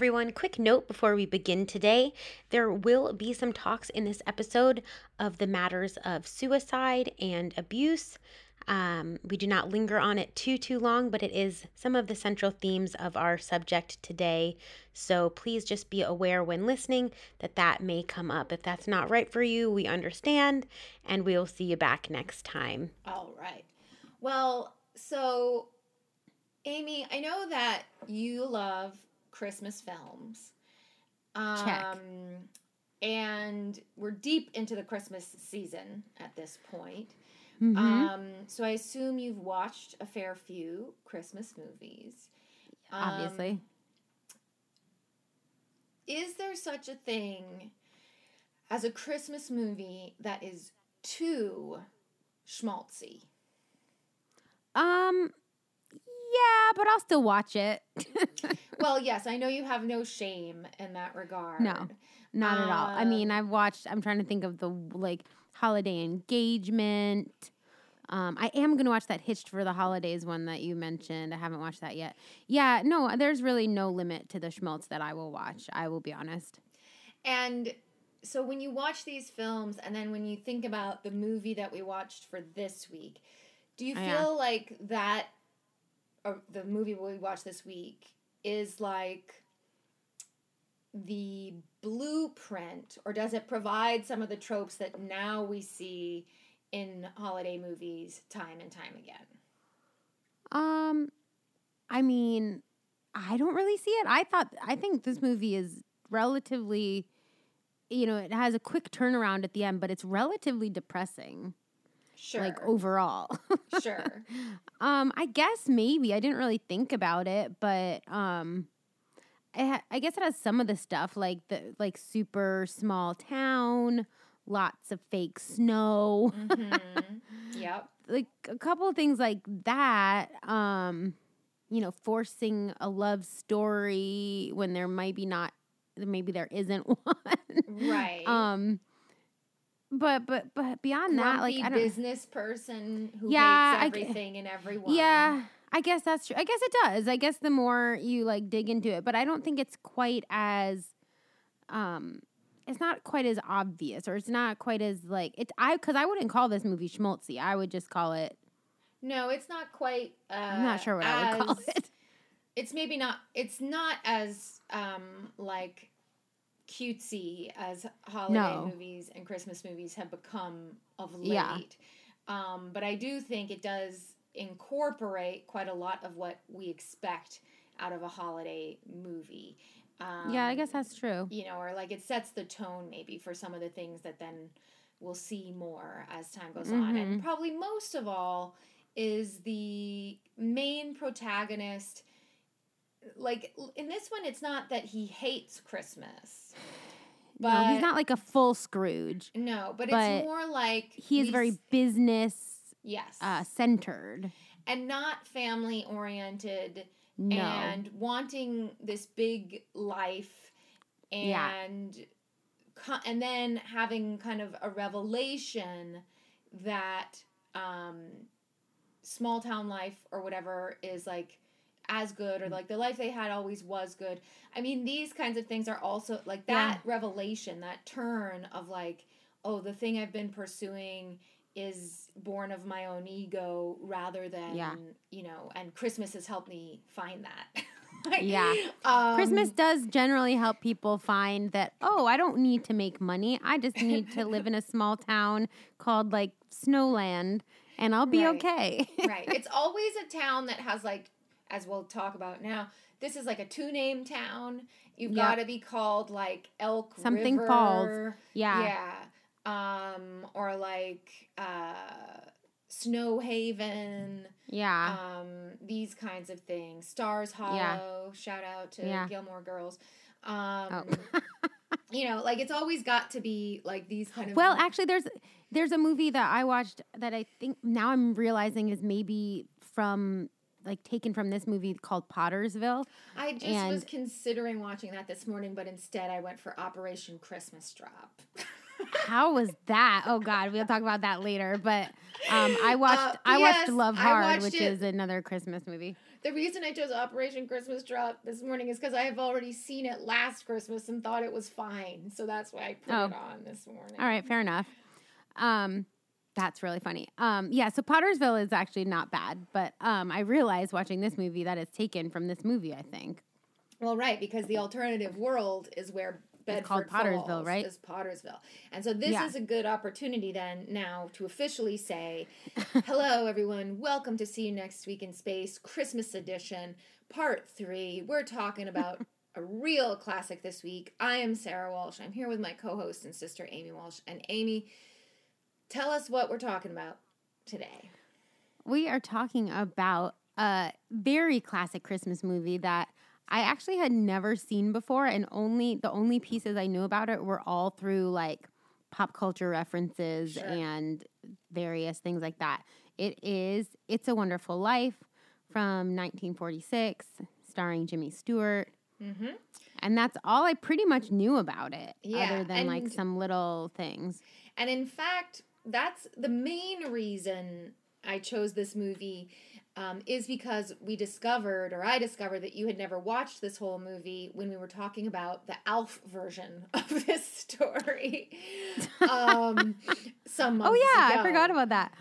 Everyone. Quick note before we begin today there will be some talks in this episode of the matters of suicide and abuse. Um, we do not linger on it too, too long, but it is some of the central themes of our subject today. So please just be aware when listening that that may come up. If that's not right for you, we understand, and we'll see you back next time. All right. Well, so Amy, I know that you love Christmas films. Um, Check. And we're deep into the Christmas season at this point. Mhm. Um, so I assume you've watched a fair few Christmas movies. Um, Obviously. is there such a thing as a Christmas movie that is too schmaltzy? Um yeah, but I'll still watch it. Well, yes, I know you have no shame in that regard. No. Not at all. I mean, Um, I've watched I'm trying to think of the like holiday engagement. Um, I am gonna watch that Hitched for the Holidays one that you mentioned. I haven't watched that yet. Yeah, no, there's really no limit to the schmaltz that I will watch. I will be honest. And so when you watch these films and then when you think about the movie that we watched for this week, do you Oh, feel yeah. like that or the movie we watched this week is like the blueprint or does it provide some of the tropes that now we see in holiday movies time and time again? Um, I mean, I don't really see it. I thought I think this movie is relatively, you know, it has a quick turnaround at the end, but it's relatively depressing, Sure. like overall. sure. um, I guess maybe I didn't really think about it, but um, I, ha- I guess it has some of the stuff like the like super small town, lots of fake snow. hmm Yep. like a couple of things like that um you know forcing a love story when there might be not maybe there isn't one Right. um but but but beyond that like grumpy i don't business person who Yeah, hates everything and everyone. yeah i guess that's true i guess it does i guess the more you like dig into it but i don't think it's quite as um it's not quite as obvious or it's not quite as like it's i because i wouldn't call this movie schmaltzy i would just call it No, it's not quite. Uh, i'm not sure what i would call it It's maybe not. It's not as um like cutesy as holiday No. movies and Christmas movies have become of late. Yeah. Um, but I do think it does incorporate quite a lot of what we expect out of a holiday movie. Um, yeah i guess that's true you know, or like it sets the tone maybe for some of the things that then we'll see more as time goes on. And Mhm. probably most of all is the main protagonist. Like in this one, it's not that he hates Christmas. no, he's not like a full Scrooge. No, but, But it's more like He is very business yes, uh, centered. and not family oriented. No, and wanting this big life Yeah. and co- and then having kind of a revelation that um small town life or whatever is like as good or Mm. like the life they had always was good. I mean these kinds of things are also like that revelation, that turn of like oh the thing I've been pursuing is born of my own ego rather than Yeah. you know and christmas has helped me find that Yeah. Um, Christmas does generally help people find that, oh, I don't need to make money. I just need to live in a small town called like Snowland and I'll be Right. okay. right. It's always a town that has like, as we'll talk about now. This is like a two name town. You've Yep. got to be called like Elk Something River. Falls. yeah. Yeah. Um, or like uh, Snow Haven. Yeah. Um, these kinds of things. Stars Hollow. Yeah. Shout out to Yeah. Gilmore Girls. Um, Oh. you know, like it's always got to be like these kind of. Well, actually, there's there's a movie that I watched that I think now I'm realizing is maybe from like taken from this movie called Pottersville. I just was considering watching that this morning, but instead I went for Operation Christmas Drop. How was that? Oh God, we'll talk about that later. But um, I watched Uh, I watched Love Hard, watched which it. is another Christmas movie. The reason I chose Operation Christmas Drop this morning is because I have already seen it last Christmas and thought it was fine. So that's why I put Oh. it on this morning. All right, fair enough. Um, that's really funny. Um, yeah, so Pottersville is actually not bad, but um, I realized watching this movie that it's taken from this movie. I think. Well, right, because the alternative world is where Bedford It's called Pottersville, Falls right? Is Pottersville, and so this Yeah. is a good opportunity then now to officially say, "Hello, everyone. Welcome to See You Next Week in Space Christmas Edition, Part Three. We're talking about a real classic this week. I am Sarah Walsh. I'm here with my co-host and sister Amy Walsh. And Amy, tell us what we're talking about today. We are talking about a very classic Christmas movie that I actually had never seen before, and only the only pieces I knew about it were all through like pop culture references Sure. and various things like that. It is It's a Wonderful Life from 1946, starring Jimmy Stewart. Mm-hmm. And that's all I pretty much knew about it, Yeah, other than like some little things. And in fact, that's the main reason I chose this movie um, is because we discovered, or I discovered, that you had never watched this whole movie when we were talking about the Alf version of this story. um, some months Oh yeah, I forgot about that.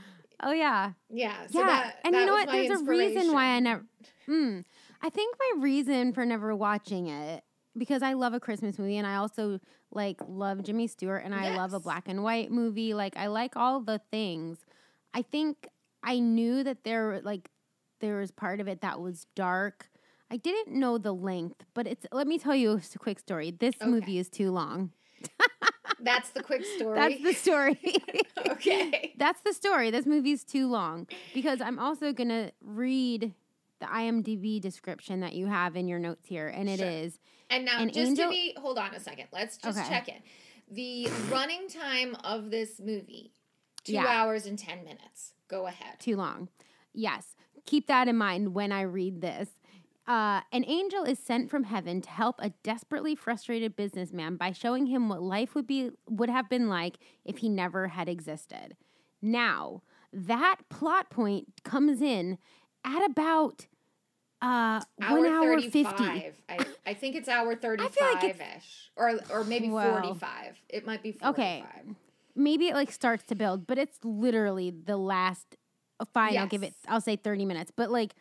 Oh yeah. Yeah, so yeah, that, and that you know what? There's a reason why I never. Mm, I think my reason for never watching it because I love a Christmas movie and I also like love Jimmy Stewart and I love a black and white movie. Like I like all the things. I think I knew that there like there was part of it that was dark. I didn't know the length, but it's. Let me tell you a quick story. This Okay. movie is too long. That's the quick story. That's the story. okay. That's the story. This movie's too long because I'm also going to read the IMDb description that you have in your notes here, and it is Sure. And now, An just angel- to be, hold on a second. Let's just Okay. check in. The running time of this movie, two Yeah. hours and 10 minutes. Go ahead. too long. Yes, keep that in mind when I read this. Uh, an angel is sent from heaven to help a desperately frustrated businessman by showing him what life would be would have been like if he never had existed. Now, that plot point comes in at about uh, Hour one hour 35. fifty. I, I think it's hour 35 feel like ish. Or, or maybe Well, 45. It might be 45. Okay. maybe it like starts to build, but it's literally the last. uh, Fine, I'll give it. I'll say thirty minutes, but like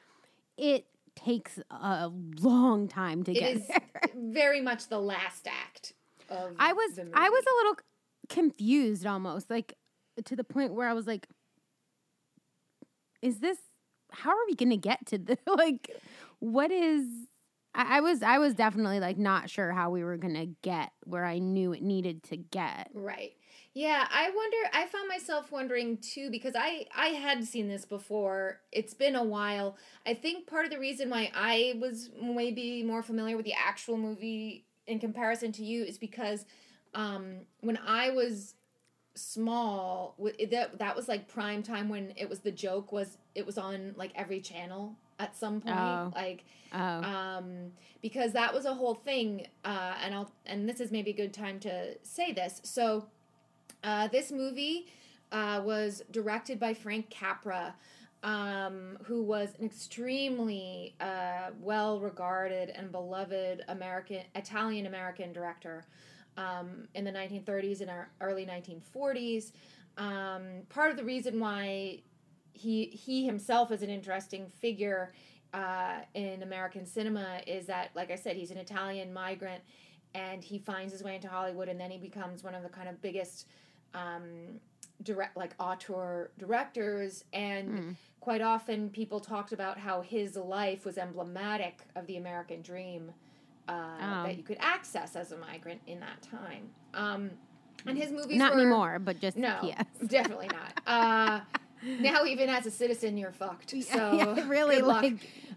it takes a long time to It get is there. very much the last act of I was I was a little confused almost, like to the point where I was like, "Is this? How are we going to get to the like? What is?" I, I was I was definitely like not sure how we were going to get where I knew it needed to get. Right. Yeah, I wonder I found myself wondering too because I I had seen this before. It's been a while. I think part of the reason why I was maybe more familiar with the actual movie in comparison to you is because um when I was small that that was like prime time when it was the joke was it was on like every channel at some point Oh. like Oh, um, because that was a whole thing. Uh, and I'll and this is maybe a good time to say this. So, uh, this movie uh, was directed by Frank Capra, um, who was an extremely uh, well regarded and beloved American Italian American director um, in the 1930s and our early 1940s. Um, part of the reason why he he himself is an interesting figure uh, in American cinema is that, like I said, he's an Italian migrant and he finds his way into Hollywood and then he becomes one of the kind of biggest um, direct like auteur directors and Mm. quite often people talked about how his life was emblematic of the American dream uh, Oh. that you could access as a migrant in that time. Um, and his movies Not were, anymore, but just No, yes. definitely not. Uh, now even as a citizen, you're fucked. So yeah, really good luck. like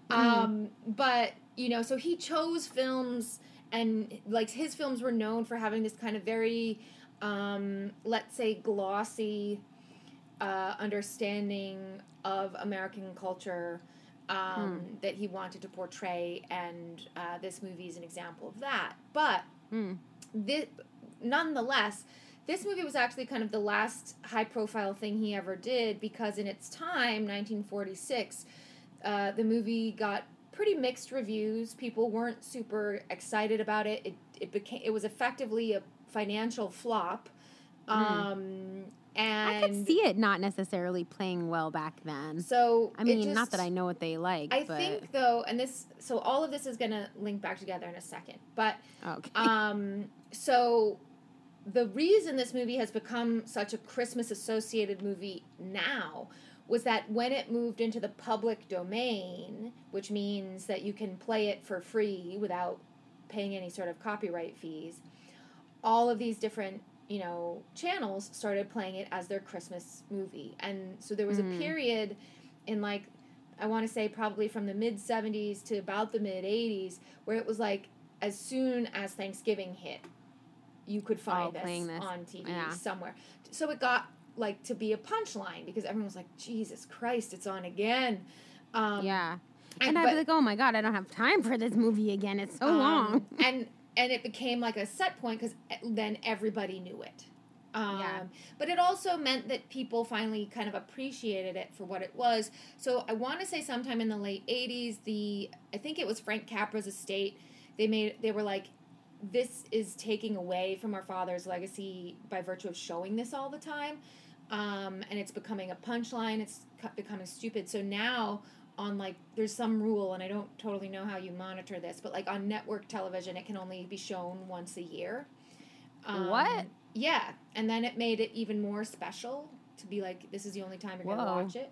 mm. Um, but you know, so he chose films, and like his films were known for having this kind of very, um, let's say, glossy uh, understanding of American culture um, that he wanted to portray, and uh, this movie is an example of that. But Mm. this, nonetheless, this movie was actually kind of the last high profile thing he ever did because in its time, 1946, uh, the movie got pretty mixed reviews. People weren't super excited about it. It it became it was effectively a financial flop. Um, and I could see it not necessarily playing well back then. so I mean, not that I know what they like, I but think though, and this so all of this is gonna link back together in a second, but okay. um, so the reason this movie has become such a Christmas associated movie now was that when it moved into the public domain, which means that you can play it for free without paying any sort of copyright fees, all of these different you know channels started playing it as their Christmas movie, and so there was Mm. a period in like I want to say probably from the mid 70s to about the mid 80s where it was like as soon as Thanksgiving hit, you could find Oh, this this. on TV Yeah. somewhere. So it got like to be a punchline because everyone was like, Jesus Christ, it's on again. Um, yeah. and- And I'd but- be like, oh my god, I don't have time for this movie again. It's so um, long. and and it became like a set point because then everybody knew it. Um, Yeah. But it also meant that people finally kind of appreciated it for what it was. So I want to say sometime in the late '80s, the I think it was Frank Capra's estate. They made they were like, this is taking away from our father's legacy by virtue of showing this all the time, um, and it's becoming a punchline. It's becoming stupid. So now on like there's some rule and I don't totally know how you monitor this, but like on network television it can only be shown once a year. Um, What? Yeah, and then it made it even more special to be like this is the only time you're Whoa. gonna watch it.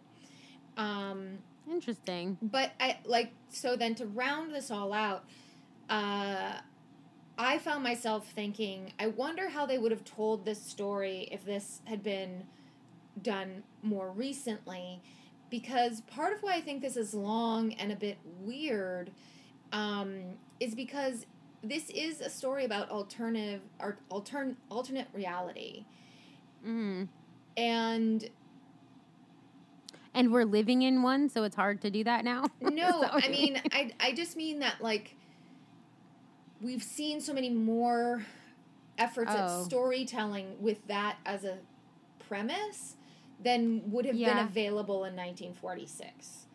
Um, Interesting. but I like so then to round this all out, uh, I found myself thinking, I wonder how they would have told this story if this had been done more recently, because part of why I think this is long and a bit weird, um, is because this is a story about alternative or altern alternate reality, Mm. and And we're living in one, so it's hard to do that now. No, I mean, I, I just mean that, like, we've seen so many more efforts at Oh. storytelling with that as a premise than would have been available in 1946.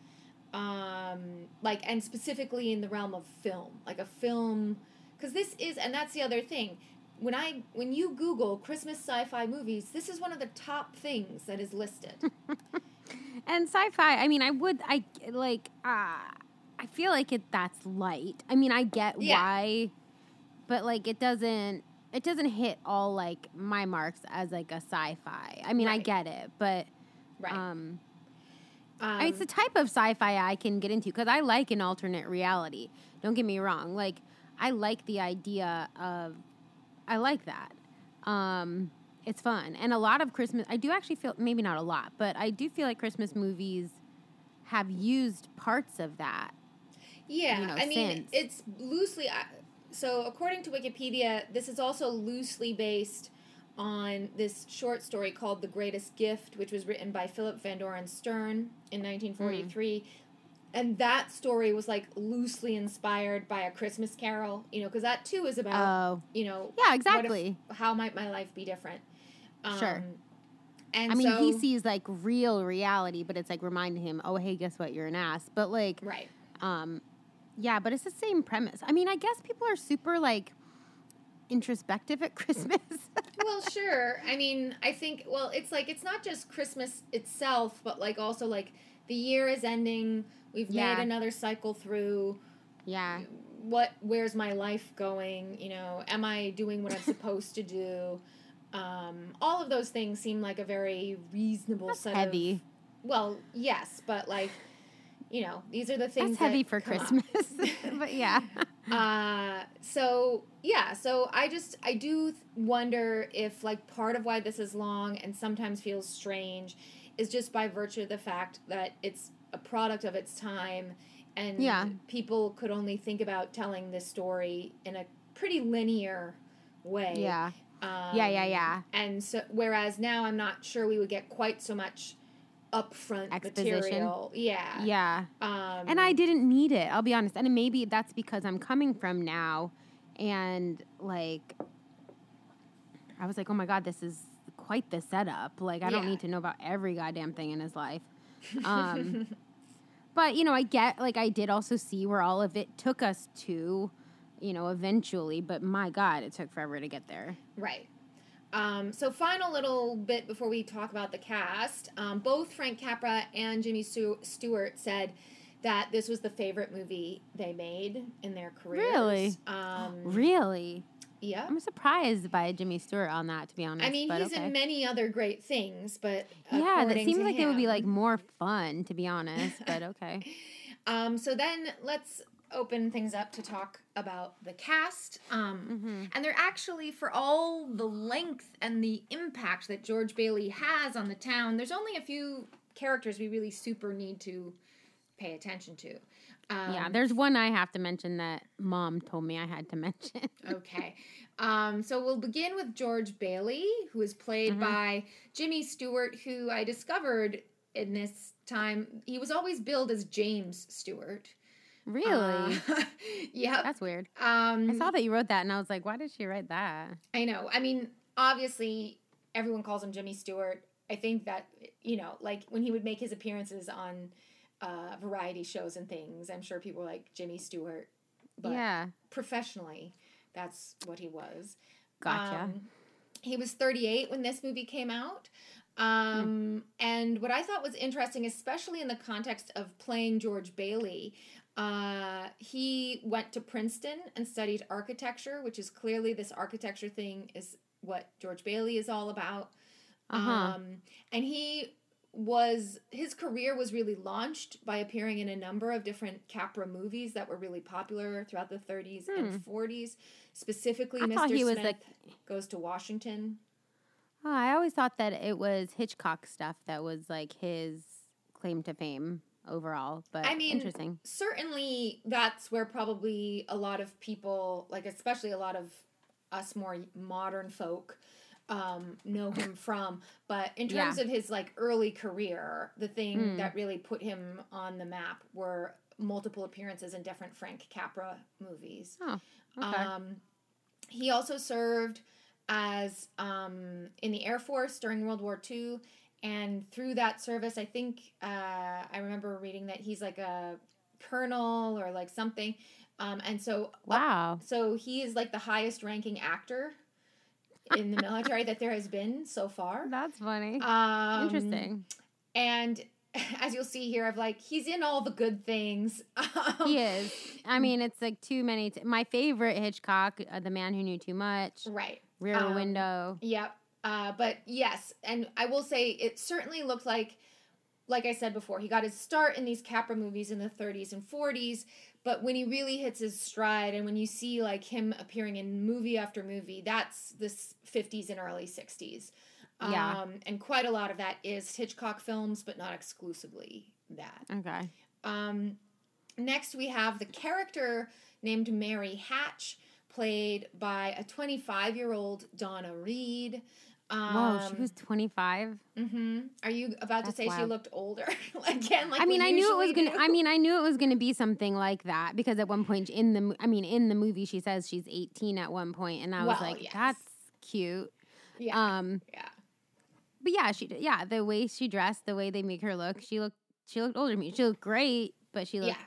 Um, like, and specifically in the realm of film, like a film, because this is, and that's the other thing. When I when you Google Christmas sci-fi movies, this is one of the top things that is listed. and sci-fi i mean i would i like uh i feel like it that's light i mean i get Yeah. why but like it doesn't it doesn't hit all like my marks as like a sci-fi i mean i get it but Right. um, Um, it's the type of sci-fi i can get into because i like an alternate reality don't get me wrong like i like the idea of i like that um it's fun and a lot of christmas i do actually feel maybe not a lot but i do feel like christmas movies have used parts of that Yeah, you know, I mean, since. it's loosely. So, according to Wikipedia, this is also loosely based on this short story called "The Greatest Gift," which was written by Philip Van Doren Stern in 1943. And that story was like loosely inspired by A Christmas Carol, you know, because that too is about, oh you know, yeah what if- exactly how might my life be different? Um, Sure. And i mean so, he sees like real reality but it's like reminding him oh hey guess what you're an ass but like right. Um, yeah, but it's the same premise. I mean, I guess people are super like introspective at Christmas. well, sure. I mean, I think well, it's like it's not just Christmas itself, but like also like the year is ending. We've Yeah. made another cycle through. Yeah. What? Where's my life going? You know, am I doing what I'm supposed to do? Um, all of those things seem like a very reasonable That's set heavy. of. Well, yes, but like, you know, these are the things That's heavy that for. Christmas. but yeah. uh so yeah so i just i do wonder if like part of why this is long and sometimes feels strange is just by virtue of the fact that it's a product of its time and Yeah. people could only think about telling this story in a pretty linear way Yeah. um, Yeah, yeah, yeah. and so whereas now i'm not sure we would get quite so much upfront Exposition. material yeah Yeah. um And I didn't need it. I'll be honest. And maybe that's because I'm coming from now and like I was like, "Oh my god, this is quite the setup. Like I don't need to know about every goddamn thing in his life." Um but, you know, I get like I did also see where all of it took us to, you know, eventually, but my god, it took forever to get there. Right. Um, so, final little bit before we talk about the cast. Um, both Frank Capra and Jimmy Stewart said that this was the favorite movie they made in their careers. Really? Um, Really? yeah. I'm surprised by Jimmy Stewart on that, to be honest. I mean, he's okay. in many other great things, but Yeah, that seems like it would be like more fun, to be honest. But okay. Um, so then let's open things up to talk about the cast. Um, Mm-hmm. And they're actually, for all the length and the impact that George Bailey has on the town, there's only a few characters we really super need to pay attention to. Um, yeah, there's one I have to mention that mom told me I had to mention. okay. Um, so we'll begin with George Bailey, who is played Mhm. by Jimmy Stewart, who I discovered in this time. He was always billed as James Stewart. Really? Uh, yep. That's weird. Um, I saw that you wrote that and I was like, why did she write that? I know. I mean, obviously, everyone calls him Jimmy Stewart. I think that, you know, like when he would make his appearances on uh, variety shows and things, I'm sure people were like Jimmy Stewart. But yeah. professionally, that's what he was. Gotcha. Um, he was 38 when this movie came out. Um, And what I thought was interesting, especially in the context of playing George Bailey, uh, he went to Princeton and studied architecture, which is clearly this architecture thing is what George Bailey is all about. Uh-huh. Um, and he was his career was really launched by appearing in a number of different Capra movies that were really popular throughout the 30s and 40s. Specifically, Hmm. I thought Mr. he was Smith like- goes to Washington. Oh, I always thought that it was Hitchcock stuff that was like his claim to fame overall. But I mean, interesting. certainly that's where probably a lot of people, like especially a lot of us more modern folk, um, know him from. But in Yeah. terms of his like early career, the thing Mm. that really put him on the map were multiple appearances in different Frank Capra movies. Oh, okay. Um, he also served as um, in the Air Force during World War II, and through that service, I think uh, I remember reading that he's like a colonel or like something. Um, and so, up- wow. so he is like the highest ranking actor in the military that there has been so far. That's funny. Um, Interesting. And as you'll see here, I've like he's in all the good things. Um, He is. I mean, it's like too many. T- My favorite Hitchcock, uh, The Man Who Knew Too Much, right. Rear Um, Window. Yep. Uh, but yes, and I will say it certainly looked like, like I said before, he got his start in these Capra movies in the 30s and 40s. But when he really hits his stride, and when you see like him appearing in movie after movie, that's the 50s and early 60s. Yeah. Um, and quite a lot of that is Hitchcock films, but not exclusively that. Okay. Um, next, we have the character named Mary Hatch, played by a 25 year old Donna Reed. Um, Whoa, she was 25. hmm Are you about That's to say she looked older again? Like I mean, I knew it was usually gonna. I mean, I knew it was gonna be something like that because at one point in the, I mean, in the movie, she says she's 18 at one point, and I was Well, like, yes. that's cute. yeah, Um, yeah, but yeah, she, yeah, the way she dressed, the way they make her look, she looked, she looked older to me. She looked great, but she Yeah. looked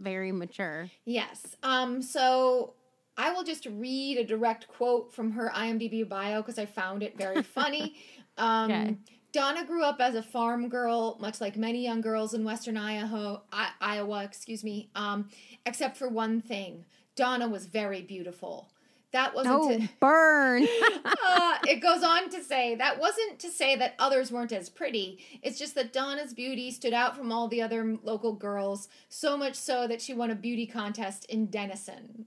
very mature. yes. Um, so I will just read a direct quote from her IMDb bio because I found it very funny. Um, Okay. Donna grew up as a farm girl, much like many young girls in Western Idaho, I- Iowa, excuse me. Um, except for one thing, Donna was very beautiful. That wasn't. Oh, to- burn. uh, it goes on to say that wasn't to say that others weren't as pretty. It's just that Donna's beauty stood out from all the other local girls, so much so that she won a beauty contest in Denison.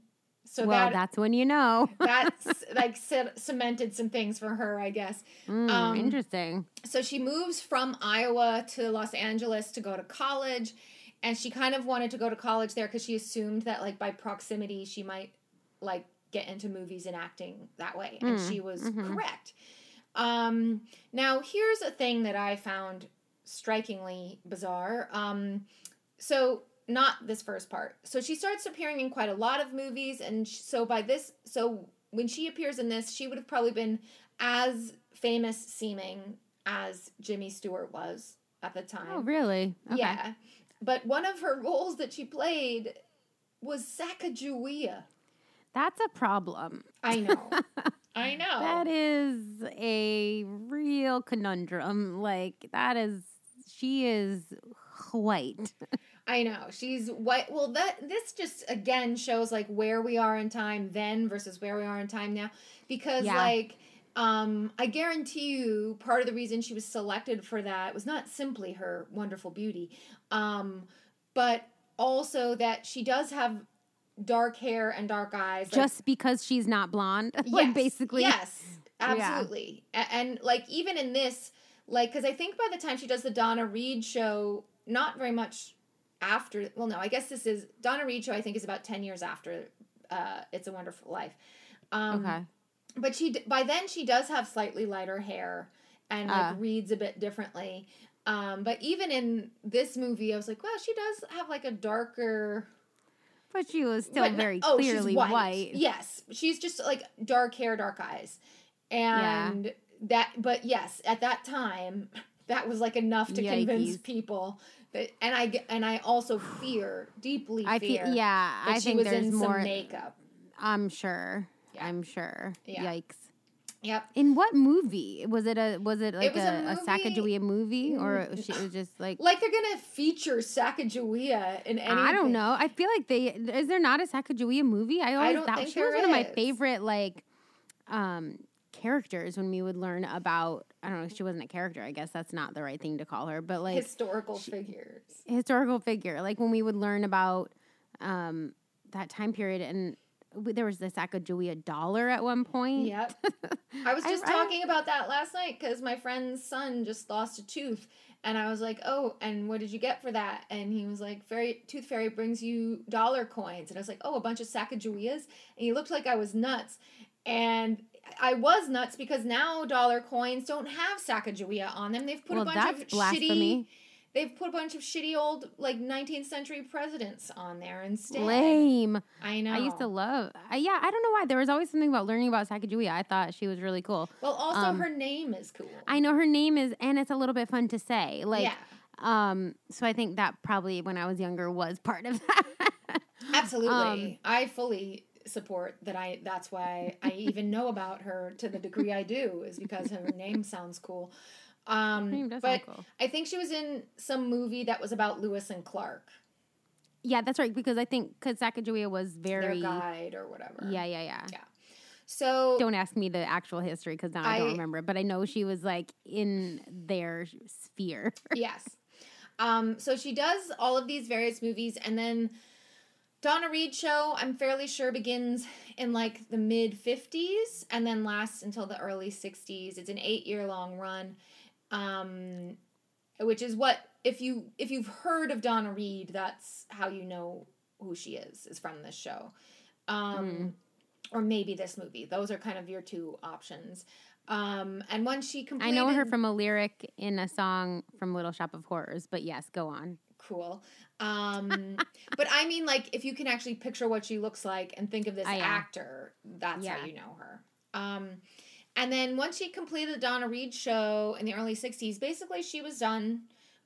So well, that that's when you know. that's like c- cemented some things for her, I guess. Mm, Um, interesting. So she moves from Iowa to Los Angeles to go to college, and she kind of wanted to go to college there because she assumed that like by proximity she might like get into movies and acting that way, and Mm, she was mhm. correct. Um, now here's a thing that I found strikingly bizarre. Um, so not this first part. So she starts appearing in quite a lot of movies, and so by this, so when she appears in this, she would have probably been as famous seeming as Jimmy Stewart was at the time. Oh, really? Okay. Yeah. But one of her roles that she played was Sacagawea. That's a problem. I know. I know. That is a real conundrum. Like that is she is white. I know. She's white. Well, that this just again shows like where we are in time then versus where we are in time now because Yeah. like um I guarantee you part of the reason she was selected for that was not simply her wonderful beauty um but also that she does have dark hair and dark eyes like- Just because she's not blonde. like basically. Yes, absolutely. A- And, like even in this, like because I think by the time she does the Donna Reed show, not very much after. Well, no, I guess this is Donna Reed show. I think is about ten years after uh, It's a Wonderful Life. Um, Okay. But she by then she does have slightly lighter hair and like Ah. reads a bit differently. Um, but even in this movie, I was like, wow, she does have like a darker. But she was still but very oh, clearly white. white. Yes, she's just like dark hair, dark eyes, and that. But yes, at that time, that was like enough to convince people. And I and I also fear deeply I fear. feel yeah, I she think was there's in more some makeup. I'm sure. Yeah. I'm sure. Yeah. Yikes. Yep. In what movie? Was it a was it like was a, a a, movie- Sacagawea movie or Mm, she was just like Like they're gonna feature Sacagawea in any? I don't know. I feel like they is there not a Sacagawea movie? I always don't thought she was there one of my favorite like um characters when we would learn about I don't know, she wasn't a character, I guess that's not the right thing to call her, but like Historical figures. historical figure. Like when we would learn about um that time period and there was the Sacagawea dollar at one point. Yep. I was just I- talking about that last night because my friend's son just lost a tooth. And I was like, oh, and what did you get for that? And he was like, fairy Tooth Fairy brings you dollar coins. And I was like, oh, a bunch of Sacagaweas? And he looked like I was nuts. And I was nuts because now dollar coins don't have Sacagawea on them. They've put Well, a bunch of blasphemy. shitty. They've put a bunch of shitty old like 19th century presidents on there instead. Lame. I know. I used to love. I, yeah, I don't know why. There was always something about learning about Sacagawea. I thought she was really cool. Well, also um, her name is cool. I know her name is, and it's a little bit fun to say. Like, yeah. um, so I think that probably when I was younger was part of that. Absolutely. Um, I fully support that I that's why I even know about her to the degree I do is because her name sounds cool. Um but cool. I think she was in some movie that was about Lewis and Clark, yeah, that's right. Because I think because Sacagawea was very. their guide or whatever. Yeah, yeah, yeah. Yeah. So Don't ask me the actual history because now I, don't I- remember. But I know she was like in their sphere. yes. Um, so she does all of these various movies, and then Donna Reed show, I'm fairly sure begins in like the mid 50s and then lasts until the early 60s. It's an eight year long run, um, which is what if you if you've heard of Donna Reed, that's how you know who she is is from this show, um, or maybe this movie. Those are kind of your two options. Um, and once she completes I know her from a lyric in a song from Little Shop of Horrors. But yes, go on. Cool. Um, but I mean, like, if you can actually picture what she looks like and think of this Ah, yeah. actor, that's Yeah. how you know her. Um, and then once she completed the Donna Reed show in the early 60s, basically she was done.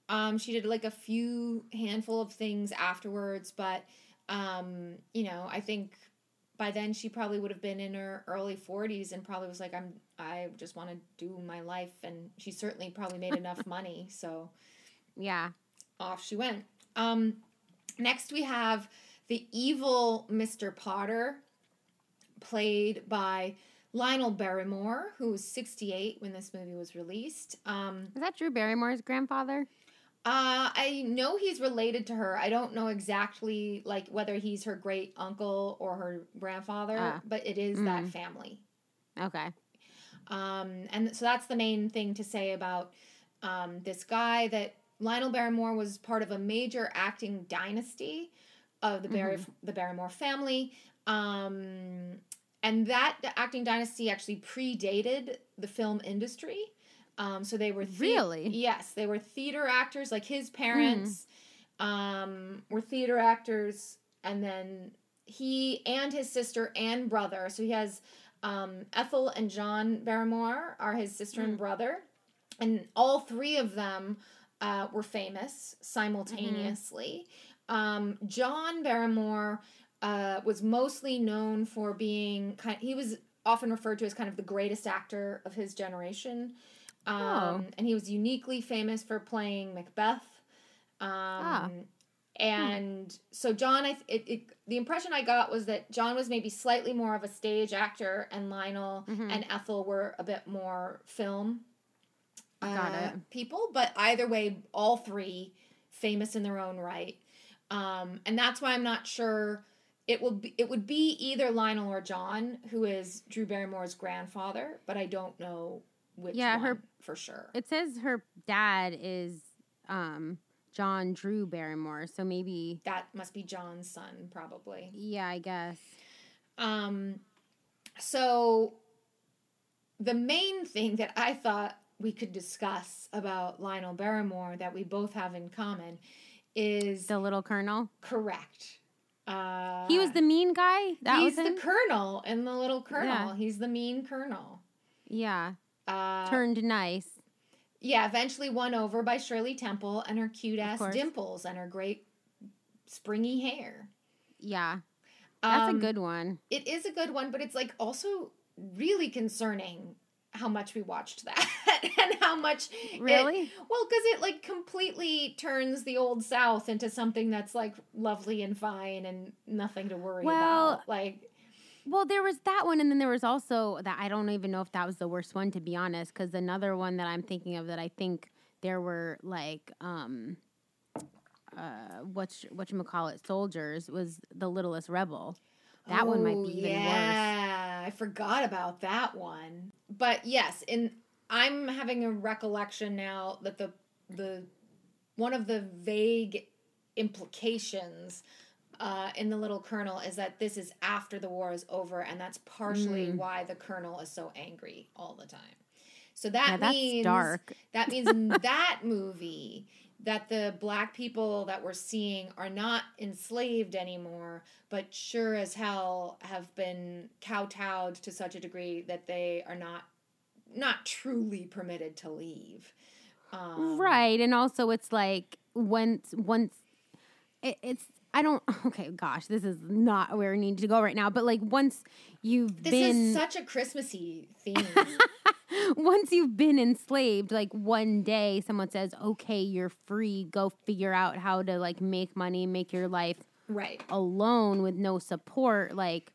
Um, she did like a few handful of things afterwards, but, um, you know, I think by then she probably would have been in her early 40s and probably was like I'm I just want to do my life and she certainly probably made enough money so Yeah. Off she went. Um, next we have the evil Mr. Potter, played by Lionel Barrymore, who was 68 when this movie was released. Um, Is that Drew Barrymore's grandfather? uh, I know he's related to her. I don't know exactly like whether he's her great uncle or her grandfather, Ah. but it is that Mm. family. Okay. Um, and so that's the main thing to say about um, this guy that Lionel Barrymore was part of a major acting dynasty of the Barry the Barrymore family. Um, and that acting dynasty actually predated the film industry. Um, so they were thea- Really? yes, they were theater actors. Like his parents um, were theater actors, and then he and his sister and brother. So he has um, Ethel and John Barrymore are his sister and brother, and all three of them uh, were famous simultaneously. Um, John Barrymore uh, was mostly known for being kind. he was often referred to as kind of the greatest actor of his generation, um, Oh. and he was uniquely famous for playing Macbeth. Um, And so John, I it, it the impression I got was that John was maybe slightly more of a stage actor, and Lionel Mhm. and Ethel were a bit more film. Got uh, it. People, but either way, all three famous in their own right, um, and that's why I'm not sure. It will be. It would be either Lionel or John, who is Drew Barrymore's grandfather, but I don't know which Yeah, one her- for sure. It says her dad is um John Drew Barrymore, so maybe that must be John's son, probably. yeah, I guess. Um, so the main thing that I thought we could discuss about Lionel Barrymore that we both have in common is The little colonel. correct. Uh, He was the mean guy. That he's was the colonel and the little colonel. Yeah. He's the mean colonel. yeah, Uh, turned nice. yeah, eventually won over by Shirley Temple and her cute ass dimples and her great springy hair. Yeah, that's Um, a good one. it is a good one, but it's like also really concerning how much we watched that and how much it- Really? well, because it like completely turns the old South into something that's like lovely and fine and nothing to worry Well, about. Like, Well, there was that one, and then there was also that I don't even know if that was the worst one to be honest, because another one that I'm thinking of that I think there were like um uh what what you call it soldiers was the littlest rebel. That one might be even worse. yeah, I forgot about that one. But yes, in I'm having a recollection now that the the one of the vague implications uh, in the little colonel is that this is after the war is over, and that's partially Mm. why the colonel is so angry all the time. So that Yeah, means dark. that means in that movie that the black people that we're seeing are not enslaved anymore, but sure as hell have been kowtowed to such a degree that they are not not truly permitted to leave. Um, right, and also it's like once once it, it's I don't okay gosh this is not where we need to go right now, but like once you've This been is such a Christmassy theme. once you've been enslaved, like one day someone says, "Okay, you're free. Go figure out how to like make money, make your life right. alone with no support." Like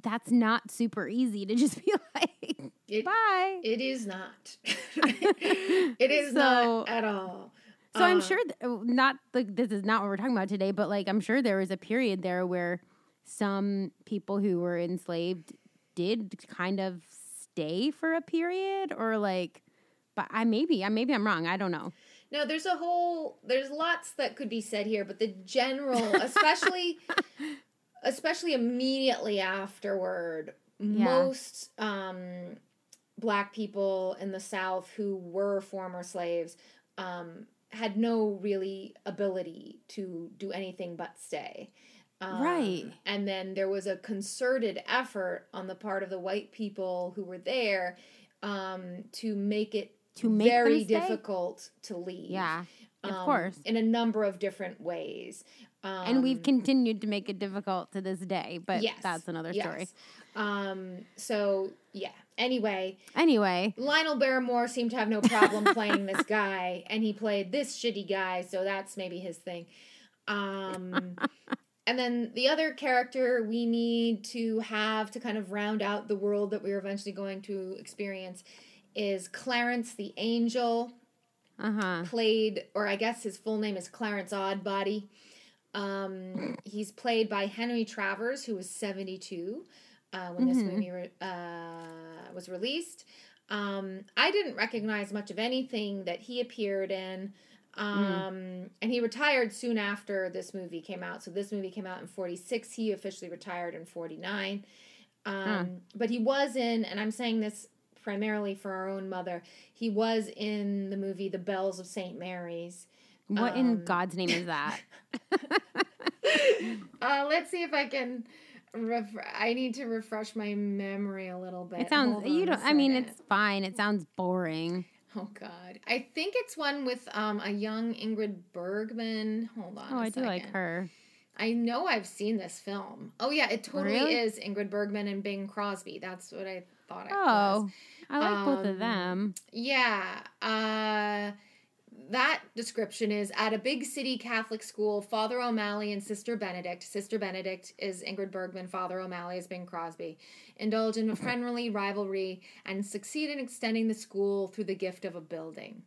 that's not super easy to just be like, It- "Bye." It is not. it is So- not at all. so I'm Uh, sure th- not like this is not what we're talking about today, but like I'm sure there was a period there where some people who were enslaved did kind of stay for a period or like but I maybe I maybe I'm wrong. I don't know. No, there's a whole there's lots that could be said here, but the general, especially especially immediately afterward, Yeah. most um black people in the south who were former slaves um had no really ability to do anything but stay. Um, Right. And then there was a concerted effort on the part of the white people who were there um, to make it To make very difficult to leave. Yeah. Of um, course. in a number of different ways. Um, and we've continued to make it difficult to this day, but yes, that's another story. yes. Um, so yeah. Anyway, Anyway, Lionel Barrymore seemed to have no problem playing this guy, and he played this shitty guy, so that's maybe his thing. Um, and then the other character we need to have to kind of round out the world that we're eventually going to experience is Clarence the Angel, uh huh. played, or I guess his full name is Clarence Odbody. Um, he's played by Henry Travers, who was 72 uh, when this Mhm. movie re- uh, was released. Um, I didn't recognize much of anything that he appeared in. Um, And he retired soon after this movie came out. So this movie came out in 46. He officially retired in 49. Um, But he was in, and I'm saying this primarily for our own mother, he was in the movie The Bells of St. Mary's. What Um, in God's name is that? Uh, let's see if I can. Ref- I need to refresh my memory a little bit. It sounds you don't. I mean, it's fine. It sounds boring. Oh God, I think it's one with um a young Ingrid Bergman. Hold on. Oh, I I do like her. I know I've seen this film. Oh yeah, it totally Really? is Ingrid Bergman and Bing Crosby. That's what I thought it was. Oh, I like both of Um, them. Yeah. Uh that description is at a big city Catholic school, Father O'Malley and Sister Benedict. Sister Benedict is Ingrid Bergman, Father O'Malley is Bing Crosby. Indulge in a friendly rivalry and succeed in extending the school through the gift of a building.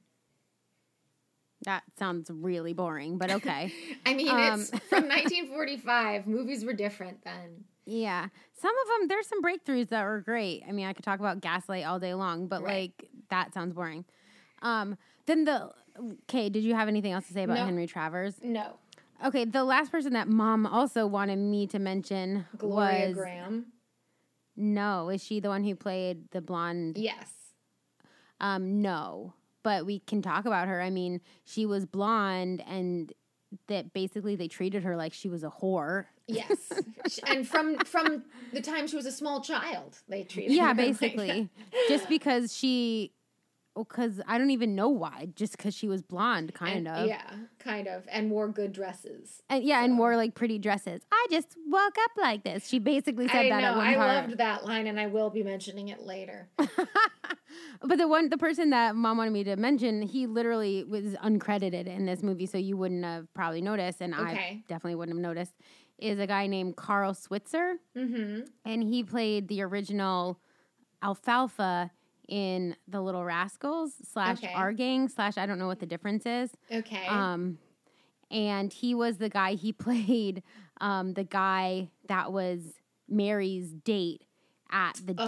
That sounds really boring, but okay. I mean, Um, it's from 1945. Movies were different then. yeah, some of them. There's some breakthroughs that were great. I mean, I could talk about Gaslight all day long, but Right. like that sounds boring. Um, then the okay. Did you have anything else to say about No. Henry Travers? No. Okay, the last person that Mom also wanted me to mention Gloria was Grahame. no. Is she the one who played the blonde? Yes. Um, no, but we can talk about her. I mean, she was blonde, and that basically they treated her like she was a whore. Yes. and from from the time she was a small child, they treated yeah, her like basically, just because she, because I don't even know why. Just because she was blonde, kind And- of. Yeah, kind of. And wore good dresses. And yeah, and wore like pretty dresses. I just woke up like this. She basically said I that know. at one I part. loved that line, and I will be mentioning it later. but the one, the person that mom wanted me to mention, he literally was uncredited in this movie, so you wouldn't have probably noticed, and I definitely wouldn't have noticed. Is a guy named Carl Switzer, Mm-hmm. and he played the original Alfalfa in The Little Rascals slash Okay. Our Gang slash I don't know what the difference is. Okay. Um, and he was the guy he played um, the guy that was Mary's date at the dance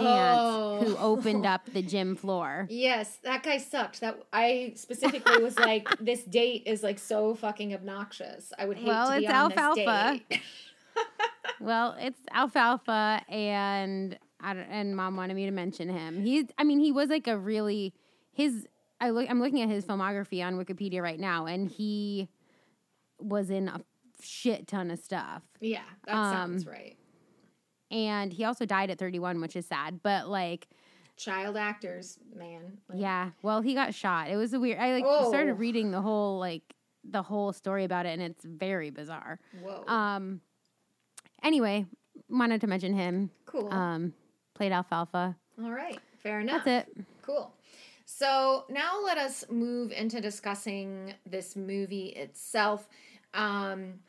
who Oh. opened up the gym floor. yes, that guy sucked. That I specifically was like, this date is like so fucking obnoxious. I would hate Well, to be it's on alfalfa. this date. Well, it's alfalfa, and and mom wanted me to mention him. He's, I mean, he was like a really his. I look, I'm looking at his filmography on Wikipedia right now, and he was in a shit ton of stuff. yeah, that Um, sounds right. And he also died at 31, which is sad. But like, Child actors, man. Like, yeah, well, he got shot. It was a weird. I like Oh. started reading the whole like the whole story about it, and it's very bizarre. Whoa. Um. Anyway, wanted to mention him. cool. Um, played alfalfa. All right. Fair enough. That's it. Cool. So now let us move into discussing this movie itself. Um,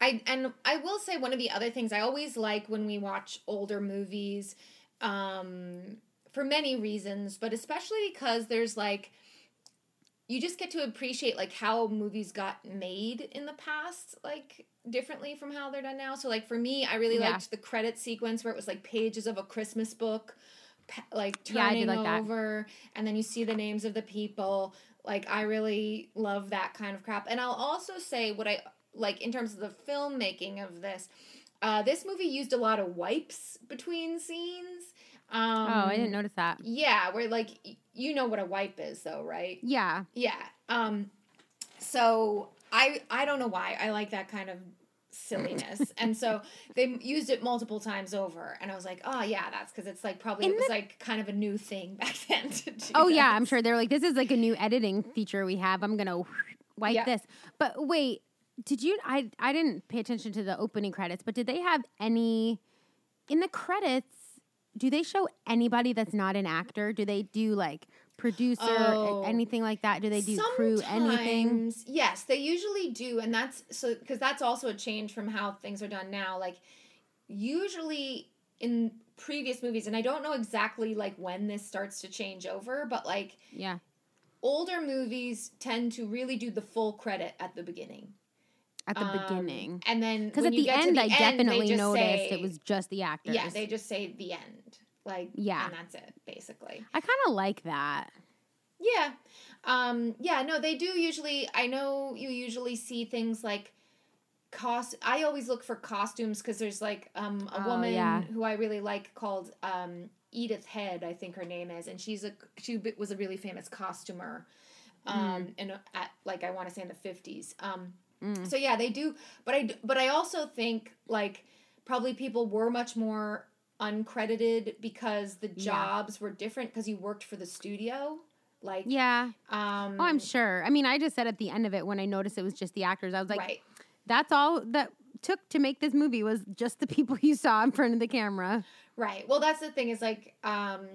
I and I will say one of the other things I always like when we watch older movies, um, for many reasons, but especially because there's like you just get to appreciate like how movies got made in the past, like differently from how they're done now. So like for me, I really Yeah. liked the credit sequence where it was like pages of a Christmas book, like turning did like that. over, and then you see the names of the people. Like I really love that kind of crap. And I'll also say what I like in terms of the filmmaking of this. Uh, this movie used a lot of wipes between scenes. Um, oh, I didn't notice that. Yeah, where like you know what a wipe is, though, right? Yeah. Yeah. Um so I I don't know why. I like that kind of silliness. and so they used it multiple times over and I was like, "Oh, yeah, that's cuz it's like probably In it was the- like kind of a new thing back then to do Oh yeah, I'm sure they're like this is like a new editing feature we have. I'm gonna wipe Yeah. this. But wait, did you? I I didn't pay attention to the opening credits, but did they have any in the credits? Do they show anybody that's not an actor? Do they do like producer, Oh. anything like that? Do they do crew, anything? Yes, they usually do, and that's so because that's also a change from how things are done now. Like usually in previous movies, and I don't know exactly like when this starts to change over, but like Yeah, older movies tend to really do the full credit at the beginning. At the Um, beginning. and then Because at the end, the I end, definitely noticed say- it was just the actors. Yeah, they just say the end. Like Yeah. and that's it basically. I kind of like that. Yeah. Um, yeah, no, they do usually I know you usually see things like cost I always look for costumes because there's like um a Oh, woman yeah. who I really like called um Edith Head, I think her name is, and she's a she was a really famous costumer. Um and at like I want to say in the 50s. Mm. so yeah, they do, but I but I also think like probably people were much more uncredited because the Yeah. jobs were different because you worked for the studio. Like Yeah. um Oh, I'm sure. I mean, I just said at the end of it when I noticed it was just the actors, I was like, right. that's all that took to make this movie was just the people you saw in front of the camera. Right. Well, that's the thing is like um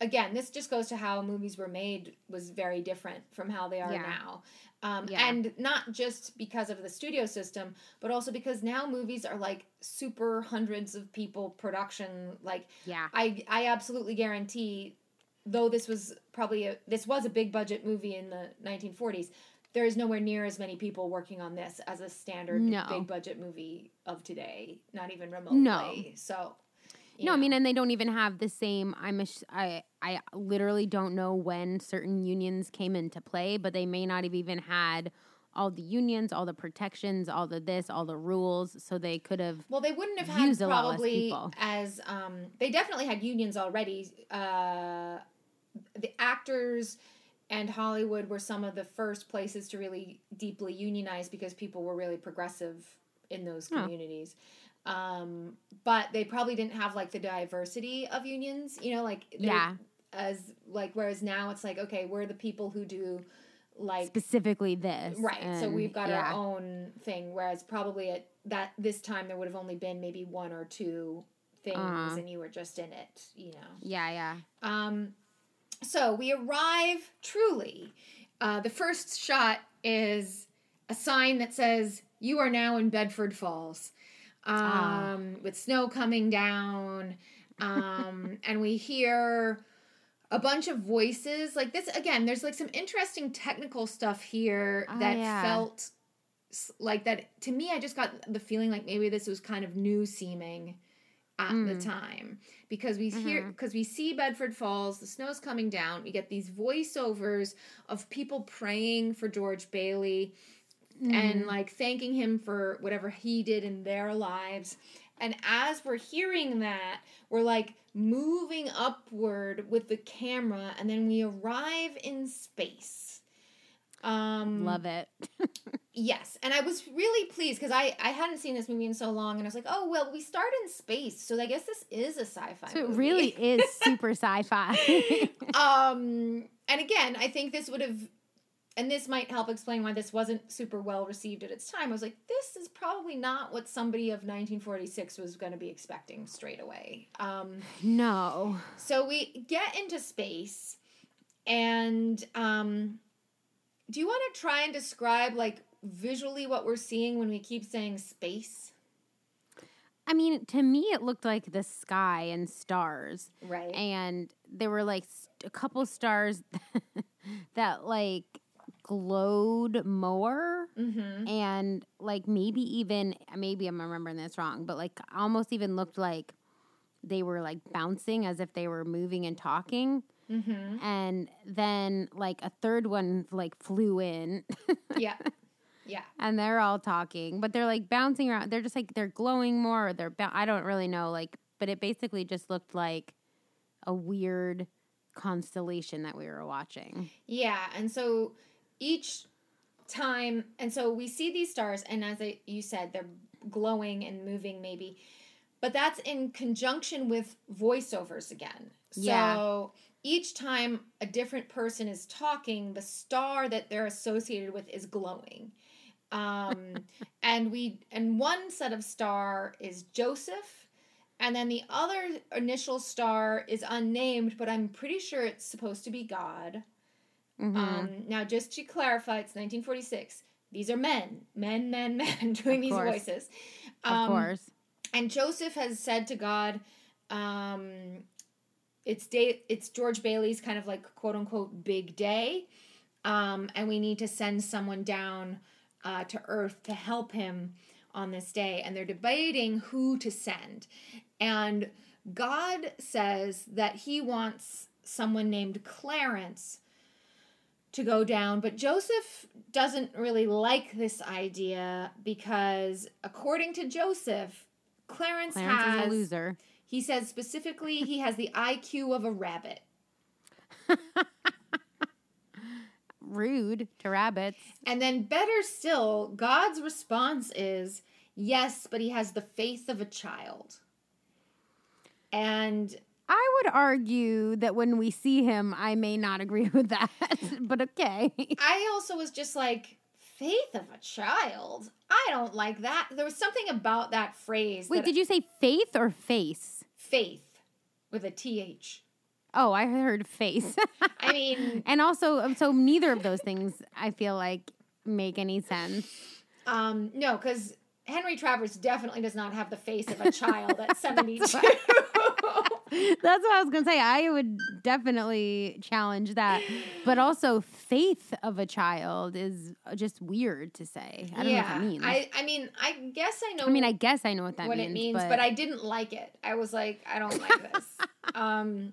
again, this just goes to how movies were made was very different from how they are Yeah. now. Um Yeah. and not just because of the studio system, but also because now movies are like super hundreds of people production like Yeah. I I absolutely guarantee though this was probably a this was a big budget movie in the 1940s there is nowhere near as many people working on this as a standard No. big budget movie of today not even remotely so No, I mean, and they don't even have the same. I'm a, sh- I, I literally don't know when certain unions came into play, but they may not have even had all the unions, all the protections, all the this, all the rules. So they could have. Well, they wouldn't have had use a lot less probably as um, they definitely had unions already. Uh, the actors and Hollywood were some of the first places to really deeply unionize because people were really progressive in those communities. Um, but they probably didn't have like the diversity of unions, you know, like Yeah. as like whereas now it's like okay, we're the people who do like Specifically, this Right. so we've got yeah. our own thing. Whereas probably at that this time there would have only been maybe one or two things, Uh-huh. and you were just in it. You know. Yeah, yeah. Um, so we arrive truly. Uh, the first shot is a sign that says "You are now in Bedford Falls," um, Ah. with snow coming down, um, and we hear a bunch of voices like this again there's like some interesting technical stuff here Oh, that yeah. felt like that to me i just got the feeling like maybe this was kind of new seeming at the Mm. time because we hear Mhm. because we see bedford falls the snow's coming down we get these voiceovers of people praying for george bailey Mm-hmm. and like thanking him for whatever he did in their lives. And as we're hearing that, we're like moving upward with the camera, and then we arrive in space. Um, Love it. Yes, and I was really pleased because I I hadn't seen this movie in so long, and I was like, oh well, we start in space, so I guess this is a sci-fi. So it movie. really is super sci-fi. um and again i think this would have and this might help explain why this wasn't super well received at its time i was like this is probably not what somebody of 1946 was going to be expecting straight away um no. so we get into space and um do you want to try and describe like visually what we're seeing when we keep saying space I mean, to me, it looked like the sky and stars. right and there were like st- a couple stars that like glowed more mm-hmm. and like maybe even maybe i'm remembering this wrong but like almost even looked like they were like bouncing as if they were moving and talking. Mm-hmm. And then like a third one like flew in. Yeah. Yeah. And they're all talking but they're like bouncing around. They're just like they're glowing more or they're bou- i don't really know like but it basically just looked like a weird constellation that we were watching. Yeah, and so each time, and so we see these stars, and as I, you said, they're glowing and moving, maybe. but that's in conjunction with voiceovers again. So Yeah. each time a different person is talking, the star that they're associated with is glowing. Um, and we and one set of star is Joseph, and then the other initial star is unnamed, but I'm pretty sure it's supposed to be God. Mhm. Um, now, just to clarify, it's 1946. These are men, men, men, men doing Of these voices. of Um, course. And Joseph has said to God, um, "It's day. It's George Bailey's kind of like quote unquote big day, um, and we need to send someone down uh, to Earth to help him on this day." And they're debating who to send, and God says that He wants someone named Clarence to go down, but Joseph doesn't really like this idea because, according to Joseph, Clarence, Clarence has is a loser. he says specifically he has the IQ of a rabbit. Rude to rabbits. And then better still, God's response is yes, but he has the faith of a child. And I would argue that when we see him, I may not agree with that, but okay. I also was just like, faith of a child? I don't like that. There was something about that phrase. Wait, that- did you say faith or face? faith with a TH. Oh, I heard face. I mean, and also, um, so neither of those things I feel like make any sense. um, no, because Henry Travers definitely does not have the face of a child at 72. That's what I was going to say. I would definitely challenge that. But also, faith of a child is just weird to say. I don't know what that means. I, I, mean, I guess I know I mean, I guess I know what that what means. it means, but, but, I didn't like it. I was like, I don't like this. um,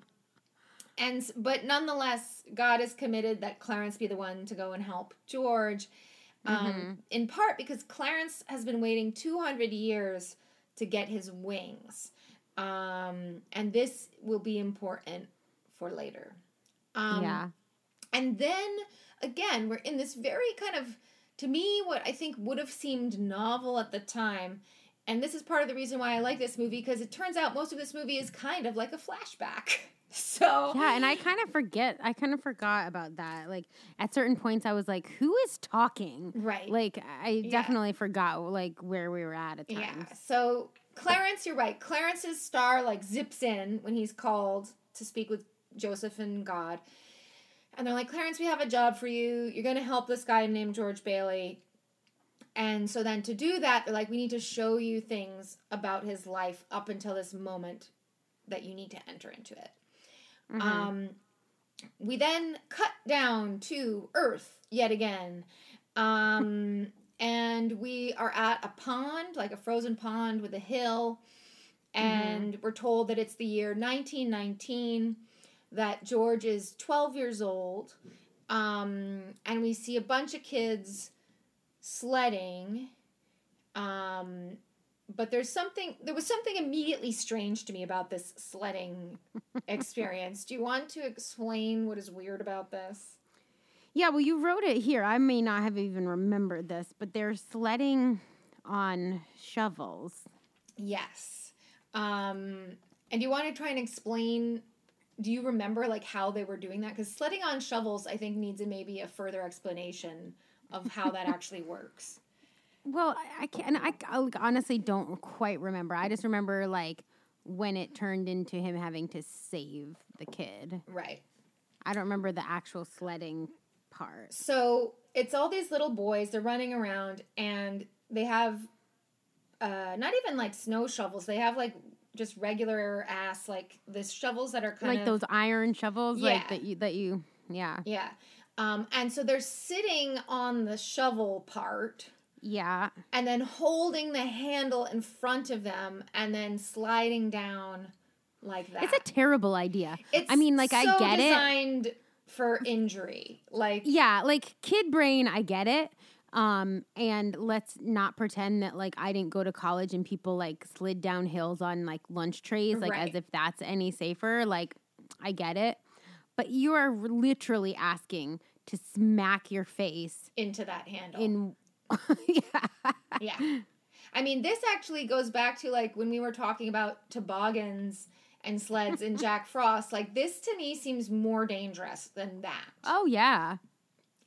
and but nonetheless, God is committed that Clarence be the one to go and help George. Um, Mm-hmm. In part because Clarence has been waiting 200 years to get his wings, um, and this will be important for later. Um, yeah. and then again, we're in this very kind of, to me, what I think would have seemed novel at the time. And this is part of the reason why I like this movie because it turns out most of this movie is kind of like a flashback. So, Yeah, and I kind of forget. I kind of forgot about that. Like at certain points, I was like, "Who is talking?" right. Like I Yeah. definitely forgot like where we were at at times. Yeah. So Clarence, you're right. Clarence's star like zips in when he's called to speak with Joseph and God. And they're like, Clarence, we have a job for you. You're going to help this guy named George Bailey. And so then to do that, they're like, we need to show you things about his life up until this moment that you need to enter into it. Mhm. Um, we then cut down to Earth yet again. Um, and we are at a pond, like a frozen pond with a hill. And we're told that it's the year 1919, that George is 12 years old. Um, and we see a bunch of kids sledding. Um, but there's something, there was something immediately strange to me about this sledding experience. Do you want to explain what is weird about this? Yeah, well, you wrote it here. I may not have even remembered this, but they're sledding on shovels. Yes. Um, and do you want to try and explain? Do you remember like how they were doing that? Because sledding on shovels, I think, needs a, maybe a further explanation of how that actually works. Well, I, I can't. I, I honestly don't quite remember. I just remember like when it turned into him having to save the kid. Right. I don't remember the actual sledding part. So it's all these little boys. They're running around, and they have uh, not even like snow shovels. They have like just regular ass like the shovels that are kind like of like those iron shovels, like that you that you. Yeah, yeah. Um, and so they're sitting on the shovel part. yeah. and then holding the handle in front of them and then sliding down like that. It's a terrible idea. It's I mean, like, I so get it. For injury. Like Yeah, like kid brain, I get it. Um, and let's not pretend that like I didn't go to college and people like slid down hills on like lunch trays, like Right. as if that's any safer. Like, I get it. But you are literally asking to smack your face into that handle. in yeah. yeah. I mean, this actually goes back to like when we were talking about toboggans and sleds and Jack Frost. Like this to me seems more dangerous than that. Oh yeah,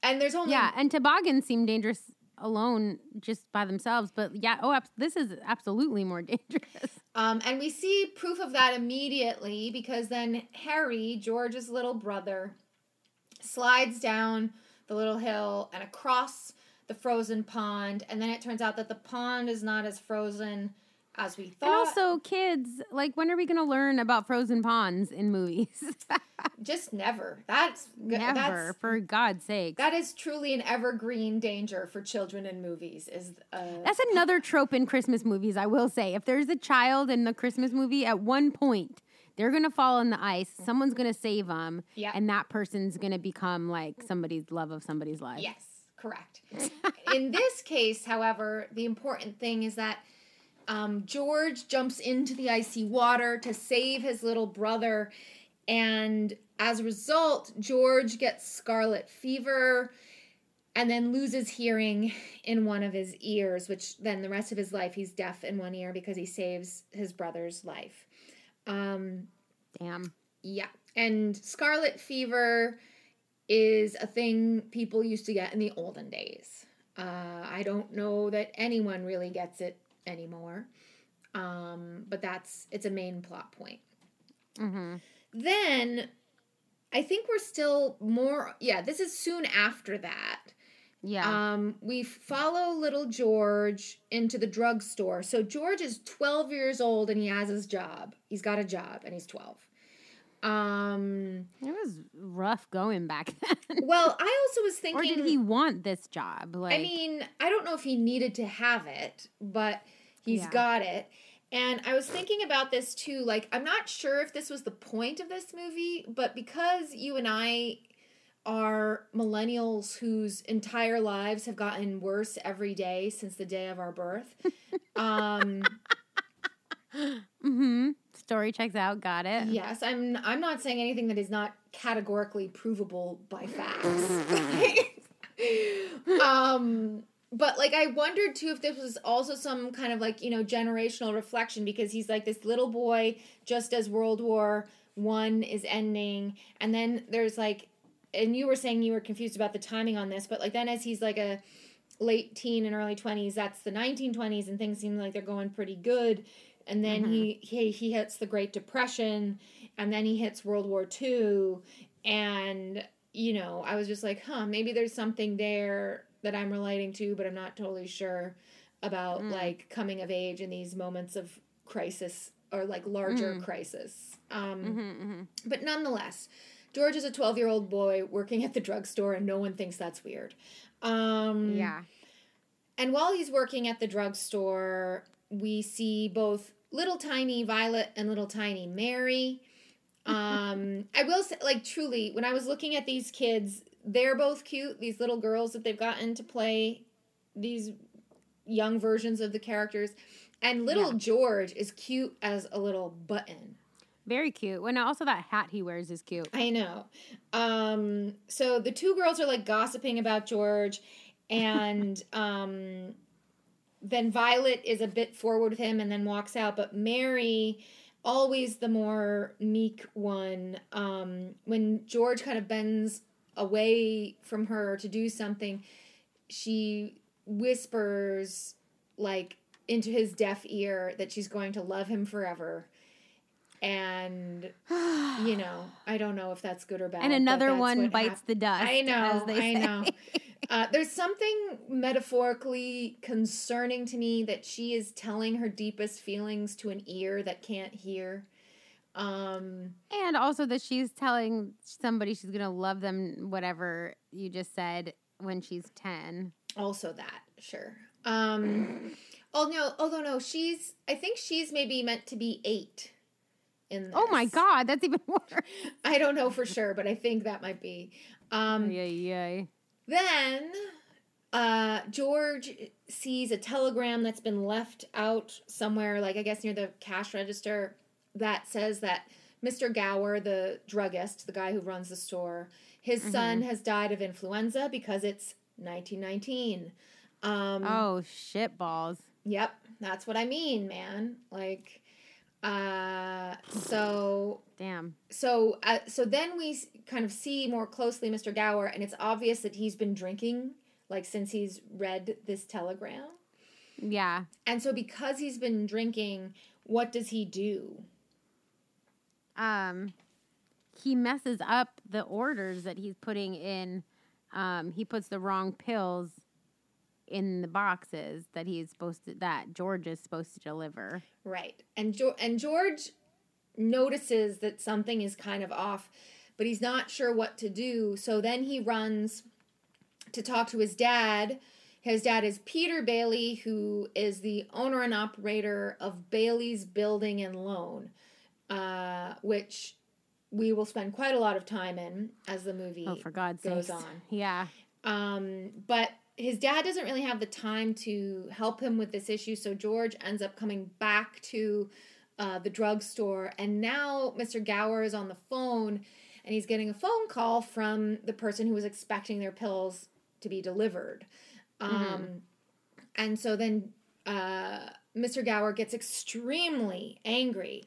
And there's only yeah. And toboggans seem dangerous alone just by themselves, but yeah. Oh, this is absolutely more dangerous. Um, and we see proof of that immediately because then Harry, George's little brother, slides down the little hill and across the frozen pond. And then it turns out that the pond is not as frozen as we thought. And also, kids, like, when are we going to learn about frozen ponds in movies? just never. That's Never, That's, for God's sake. that is truly an evergreen danger for children in movies. Is uh, That's another trope in Christmas movies, I will say. If there's a child in the Christmas movie, at one point, they're going to fall in the ice. Someone's going to save them. Yeah. And that person's going to become like somebody's love of somebody's life. Yes, correct. In this case, however, the important thing is that um, George jumps into the icy water to save his little brother. And as a result, George gets scarlet fever and then loses hearing in one of his ears, which then the rest of his life he's deaf in one ear because he saves his brother's life. Um, Damn. yeah. And scarlet fever is a thing people used to get in the olden days. Uh, I don't know that anyone really gets it anymore. Um, but that's it's a main plot point. hmm Then I think we're still more yeah, this is soon after that. Yeah. Um, we follow little George into the drugstore. So George is 12 years old and he has his job. He's got a job and he's 12. Um, it was rough going back then. well, I also was thinking or did he want this job? Like, I mean, I don't know if he needed to have it, but he's Yeah. got it. And I was thinking about this too. Like, I'm not sure if this was the point of this movie, but because you and I are millennials whose entire lives have gotten worse every day since the day of our birth, um, hmm story checks out. Got it. yes, I'm. I'm not saying anything that is not categorically provable by facts. um but like i wondered too if this was also some kind of like you know generational reflection because he's like this little boy just as world war one is ending and then there's like and you were saying you were confused about the timing on this but like then as he's like a late teen and early 20s that's the 1920s and things seem like they're going pretty good and then he, he he hits the great depression and then he hits world war ii and you know i was just like huh maybe there's something there that i'm relating to but i'm not totally sure about like coming of age in these moments of crisis or like larger crisis. Um hmm but nonetheless george is a 12 year old boy working at the drugstore and no one thinks that's weird. Um Yeah. and while he's working at the drugstore, we see both little tiny Violet and little tiny Mary. Um, I will say, like, truly, when I was looking at these kids, they're both cute. These little girls that they've gotten to play these young versions of the characters. And little Yeah. George is cute as a little button. Very cute. Well, no, also that hat he wears is cute. I know. Um, so the two girls are like gossiping about George, and um, then Violet is a bit forward with him and then walks out. But Mary, always the more meek one, um, when George kind of bends away from her to do something, she whispers like into his deaf ear that she's going to love him forever. And you know, I don't know if that's good or bad. and another one bites hap- the dust. I know, I know. Uh, there's something metaphorically concerning to me that she is telling her deepest feelings to an ear that can't hear. Um, And also that she's telling somebody she's gonna love them, whatever you just said, when she's ten. also that, sure. Um, oh no, although no, she's. I think she's maybe meant to be eight. In this. Oh my god, that's even worse. I don't know for sure, but I think that might be. Um, Yay, yay. Then uh, George sees a telegram that's been left out somewhere, like I guess near the cash register, that says that Mr. Gower, the druggist, the guy who runs the store, his son has died of influenza because it's 1919. Um, Oh shit balls. Yep, that's what I mean, man. Like, uh, so Damn. so uh, so then we kind of see more closely Mr. Gower, and it's obvious that he's been drinking like since he's read this telegram. Yeah. And so because he's been drinking, what does he do? Um, he messes up the orders that he's putting in. Um, he puts the wrong pills in the boxes that he's supposed to that George is supposed to deliver. Right. And jo- and George notices that something is kind of off, but he's not sure what to do. So then he runs to talk to his dad. His dad is Peter Bailey, who is the owner and operator of Bailey's Building and Loan, uh, which we will spend quite a lot of time in as the movie Oh, for God's goes sake! on. Yeah. Um, but his dad doesn't really have the time to help him with this issue, so George ends up coming back to uh, the drugstore, and now Mr. Gower is on the phone, and he's getting a phone call from the person who was expecting their pills to be delivered. Um, And so then uh, Mr. Gower gets extremely angry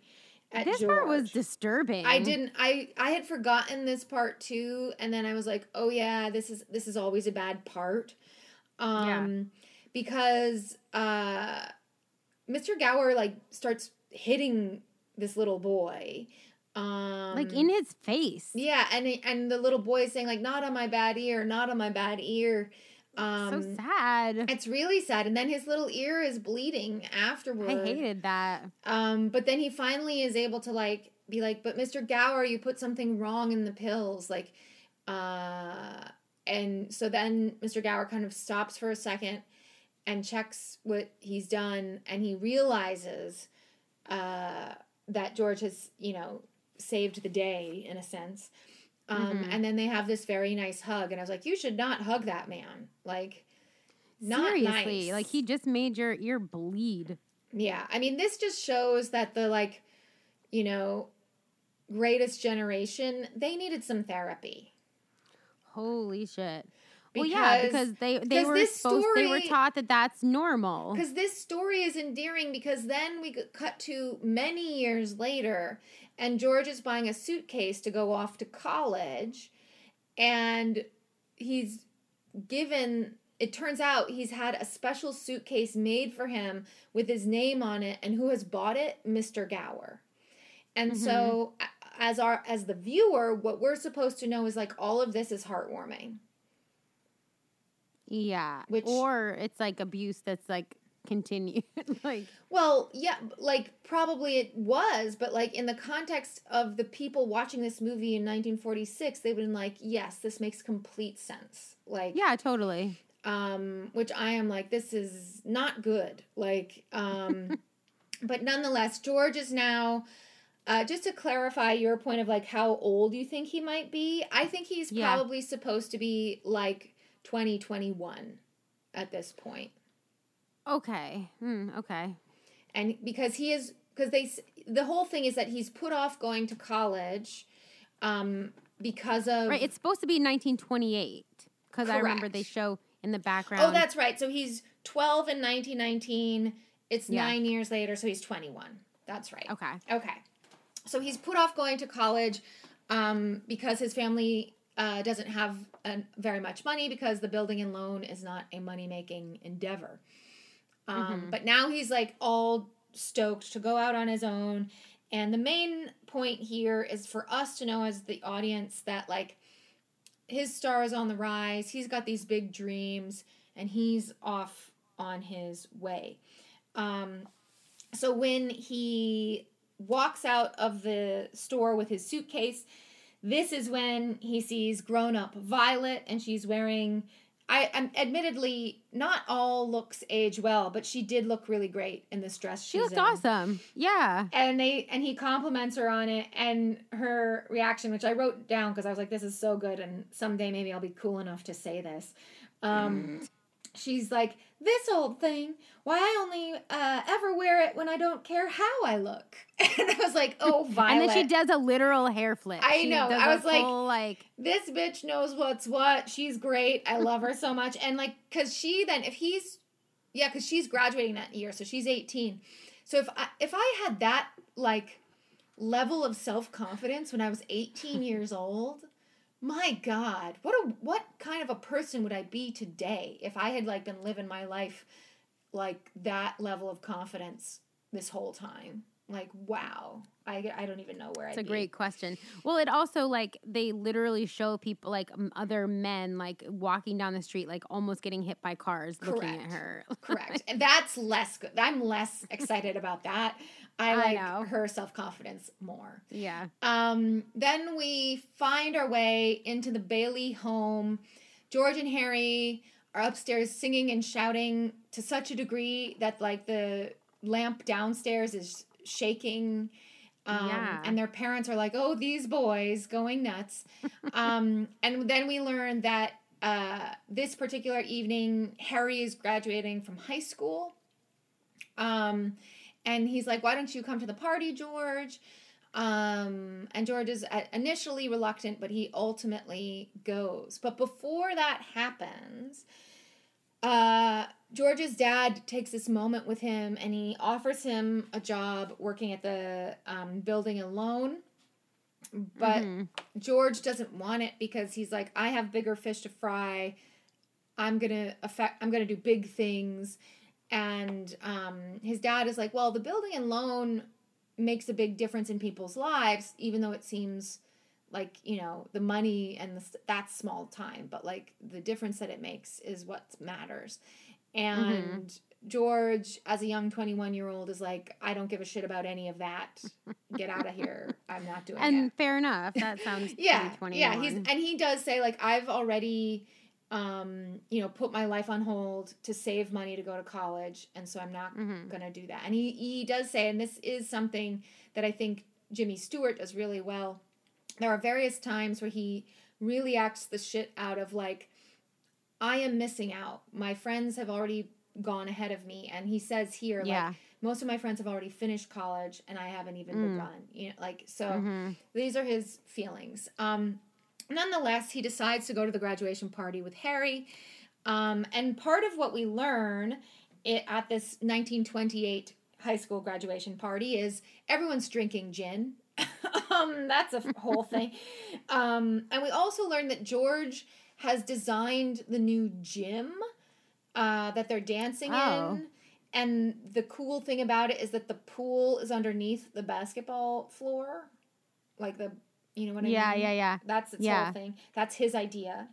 at This George. part was disturbing. I didn't I I had forgotten this part too and then I was like, "Oh yeah, this is this is always a bad part." Um because uh Mr. Gower like starts hitting this little boy. Um like in his face. Yeah, and and the little boy is saying like not on my bad ear, not on my bad ear. Um so sad. It's really sad and then his little ear is bleeding afterward. I hated that. Um, but then he finally is able to like be like, but Mr. Gower, you put something wrong in the pills, like, uh, and so then Mr. Gower kind of stops for a second and checks what he's done, and he realizes, uh, that George has, you know, saved the day in a sense. Um, Mhm. and then they have this very nice hug, and I was like, you should not hug that man, like. Not Seriously, nice. like he just made your ear bleed. Yeah, I mean, this just shows that the like, you know, greatest generation they needed some therapy. Holy shit. well, yeah, Because- because they they were supposed they were taught that that's normal. Because this story is endearing. Because then we cut to many years later, and George is buying a suitcase to go off to college, and he's given. It turns out he's had a special suitcase made for him with his name on it, and who has bought it? Mr. Gower. And so, mm-hmm. a- as our as the viewer, what we're supposed to know is like all of this is heartwarming. Yeah. Which- or it's like abuse that's like continued. like Well, yeah, like probably it was, but like in the context of the people watching this movie in 1946, they would have been like, "Yes, this makes complete sense." Like, yeah, totally. um, which I am like, this is not good. Like, um, but nonetheless, George is now. Uh, just to clarify your point of like how old you think he might be, I think he's Yeah. probably supposed to be like 2021 at this point. Okay. Hmm, okay. and because he is because they the whole thing is that he's put off going to college um because of Right, it's supposed to be 1928 cuz I remember they show in the background. oh that's right so he's 12 in 1919 it's Yeah. nine years later so he's 21 that's right Okay. okay so he's put off going to college um because his family uh, doesn't have uh, very much money because the building and loan is not a money making endeavor Um, Mhm. But now he's like all stoked to go out on his own. And the main point here is for us to know as the audience that like his star is on the rise. He's got these big dreams and he's off on his way. Um, so when he walks out of the store with his suitcase, this is when he sees grown up Violet and she's wearing I am admittedly not all looks age well, but she did look really great in this dress. She she's looked in. awesome. Yeah. And they and he compliments her on it and her reaction, which I wrote down because I was like, this is so good, and someday maybe I'll be cool enough to say this. Um, she's like, this old thing. Why I only uh, ever wear it when I don't care how I look. And I was like, oh, Violet. And then she does a literal hair flip. I She know. I was like- full, like this bitch knows what's what. She's great. I love her so much. And like, cause she then, if he's Yeah, because she's graduating that year, so she's 18. So if I if I had that like level of self confidence when I was 18 years old, my God, what a what kind of a person would I be today if I had like been living my life like that level of confidence this whole time? Like wow, I, I don't even know where It's I'd a be. great question. Well, it also like they literally show people like other men like walking down the street like almost getting hit by cars looking at Correct. her. Correct. And that's less good. I'm less excited about that. I I like know. her self confidence more. yeah. Um, then we find our way into the Bailey home. George and Harry are upstairs singing and shouting to such a degree that like the lamp downstairs is shaking. Um, Yeah. And their parents are like, "Oh, these boys going nuts." um, and then we learn that uh, this particular evening, Harry is graduating from high school. Um, and he's like, "Why don't you come to the party, George?" Um, and George is initially reluctant, but he ultimately goes. But before that happens, uh, George's dad takes this moment with him and he offers him a job working at the um, building alone. But Mhm. George doesn't want it because he's like, I have bigger fish to fry. I'm gonna affect. I'm gonna do big things, and um, his dad is like, well, the building and loan makes a big difference in people's lives, even though it seems like you know the money and the, that's small time, but like the difference that it makes is what matters. And George, as a young 21 year old, is like, I don't give a shit about any of that. Get out of here. I'm not doing it And fair enough. That sounds yeah yeah he's and he does say like i've already um you know put my life on hold to save money to go to college and so i'm not Mhm. gonna do that and he he does say and this is something that i think jimmy stewart does really well there are various times where he really acts the shit out of like i am missing out my friends have already gone ahead of me and he says here Yeah. like most of my friends have already finished college and i haven't even Mm. begun you know like so Mhm. these are his feelings. Um, nonetheless, he decides to go to the graduation party with Harry. Um, and part of what we learn it, at this 1928 high school graduation party is everyone's drinking gin. um, that's a whole thing. Um, and we also learn that George has designed the new gym uh, that they're dancing Oh. in. And the cool thing about it is that the pool is underneath the basketball floor. Like the, you know what I Yeah, mean? yeah, yeah. Yeah. That's its Yeah. whole thing. That's his idea.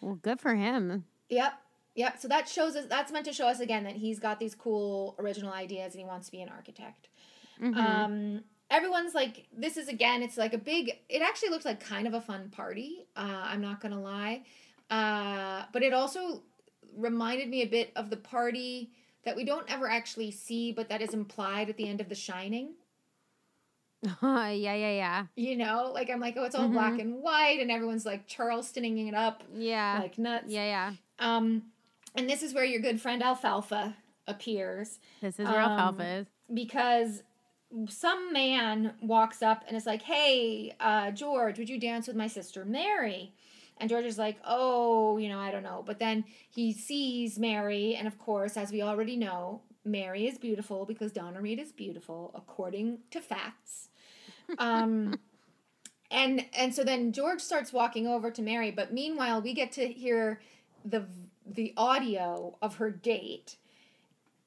Well, good for him. Yep. Yep. So that shows us, that's meant to show us again that he's got these cool original ideas and he wants to be an architect. Mhm. Um, everyone's like, this is again, it's like a big, it actually looks like kind of a fun party. Uh, I'm not going to lie. Uh, but it also reminded me a bit of the party that we don't ever actually see, but that is implied at the end of The Shining. yeah, yeah, yeah. You know, like I'm like, oh, it's all black and white, and everyone's like Charlestoning it up Yeah. like nuts. yeah, yeah. Um, and this is where your good friend Alfalfa appears This is where Um, alfalfa is. because some man walks up and is like, "Hey, uh, George, would you dance with my sister Mary?" And George is like, "Oh, you know, I don't know." But then he sees Mary, and of course, as we already know, Mary is beautiful because Donna Reed is beautiful according to facts. Um, and and so then George starts walking over to Mary, but meanwhile, we get to hear the the audio of her date.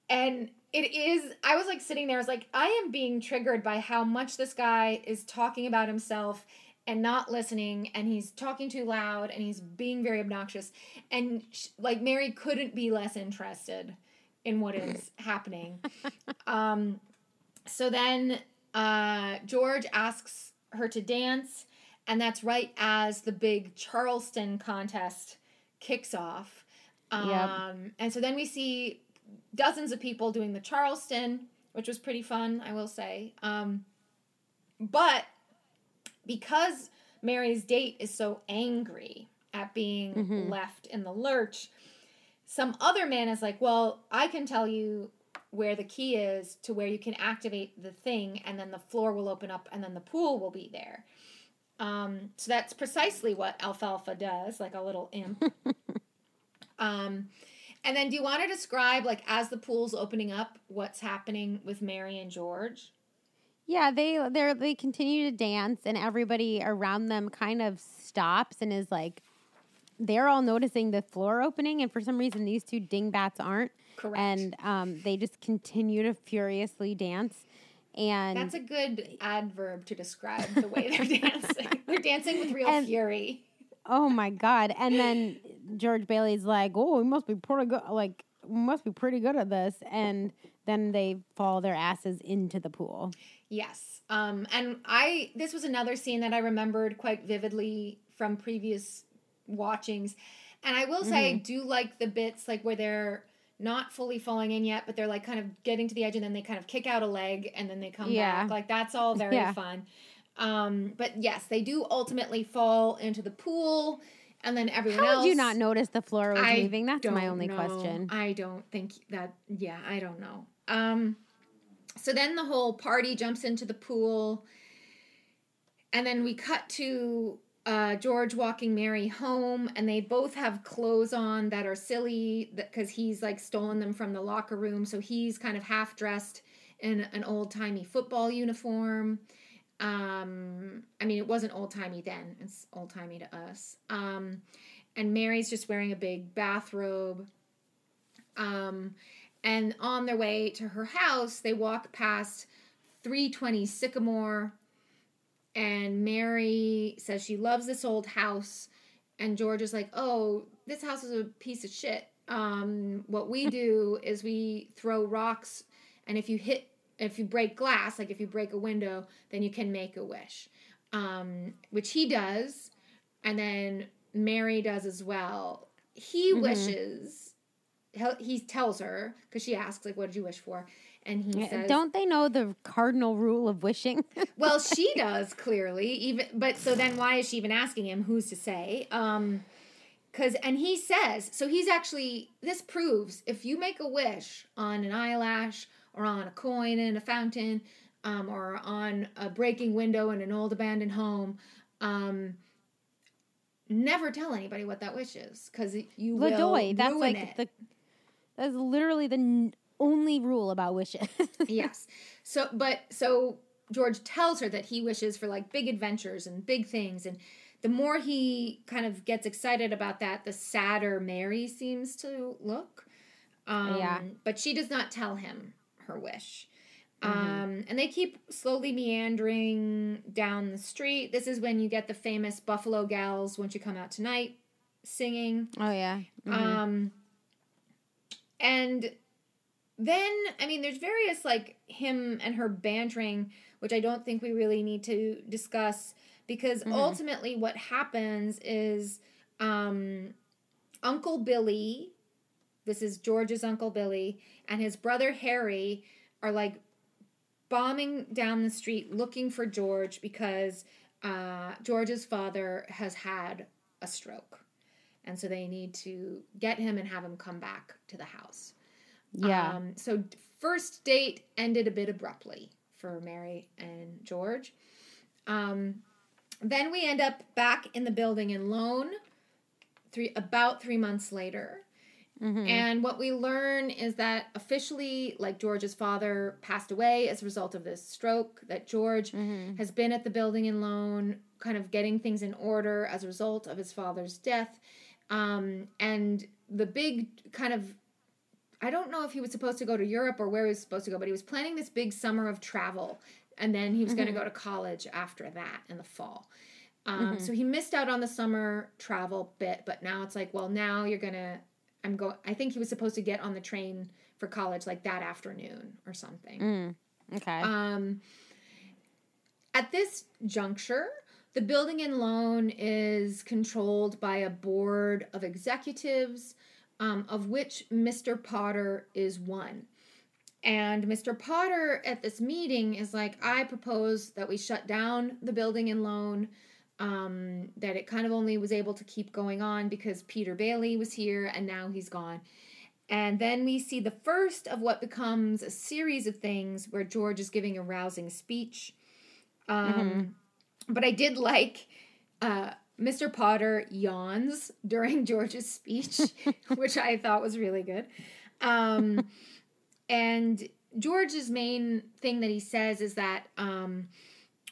And it is i was like sitting there i was like i am being triggered by how much this guy is talking about himself and not listening and he's talking too loud and he's being very obnoxious. And like mary couldn't be less interested in what is happening um so then uh george asks her to dance and that's right as the big charleston contest kicks off um Yep. and so then we see dozens of people doing the Charleston, which was pretty fun, I will say. Um, but because Mary's date is so angry at being Mhm. left in the lurch, some other man is like, Well, I can tell you where the key is to where you can activate the thing, and then the floor will open up, and then the pool will be there. Um, so that's precisely what Alfalfa does, like a little imp. um, And then do you want to describe like as the pool's opening up what's happening with Mary and George? Yeah, they they they continue to dance, and everybody around them kind of stops and is like, they're all noticing the floor opening, and for some reason these two dingbats aren't. Correct. And um, they just continue to furiously dance. And That's a good adverb to describe the way they're dancing. They're dancing with real And- fury. oh my god! And then George Bailey's like, "Oh, we must be pretty good. Like, we must be pretty good at this." And then they fall their asses into the pool. Yes. Um, and I this was another scene that I remembered quite vividly from previous watchings. And I will say I do like the bits like where they're not fully falling in yet, but they're like kind of getting to the edge and then they kind of kick out a leg and then they come Yeah. back. Like that's all very Yeah. fun. Um, but yes, they do ultimately fall into the pool and then everyone How else did you not notice the floor was I moving? That's my only know. question. I don't think that. Yeah, I don't know. Um, so then the whole party jumps into the pool, and then we cut to uh, George walking Mary home, and they both have clothes on that are silly because he's like stolen them from the locker room. So he's kind of half dressed in an old timey football uniform. Um, I mean, it wasn't old timey then; it's old timey to us. Um, and Mary's just wearing a big bathrobe. Um, and on their way to her house, they walk past 320 Sycamore, and Mary says she loves this old house. And George is like, "Oh, this house is a piece of shit. Um, what we do is we throw rocks, and if you hit, if you break glass, like if you break a window, then you can make a wish." Um, which he does, and then Mary does as well. He Mhm. wishes. he- He tells her because she asks, like, "What did you wish for?" And he says, Don't they know the cardinal rule of wishing? well, she does clearly. Even but so then why is she even asking him? Who's to say? Um cuz and he says, so he's actually this proves if you make a wish on an eyelash or on a coin in a fountain um or on a breaking window in an old abandoned home, um never tell anybody what that wish is cuz you will Ladoy, that's ruin like it. the that's literally the only rule about wishes. yes. So, but so George tells her that he wishes for like big adventures and big things. And the more he kind of gets excited about that, the sadder Mary seems to look. Um, Yeah. But she does not tell him her wish. Mhm. Um, and they keep slowly meandering down the street. This is when you get the famous Buffalo Gals, Won't You Come Out Tonight singing. oh yeah. Mhm. Um, and then, I mean, there's various like him and her bantering, which I don't think we really need to discuss because Mhm. ultimately what happens is um, Uncle Billy, this is George's Uncle Billy, and his brother Harry are like bombing down the street looking for George because uh, George's father has had a stroke. And so they need to get him and have him come back to the house. Yeah. Um, so first date ended a bit abruptly for Mary and George. Um, then we end up back in the building in loan, three about three months later. Mhm. And what we learn is that officially, like George's father passed away as a result of this stroke, that George Mhm. has been at the building in loan, kind of getting things in order as a result of his father's death. Um, and the big kind of I don't know if he was supposed to go to Europe or where he was supposed to go, but he was planning this big summer of travel. And then he was going to go to college after that in the fall. Um, So he missed out on the summer travel bit, but now it's like, well, now you're going to, I'm going, I think he was supposed to get on the train for college like that afternoon or something. Mm. Okay. Um, at this juncture, the building and loan is controlled by a board of executives, um, of which Mr. Potter is one. And Mr. Potter at this meeting is like, I propose that we shut down the building and loan. Um, that it kind of only was able to keep going on because Peter Bailey was here and now he's gone. And then we see the first of what becomes a series of things where George is giving a rousing speech. Um, But I did like uh, Mr. Potter yawns during George's speech, which I thought was really good. Um, and George's main thing that he says is that um,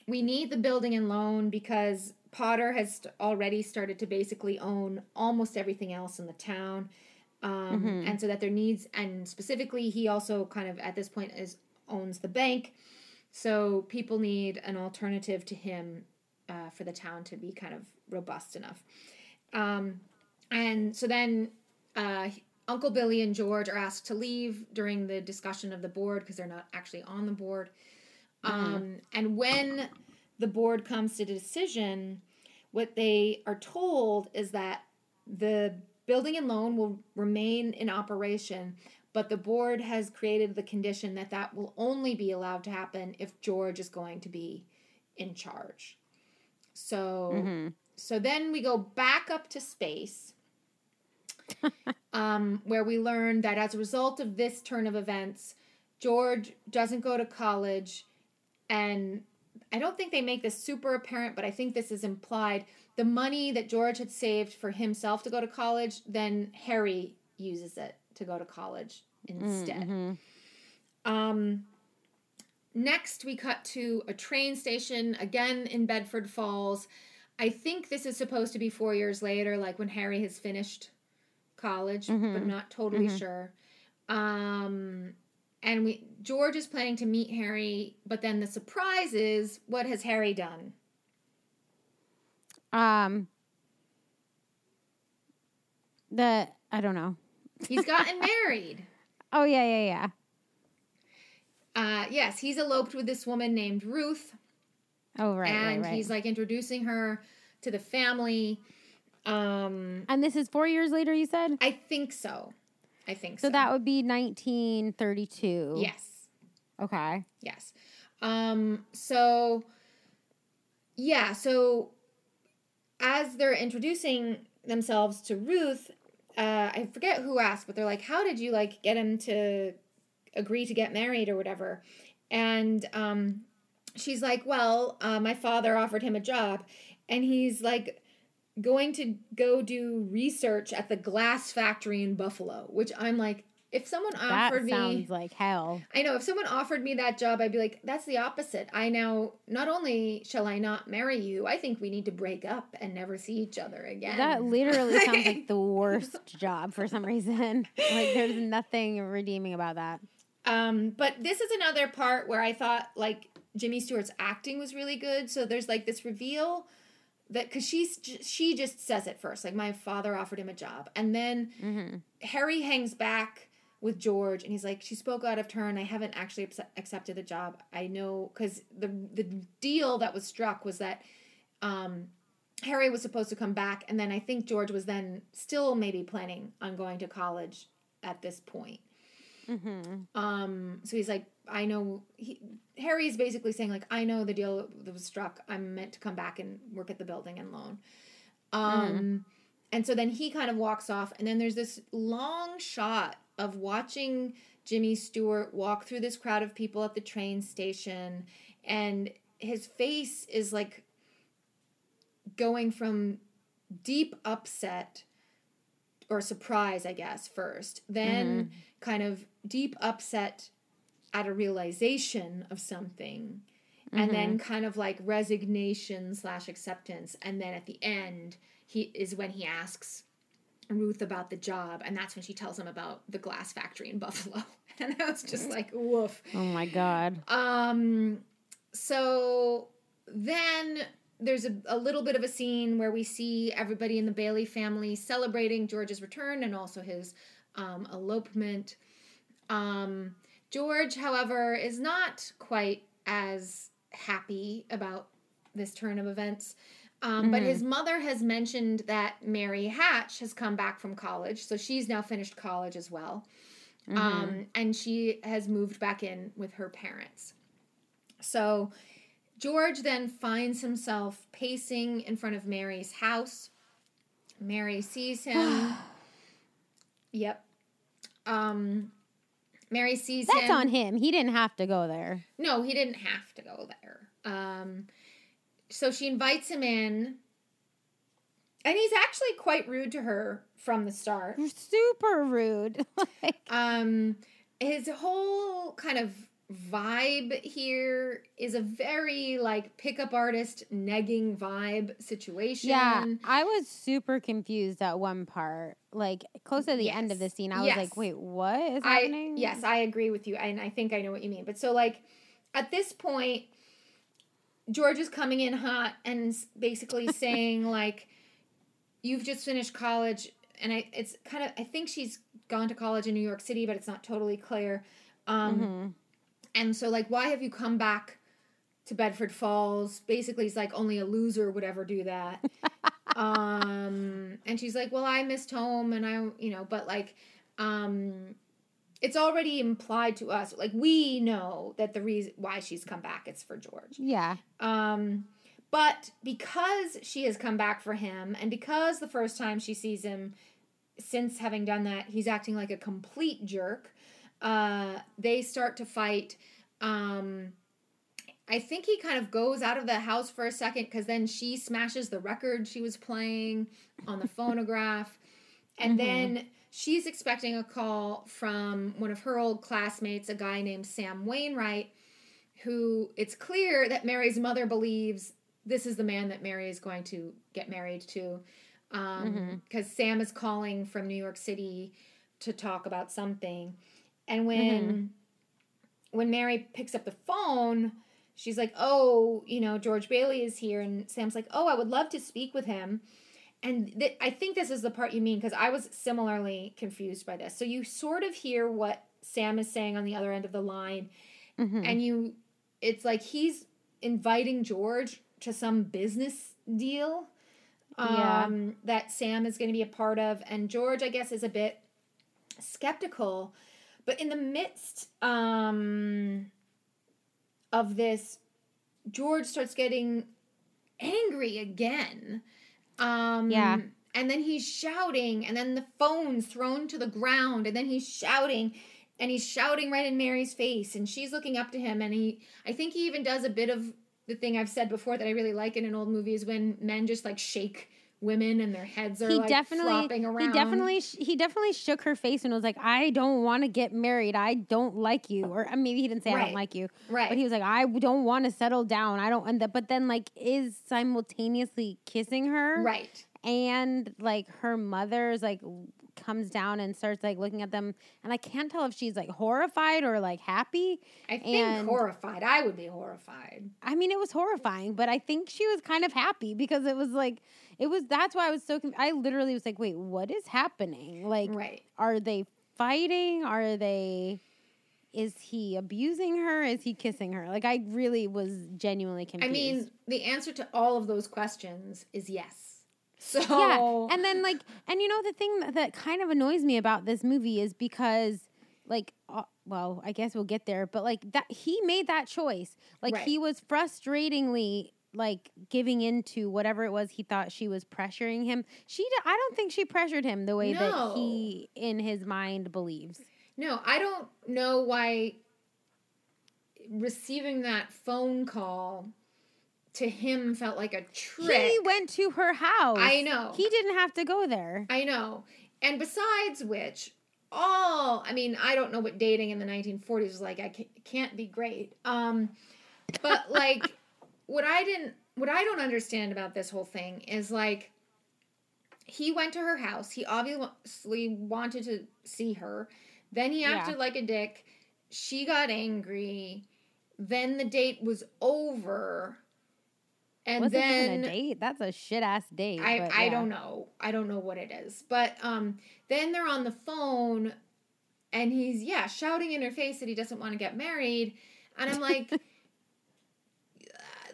we need the building and loan because Potter has already started to basically own almost everything else in the town. Um, Mhm. And so that there needs, and specifically, he also kind of at this point is owns the bank. So people need an alternative to him uh, for the town to be kind of robust enough. Um, and so then uh, Uncle Billy and George are asked to leave during the discussion of the board because they're not actually on the board. Um, and when the board comes to a decision, what they are told is that the building and loan will remain in operation, but the board has created the condition that that will only be allowed to happen if George is going to be in charge. So, Mhm. so then we go back up to space, um, where we learn that as a result of this turn of events, George doesn't go to college, and I don't think they make this super apparent, but I think this is implied. The money that George had saved for himself to go to college, then Harry uses it to go to college instead. Mhm. Um, next, we cut to a train station again in Bedford Falls. I think this is supposed to be four years later, like when Harry has finished college, but Mhm. I'm not totally Mhm. sure. Um, and we George is planning to meet Harry, but then the surprise is what has Harry done? Um. The I don't know. He's gotten married. Oh yeah, yeah, yeah. Uh, yes, he's eloped with this woman named Ruth. Oh right, and right, right. he's like introducing her to the family. Um, and this is four years later. You said I think so. I think so. so. That would be 1932. yes, Okay. yes. Um, so yeah, so as they're introducing themselves to Ruth, uh, I forget who asked, but they're like, "How did you like get him to agree to get married or whatever?" And um, she's like, "Well, uh, my father offered him a job, and he's like." going to go do research at the glass factory in Buffalo, which I'm like, if someone offered me that, sounds like hell. I know if someone offered me that job, I'd be like, that's the opposite. I now not only shall I not marry you, I think we need to break up and never see each other again. That literally sounds like the worst job for some reason. Like there's nothing redeeming about that. Um, but this is another part where I thought like Jimmy Stewart's acting was really good. So there's like this reveal that because she's she just says it first, like my father offered him a job, and then hmm Harry hangs back with George and he's like, she spoke out of turn. I haven't actually accept- accepted the job. I know because the the deal that was struck was that um, Harry was supposed to come back, and then I think George was then still maybe planning on going to college at this point. Hmm Um, so he's like, I know. He, Harry's basically saying like, I know the deal that was struck. I'm meant to come back and work at the building and loan. Um, and so then he kind of walks off, and then there's this long shot of watching Jimmy Stewart walk through this crowd of people at the train station, and his face is like going from deep upset or surprise, I guess, first, then kind of deep upset at a realization of something, and then kind of like resignation slash acceptance, and then at the end, he is when he asks Ruth about the job, and that's when she tells him about the glass factory in Buffalo, and I was just like, woof. Oh my god. Um, so then there's a, a little bit of a scene where we see everybody in the Bailey family celebrating George's return and also his um, elopement. Um, George, however, is not quite as happy about this turn of events. Um, But his mother has mentioned that Mary Hatch has come back from college, so she's now finished college as well. Um, and she has moved back in with her parents. So George then finds himself pacing in front of Mary's house. Mary sees him. yep. Um, Mary sees That's him. on him. He didn't have to go there. No, he didn't have to go there. Um, so she invites him in, and he's actually quite rude to her from the start. Super rude. like, Um, his whole kind of vibe here is a very like pickup artist negging vibe situation. yeah, I was super confused at one part. Like close to the end of the scene, I was like, "Wait, what is I happening?" yes, I agree with you, and I think I know what you mean. But so like at this point, George is coming in hot and basically saying like, "You've just finished college," and I it's kind of I think she's gone to college in New York City, but it's not totally clear. Um, Mhm. And so like, why have you come back to Bedford Falls? Basically, he's like, only a loser would ever do that. um, and she's like, well, I missed home, and I, you know, but like, um, it's already implied to us, like we know that the reason why she's come back it's for George. Yeah. Um, but because she has come back for him, and because the first time she sees him since having done that, he's acting like a complete jerk. Uh, they start to fight. Um, I think he kind of goes out of the house for a second because then she smashes the record she was playing on the phonograph. And Mhm. then she's expecting a call from one of her old classmates, a guy named Sam Wainwright, who it's clear that Mary's mother believes this is the man that Mary is going to get married to. Because Sam is calling from New York City to talk about something. And when when Mary picks up the phone, she's like, "Oh, you know, George Bailey is here," and Sam's like, "Oh, I would love to speak with him." And th- I think this is the part you mean because I was similarly confused by this. So you sort of hear what Sam is saying on the other end of the line, Mhm. and you, it's like he's inviting George to some business deal Yeah. um, that Sam is going to be a part of, and George, I guess, is a bit skeptical. But in the midst um, of this, George starts getting angry again. Um, Yeah. And then he's shouting, and then the phone's thrown to the ground, and then he's shouting, and he's shouting right in Mary's face, and she's looking up to him, and he, I think he even does a bit of the thing I've said before that I really like in an old movie is when men just like shake women and their heads are he like definitely flopping around. he definitely he definitely shook her face and was like i don't want to get married i don't like you or maybe he didn't say i don't like you right. but he was like i don't want to settle down i don't and the, but then like is simultaneously kissing her right. and like her mother's like comes down and starts like looking at them and i can't tell if she's like horrified or like happy I think and- horrified. I would be horrified. I mean, it was horrifying, but I think she was kind of happy because it was like, it was, that's why I was so, conf- I literally was like, wait, what is happening? Like, Right. are they fighting? Are they, is he abusing her? Is he kissing her? Like, I really was genuinely confused. I mean, the answer to all of those questions is yes. So yeah. And then, like, and you know, the thing that, that kind of annoys me about this movie is because, like, uh, well, I guess we'll get there, but like that he made that choice. Like Right. he was frustratingly like giving into whatever it was he thought she was pressuring him. She, I don't think she pressured him the way that he in his mind believes. no, I don't know why receiving that phone call to him felt like a trick. He went to her house. I know. He didn't have to go there. I know. And besides which, all I mean, I don't know what dating in the 1940s was like. I can't be great. Um, but like, what I didn't, what I don't understand about this whole thing is like, he went to her house. He obviously wanted to see her. Then he Yeah. acted like a dick. She got angry. Then the date was over. And Wasn't then a date. That's a shit ass date. I, but I don't know. I don't know what it is. But um then they're on the phone and he's yeah, shouting in her face that he doesn't want to get married. And I'm like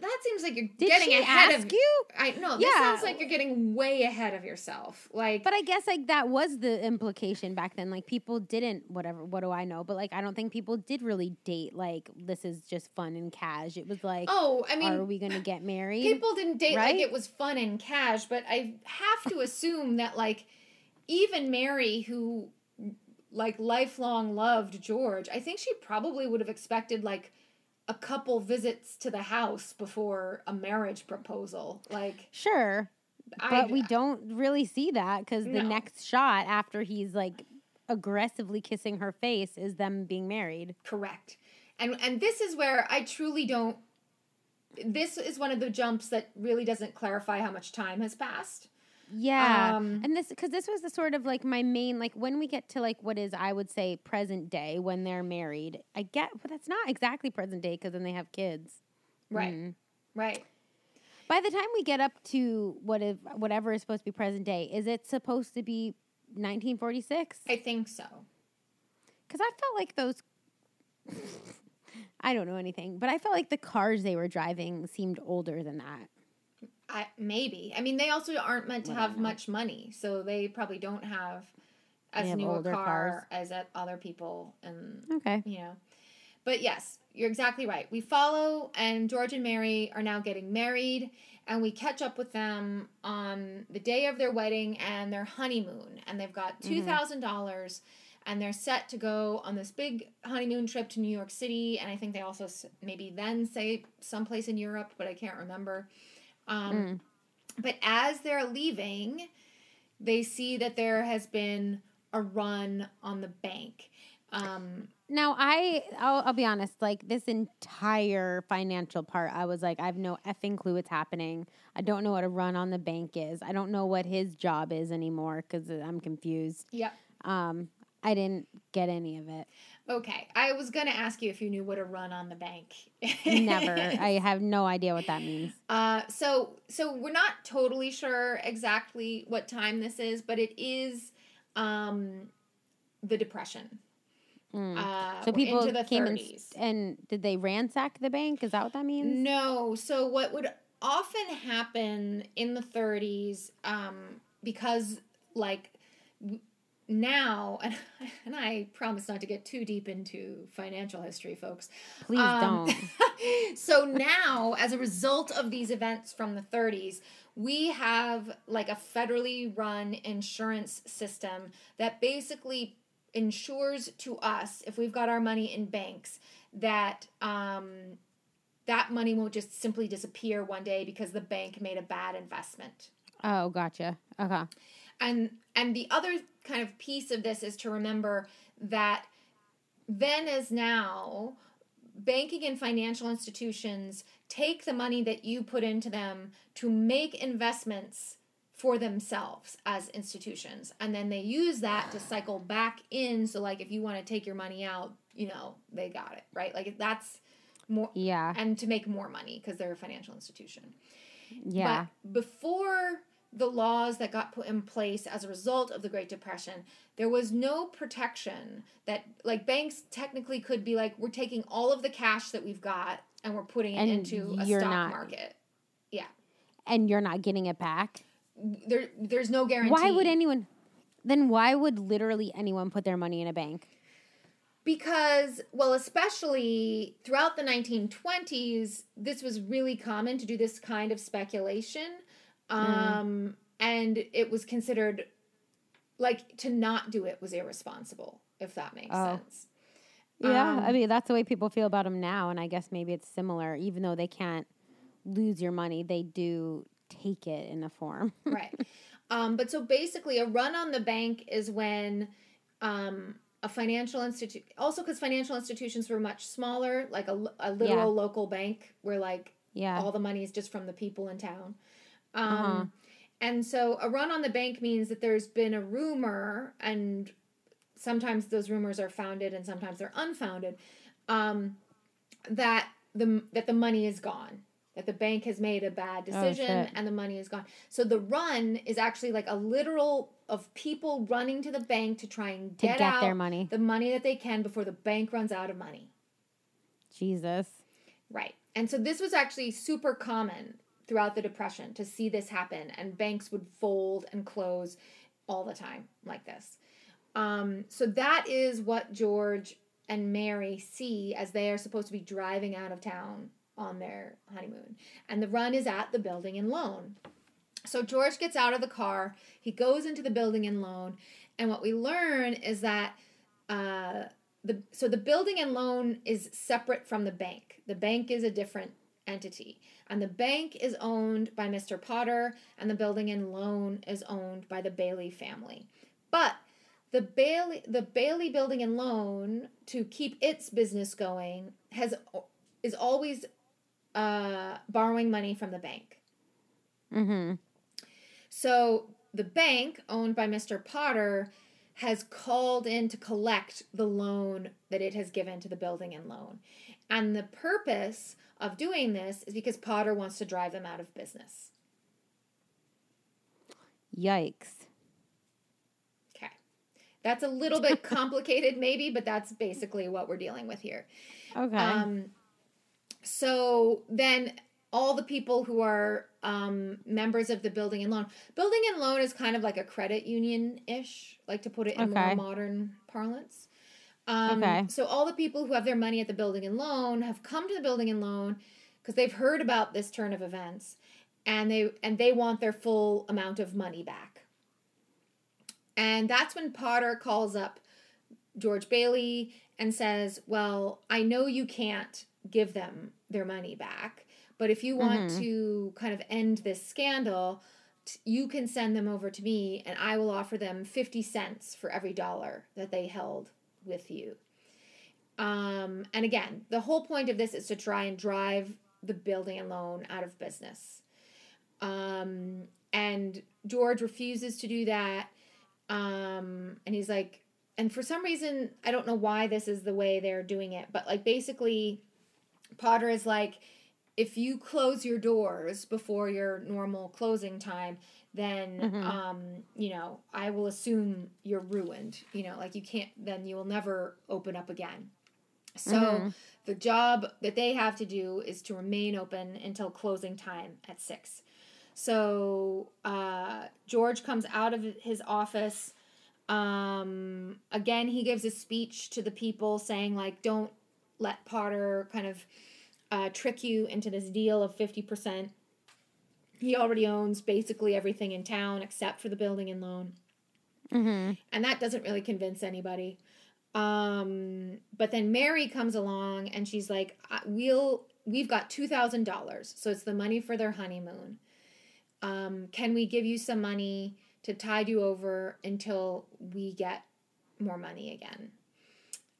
that seems like you're Did getting ahead of you? I no, this sounds like you're getting way ahead of yourself. Like But I guess like that was the implication back then. Like people didn't whatever. What do I know? But like I don't think people did really date. Like this is just fun and cash. It was like, oh, I mean are we gonna get married? people didn't date right? like it was fun and cash, but I have to assume that like even Mary who like lifelong loved George, I think she probably would have expected like a couple visits to the house before a marriage proposal. Like sure. but we don't really see that because the No. next shot after he's like aggressively kissing her face is them being married. Correct. And and this is where I truly don't this is one of the jumps that really doesn't clarify how much time has passed. Yeah. Um, and this because this was the sort of like my main like when we get to like what is I would say present day when they're married. I get but that's not exactly present day because then they have kids. Right. Mm. Right. By the time we get up to what if whatever is supposed to be present day, is it supposed to be 1946? I think so. Because I felt like those. I don't know anything, but I felt like the cars they were driving seemed older than that. I maybe. I mean, they also aren't meant to I have much money, so they probably don't have as have new a car cars. as other people and Okay. you know. But yes, you're exactly right. We follow, and George and Mary are now getting married, and we catch up with them on the day of their wedding and their honeymoon, and they've got mm-hmm. dollars. and they're set to go on this big honeymoon trip to New York City, and I think they also maybe then say someplace in Europe, but I can't remember. Um, Mm. But as they're leaving, they see that there has been a run on the bank. Um, Now I I'll, I'll be honest. Like this entire financial part, I was like, I have no effing clue what's happening. I don't know what a run on the bank is. I don't know what his job is anymore because I'm confused. Yeah. Um, I didn't get any of it. Okay. I was going to ask you if you knew what a run on the bank. Never. I have no idea what that means. Uh, so so we're not totally sure exactly what time this is, but it is um, the depression. Mm. Uh, So people into the came and, 30s. and did they ransack the bank? Is that what that means? No. So what would often happen in the 30s, um, because like now, and, and I promise not to get too deep into financial history, folks. Please Um, don't. so now, as a result of these events from the 30s, we have like a federally run insurance system that basically ensures to us, if we've got our money in banks, that um, that money won't just simply disappear one day because the bank made a bad investment. Oh, gotcha. Okay. And and the other kind of piece of this is to remember that then as now banking and financial institutions take the money that you put into them to make investments for themselves as institutions and then they use that to cycle back in so like if you want to take your money out you know they got it right like that's more Yeah. and to make more money because they're a financial institution Yeah. but before the laws that got put in place as a result of the Great Depression, there was no protection that, like, banks technically could be like, we're taking all of the cash that we've got and we're putting it into a stock not- market. Yeah. And you're not getting it back. There, there's no guarantee. Why would anyone? Then why would literally anyone put their money in a bank? Because, well, especially throughout the 1920s, this was really common to do this kind of speculation. Um, And it was considered like to not do it was irresponsible, if that makes Oh. sense. Yeah, Um, I mean that's the way people feel about them now, and I guess maybe it's similar. Even though they can't lose your money, they do take it in a form. right. Um, but so basically, a run on the bank is when um, a financial institute, also because financial institutions were much smaller, like a, a literal Yeah. local bank where like yeah, all the money is just from the people in town. Um, Uh-huh. And so a run on the bank means that there's been a rumor, and sometimes those rumors are founded and sometimes they're unfounded, um, that the that the money is gone. That the bank has made a bad decision Oh, and the money is gone. So the run is actually like a literal of people running to the bank to try and get, get out their money. the money that they can before the bank runs out of money. Jesus. Right. And so this was actually super common throughout the Depression to see this happen, and banks would fold and close all the time like this. Um, so that is what George and Mary see as they are supposed to be driving out of town on their honeymoon. And the run is at the building and loan. So George gets out of the car, he goes into the building and loan, and what we learn is that uh, the so the building and loan is separate from the bank. The bank is a different entity. And the bank is owned by Mr. Potter, and the building and loan is owned by the Bailey family. But the Bailey the Bailey Building and Loan to keep its business going has is always uh, borrowing money from the bank. Mm-hmm. So the bank owned by Mr. Potter has called in to collect the loan that it has given to the building and loan. And the purpose of doing this is because Potter wants to drive them out of business. Yikes. Okay. That's a little bit complicated, maybe, but that's basically what we're dealing with here. Okay. Um, so then all the people who are um, members of the building and loan. Building and loan is kind of like a credit union ish, like to put it in Okay. more modern parlance. Um, Okay. So all the people who have their money at the building and loan have come to the building and loan because they've heard about this turn of events, and they and they want their full amount of money back. And that's when Potter calls up George Bailey and says, Well, I know you can't give them their money back, but if you want Mhm. to kind of end this scandal, t- you can send them over to me and I will offer them 50 cents for every dollar that they held with you. Um, and again, the whole point of this is to try and drive the building and loan out of business. Um, and George refuses to do that. Um, and he's like, and for some reason, I don't know why this is the way they're doing it, but like basically, Potter is like, if you close your doors before your normal closing time, then Mhm. um, you know, I will assume you're ruined. You know, like you can't then you will never open up again. So Mhm. the job that they have to do is to remain open until closing time at six. So uh, George comes out of his office. Um, again, he gives a speech to the people saying, like, don't let Potter kind of uh, trick you into this deal of 50%. He already owns basically everything in town except for the building and loan Mm-hmm. and that doesn't really convince anybody. Um, but then Mary comes along and she's like, "We'll we've got two thousand dollars, so it's the money for their honeymoon. Um, can we give you some money to tide you over until we get more money again?"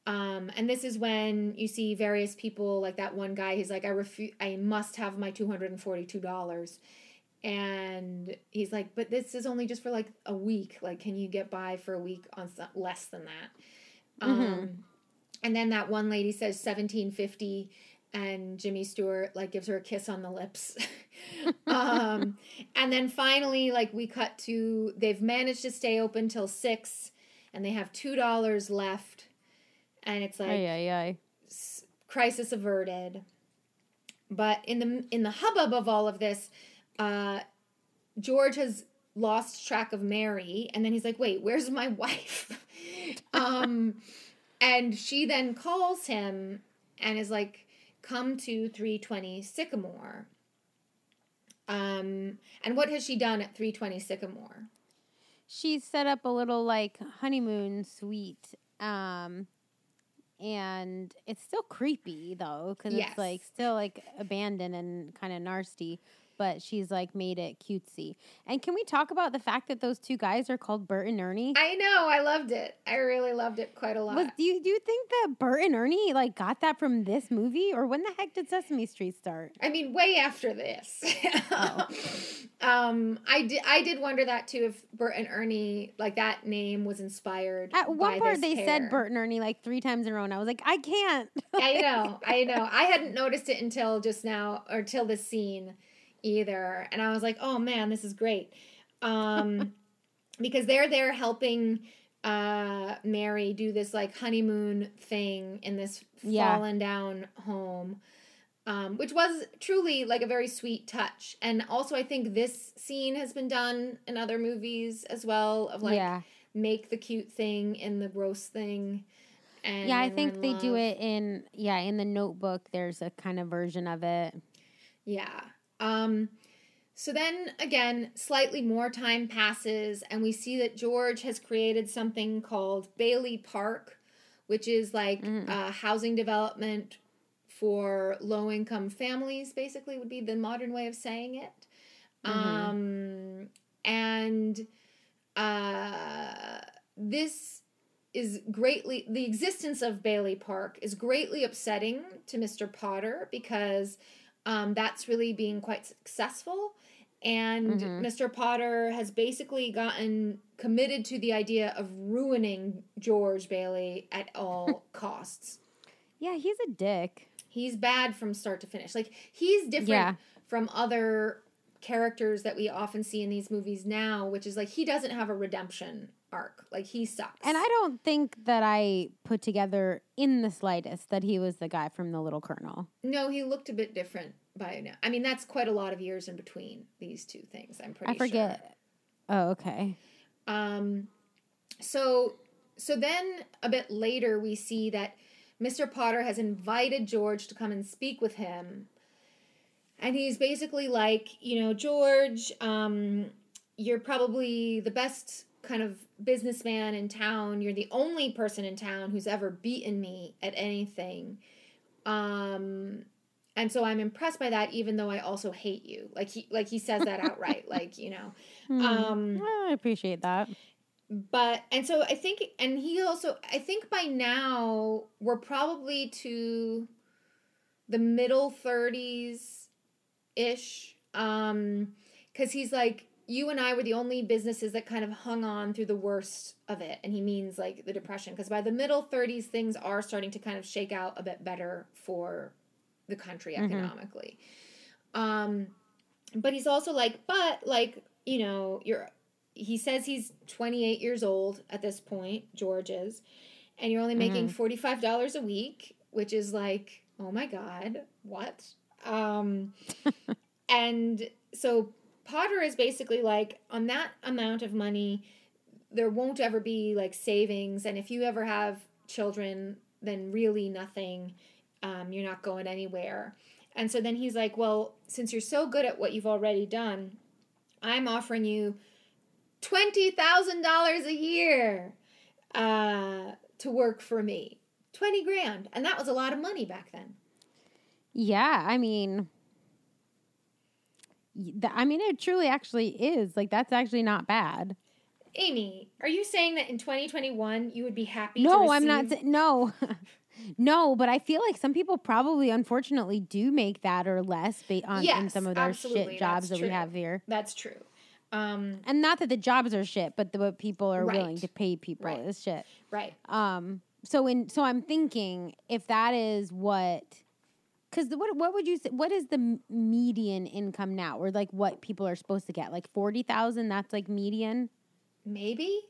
Um, and this is when you see various people like that one guy. He's like, "I refuse. I must have my two hundred and forty-two dollars." and he's like but this is only just for like a week like can you get by for a week on so- less than that um Mhm. and then that one lady says 1750 and jimmy stewart like gives her a kiss on the lips um and then finally like we cut to they've managed to stay open till six and they have two dollars left and it's like Ay, ay, ay. s- crisis averted. But in the in the hubbub of all of this, uh, George has lost track of Mary, and then he's like, "Wait, where's my wife?" um, and she then calls him and is like, "Come to three twenty Sycamore." Um, and what has she done at three twenty Sycamore? She set up a little like honeymoon suite. Um, and it's still creepy though, because Yes. it's like still like abandoned and kind of nasty. But she's like made it cutesy. And can we talk about the fact that those two guys are called Bert and Ernie? I know, I loved it. I really loved it quite a lot. Was do you do you think that Bert and Ernie like got that from this movie, or when the heck did Sesame Street start? I mean, way after this. Oh. um, I did. I did wonder that too. If Bert and Ernie, like that name, was inspired. At one by part, they pair. said Bert and Ernie like three times in a row, and I was like, I can't. I know. I know. I hadn't noticed it until just now, or till this scene, either. And I was like, oh man, this is great. Um, because they're there helping uh Mary do this like honeymoon thing in this Yeah. fallen down home. Um, which was truly like a very sweet touch. And also I think this scene has been done in other movies as well of like yeah, make the cute thing and the gross thing. And yeah. I think in they do it in yeah in the Notebook. There's a kind of version of it. Yeah. Um so then again, slightly more time passes and we see that George has created something called Bailey Park, which is like Mm. a housing development for low income families, basically, would be the modern way of saying it. Um, and uh, this is greatly, the existence of Bailey Park is greatly upsetting to Mr. Potter because um, that's really being quite successful. And Mhm. Mr. Potter has basically gotten committed to the idea of ruining George Bailey at all costs. Yeah, he's a dick. He's bad from start to finish. Like he's different Yeah. from other characters that we often see in these movies now, which is like he doesn't have a redemption arc. Like he sucks. And I don't think that I put together in the slightest that he was the guy from The Little Colonel. no, he looked a bit different by now. I mean, that's quite a lot of years in between these two things. I'm pretty I forget. sure. Oh, okay. Um, so so then a bit later we see that Mr. Potter has invited George to come and speak with him. And he's basically like, you know, George, um, you're probably the best kind of businessman in town. You're the only person in town who's ever beaten me at anything. Um, and so I'm impressed by that, even though I also hate you. Like he, like he says that outright. like you know, Hmm. um, I appreciate that. but and so I think and he also I think by now we're probably to the middle 30s ish um cuz he's like you and I were the only businesses that kind of hung on through the worst of it. And he means like the depression. Because by the middle 30s things are starting to kind of shake out a bit better for the country Mhm. economically. Um but he's also like but like you know you're he says he's 28 years old at this point george is and you're only making $45 a week which is like oh my god what? Um and so potter is basically like on that amount of money there won't ever be like savings and if you ever have children then really nothing um, you're not going anywhere. And so then he's like well since you're so good at what you've already done i'm offering you $20000 a year uh, to work for me. 20 grand and that was a lot of money back then. Yeah, I mean, I mean, it truly actually is. Like, that's actually not bad. amy are you saying that in 2021 you would be happy to No, I'm not. receive- sa- No, no, but I feel like some people probably, unfortunately, do make that or less ba- on Yes, some of their shit jobs that we have here. that's true um, And not that the jobs are shit, but the, what people are willing to pay people Right. is shit. right Um. So in so I'm thinking if that is what, because what what would you say? What is the median income now, or like what people are supposed to get? Like forty thousand. That's like median. maybe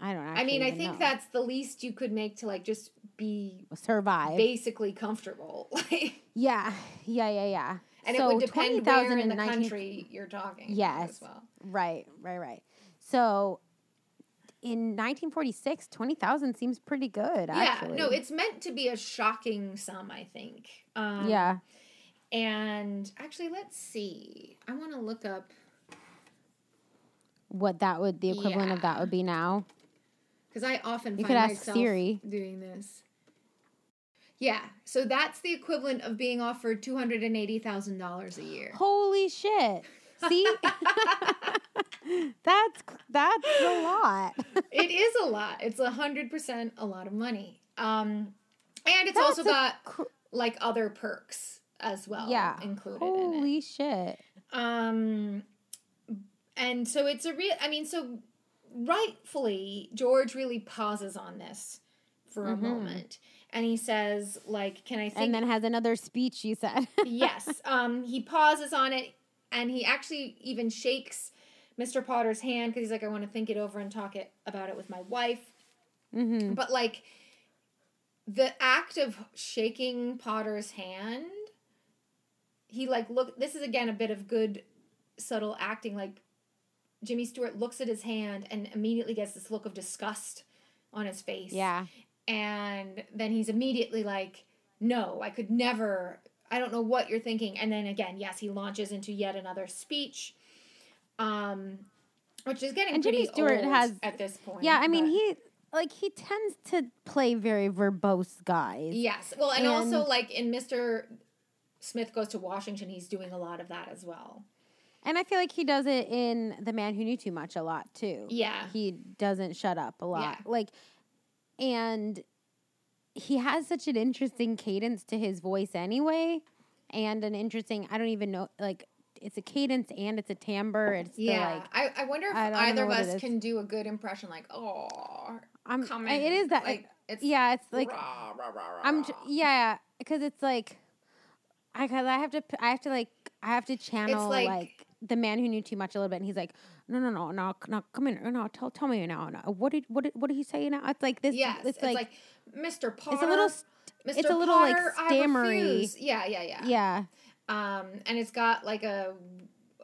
I don't. Know. I mean i think know. that's the least you could make to like just be survive. basically comfortable like yeah, yeah, yeah, yeah. and so it would depend 20,000 where in the 19 country you're talking Yes. as well Right, right, right. So in 1946, 20,000 seems pretty good. Actually. yeah no it's meant to be a shocking sum i think um, yeah. and actually let's see i want to look up What that would the equivalent of that would be now? because I often You find could ask myself Siri. doing this. Yeah, so that's the equivalent of being offered two hundred and eighty thousand dollars a year. Holy shit! See, that's that's a lot. it is a lot. It's a hundred percent a lot of money. Um, and it's That's also got cr- like other perks as well. yeah, included in it. Holy shit! Um, and so it's a real. I mean, so rightfully, George really pauses on this for a Mhm. moment, and he says, "Like, can I think?" And then has another speech. You said. yes. Um, he pauses on it, and he actually even shakes Mr. Potter's hand because he's like, "I want to think it over and talk it about it with my wife." mm-hmm. But like, the act of shaking Potter's hand, he like look. This is again a bit of good, subtle acting. Like, Jimmy Stewart looks at his hand and immediately gets this look of disgust on his face Yeah. and then he's immediately like no i could never i don't know what you're thinking and then again yes he launches into yet another speech um which is getting And Jimmy Stewart has- at this point Yeah. I mean, but- he like he tends to play very verbose guys. Yes. Well, and, also like in Mr. Smith Goes to Washington, he's doing a lot of that as well. And I feel like he does it in The Man Who Knew Too Much a lot too. Yeah. He doesn't shut up a lot. Yeah. Like and he has such an interesting cadence to his voice anyway and an interesting I don't even know like it's a cadence and it's a timbre. It's the, Yeah. like I, I wonder if I either of us can do a good impression like, oh, I'm in. it is that like it's yeah, it's like rah, rah, rah, I'm yeah, because it's like I cause I have to I have to like I have to channel like- like, the man who knew too much a little bit, and he's like, no, no, no, no, no, come in, no, tell tell me now, no, what did what did what did he say now? It's like this. Yes, it's, like, Mr. Potter. it's a little Mr. it's a little, like, Potter, I stammery. Yeah, yeah, yeah. yeah. Um, and it's got like a,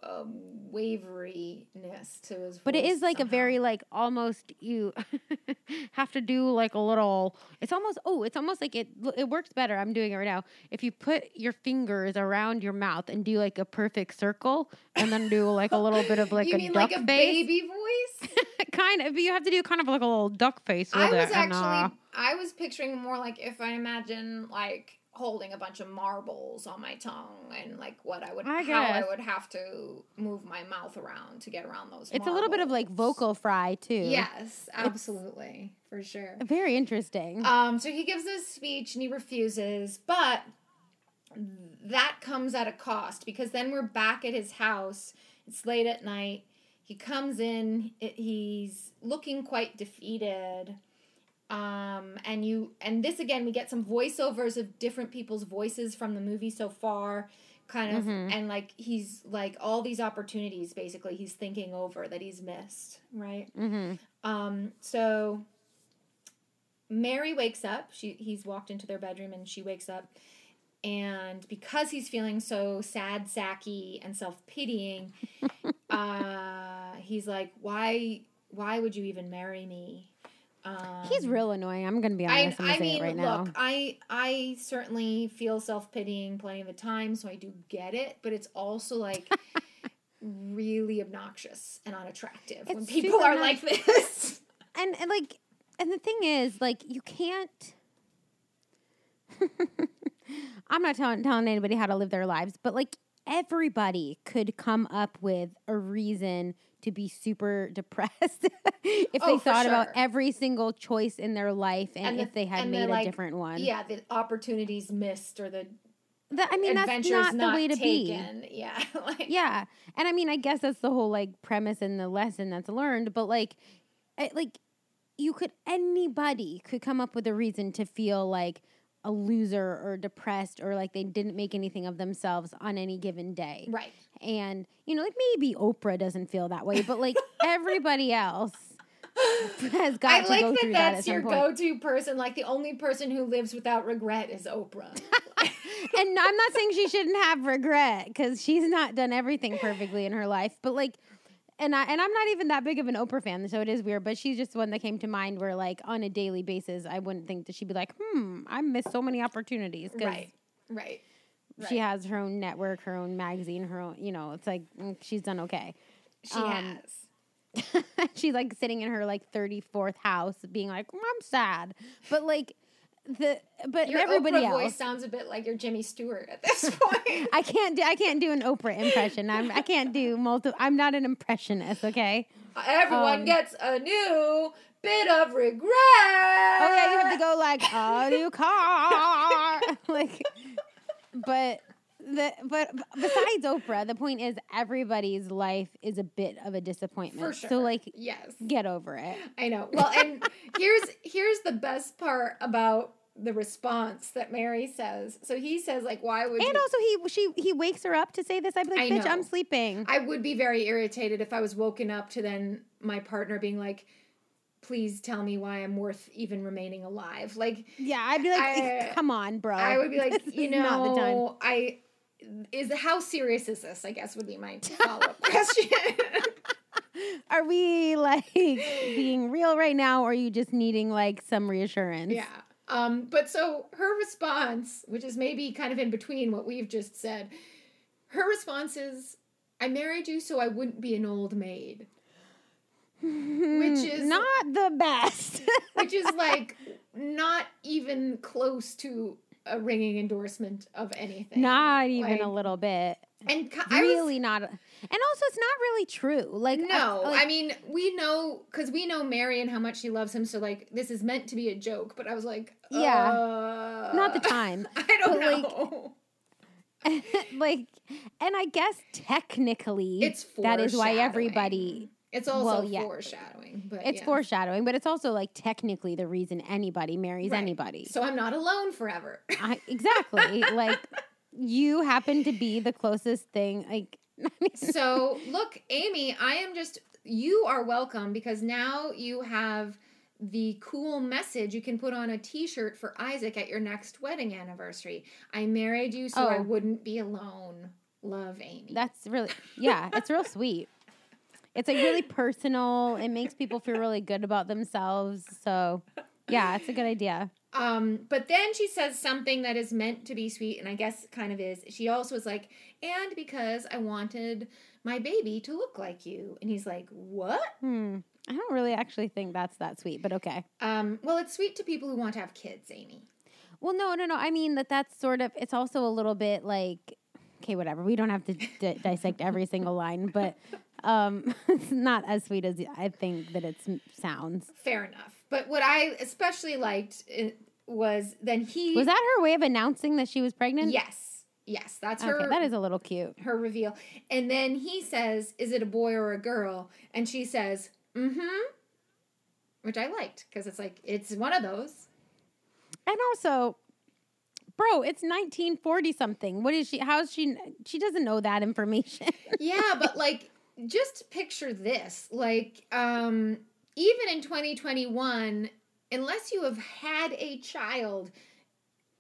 a waveriness to his. But it is like a very like almost you have to do like a little. It's almost oh, it's almost like it. It works better. I'm doing it right now. If you put your fingers around your mouth and do like a perfect circle, and then do like a little bit of like you a mean duck like a face, baby voice? kind of. But you have to do kind of like a little duck face with I it. was and, actually, uh, I was picturing more like if I imagine like holding a bunch of marbles on my tongue and like what I would, I how I would have to move my mouth around to get around those. it's a little bit of like vocal fry too. Yes, absolutely, for sure. very interesting. Um, so he gives this speech and he refuses, but that comes at a cost because then we're back at his house. It's late at night. He comes in. It, he's looking quite defeated. Um, and you and this again, we get some voiceovers of different people's voices from the movie so far, kind of, Mhm. and like he's like all these opportunities basically he's thinking over that he's missed, right? hmm Um, so Mary wakes up. She he's walked into their bedroom and she wakes up. And because he's feeling so sad, sacky, and self pitying, uh, he's like, "Why? Why would you even marry me?" Um, He's real annoying. I'm gonna be honest. I say mean, right look, now. I I certainly feel self pitying plenty of the time, so I do get it. But it's also like really obnoxious and unattractive when people are not- like this. and, and like and the thing is like you can't i'm not telling, telling anybody how to live their lives but like everybody could come up with a reason to be super depressed if Oh, they thought about every single choice in their life and, And the- if they had made a like, different one. Yeah, the opportunities missed or the That- i mean that's adventures not the way to be. Yeah, like, yeah and i mean i guess that's the whole like premise and the lesson that's learned but like I, like you could anybody could come up with a reason to feel like a loser or depressed or like they didn't make anything of themselves on any given day right. and you know like maybe oprah doesn't feel that way but like everybody else has got I to like go that through that at that's some your go-to person. Like the only person who lives without regret is Oprah. and I'm not saying she shouldn't have regret because she's not done everything perfectly in her life, but like, and I and I'm not even that big of an Oprah fan, so it is weird. But she's just one that came to mind where, like, on a daily basis, I wouldn't think that she'd be like, "Hmm, I missed so many opportunities." Right, right. she right. has her own network, her own magazine, her own. You know, it's like mm, she's done okay. She um, has. she's like sitting in her like 34th house, being like, "Mm, "I'm sad," but like the but Your everybody Oprah else. voice sounds a bit like your Jimmy Stewart at this point. I can't do I can't do an Oprah impression. I'm I can't do multi I'm not an impressionist, okay? Everyone Um, gets a new bit of regret. Okay, you have to go like a new car. like but the but besides Oprah, the point is everybody's life is a bit of a disappointment. For sure. So like Yes. get over it. I know. Well, and here's here's the best part about the response that Mary says. So he says like why would And you also he she he wakes her up to say this. I'd be like, I bitch, I'm sleeping. I would be very irritated if I was woken up to then my partner being like please tell me why I'm worth even remaining alive. Like yeah, I'd be like, I- come on, bro. I would be like, you is not the time. know, I is how serious is this? I guess would be my follow up question. Are we like being real right now, or are you just needing like some reassurance? Yeah. Um, but so her response, which is maybe kind of in between what we've just said, her response is, I married you so I wouldn't be an old maid. which is not the best. which is like not even close to a ringing endorsement of anything. not even Like, a little bit. And ki- I was- Really not. And also, it's not really true. Like no, like, I mean we know because we know Mary and how much she loves him. So like this is meant to be a joke, but I was like, Yeah. uh, not the time. I don't but, like, know. like, and I guess technically, it's that is why everybody. It's also well, yeah. foreshadowing, but It's yeah. foreshadowing, but it's also like technically the reason anybody marries Right. anybody. So I'm not alone forever. I, exactly. like you happen to be the closest thing. Like so look, Amy, I am just you are welcome because now you have the cool message you can put on a t-shirt for Isaac at your next wedding anniversary. I married you so I Oh. wouldn't be alone. Love Amy. that's really yeah. It's real sweet. It's like really personal. It makes people feel really good about themselves. So yeah, it's a good idea. Um, but then she says something that is meant to be sweet, and I guess kind of is. She also was like, and because I wanted my baby to look like you. And he's like, What? Hmm. I don't really actually think that's that sweet, but okay. Um, well, it's sweet to people who want to have kids, Amy. Well, no, no, no. I mean that that's sort of. It's also a little bit like, okay, whatever. We don't have to d- dissect every single line, but um, it's not as sweet as I think that it sounds. Fair enough. But what I especially liked uh, was then he Was that her way of announcing that she was pregnant? Yes. Yes, that's her Okay, that is a little cute. her reveal. And then he says, "Is it a boy or a girl?" And she says, "Mm-hmm." Which I liked because it's like it's one of those. And also, bro, it's 1940 something. What is she? How's she? She doesn't know that information. yeah, but like just picture this. Like um even in 2021, unless you have had a child,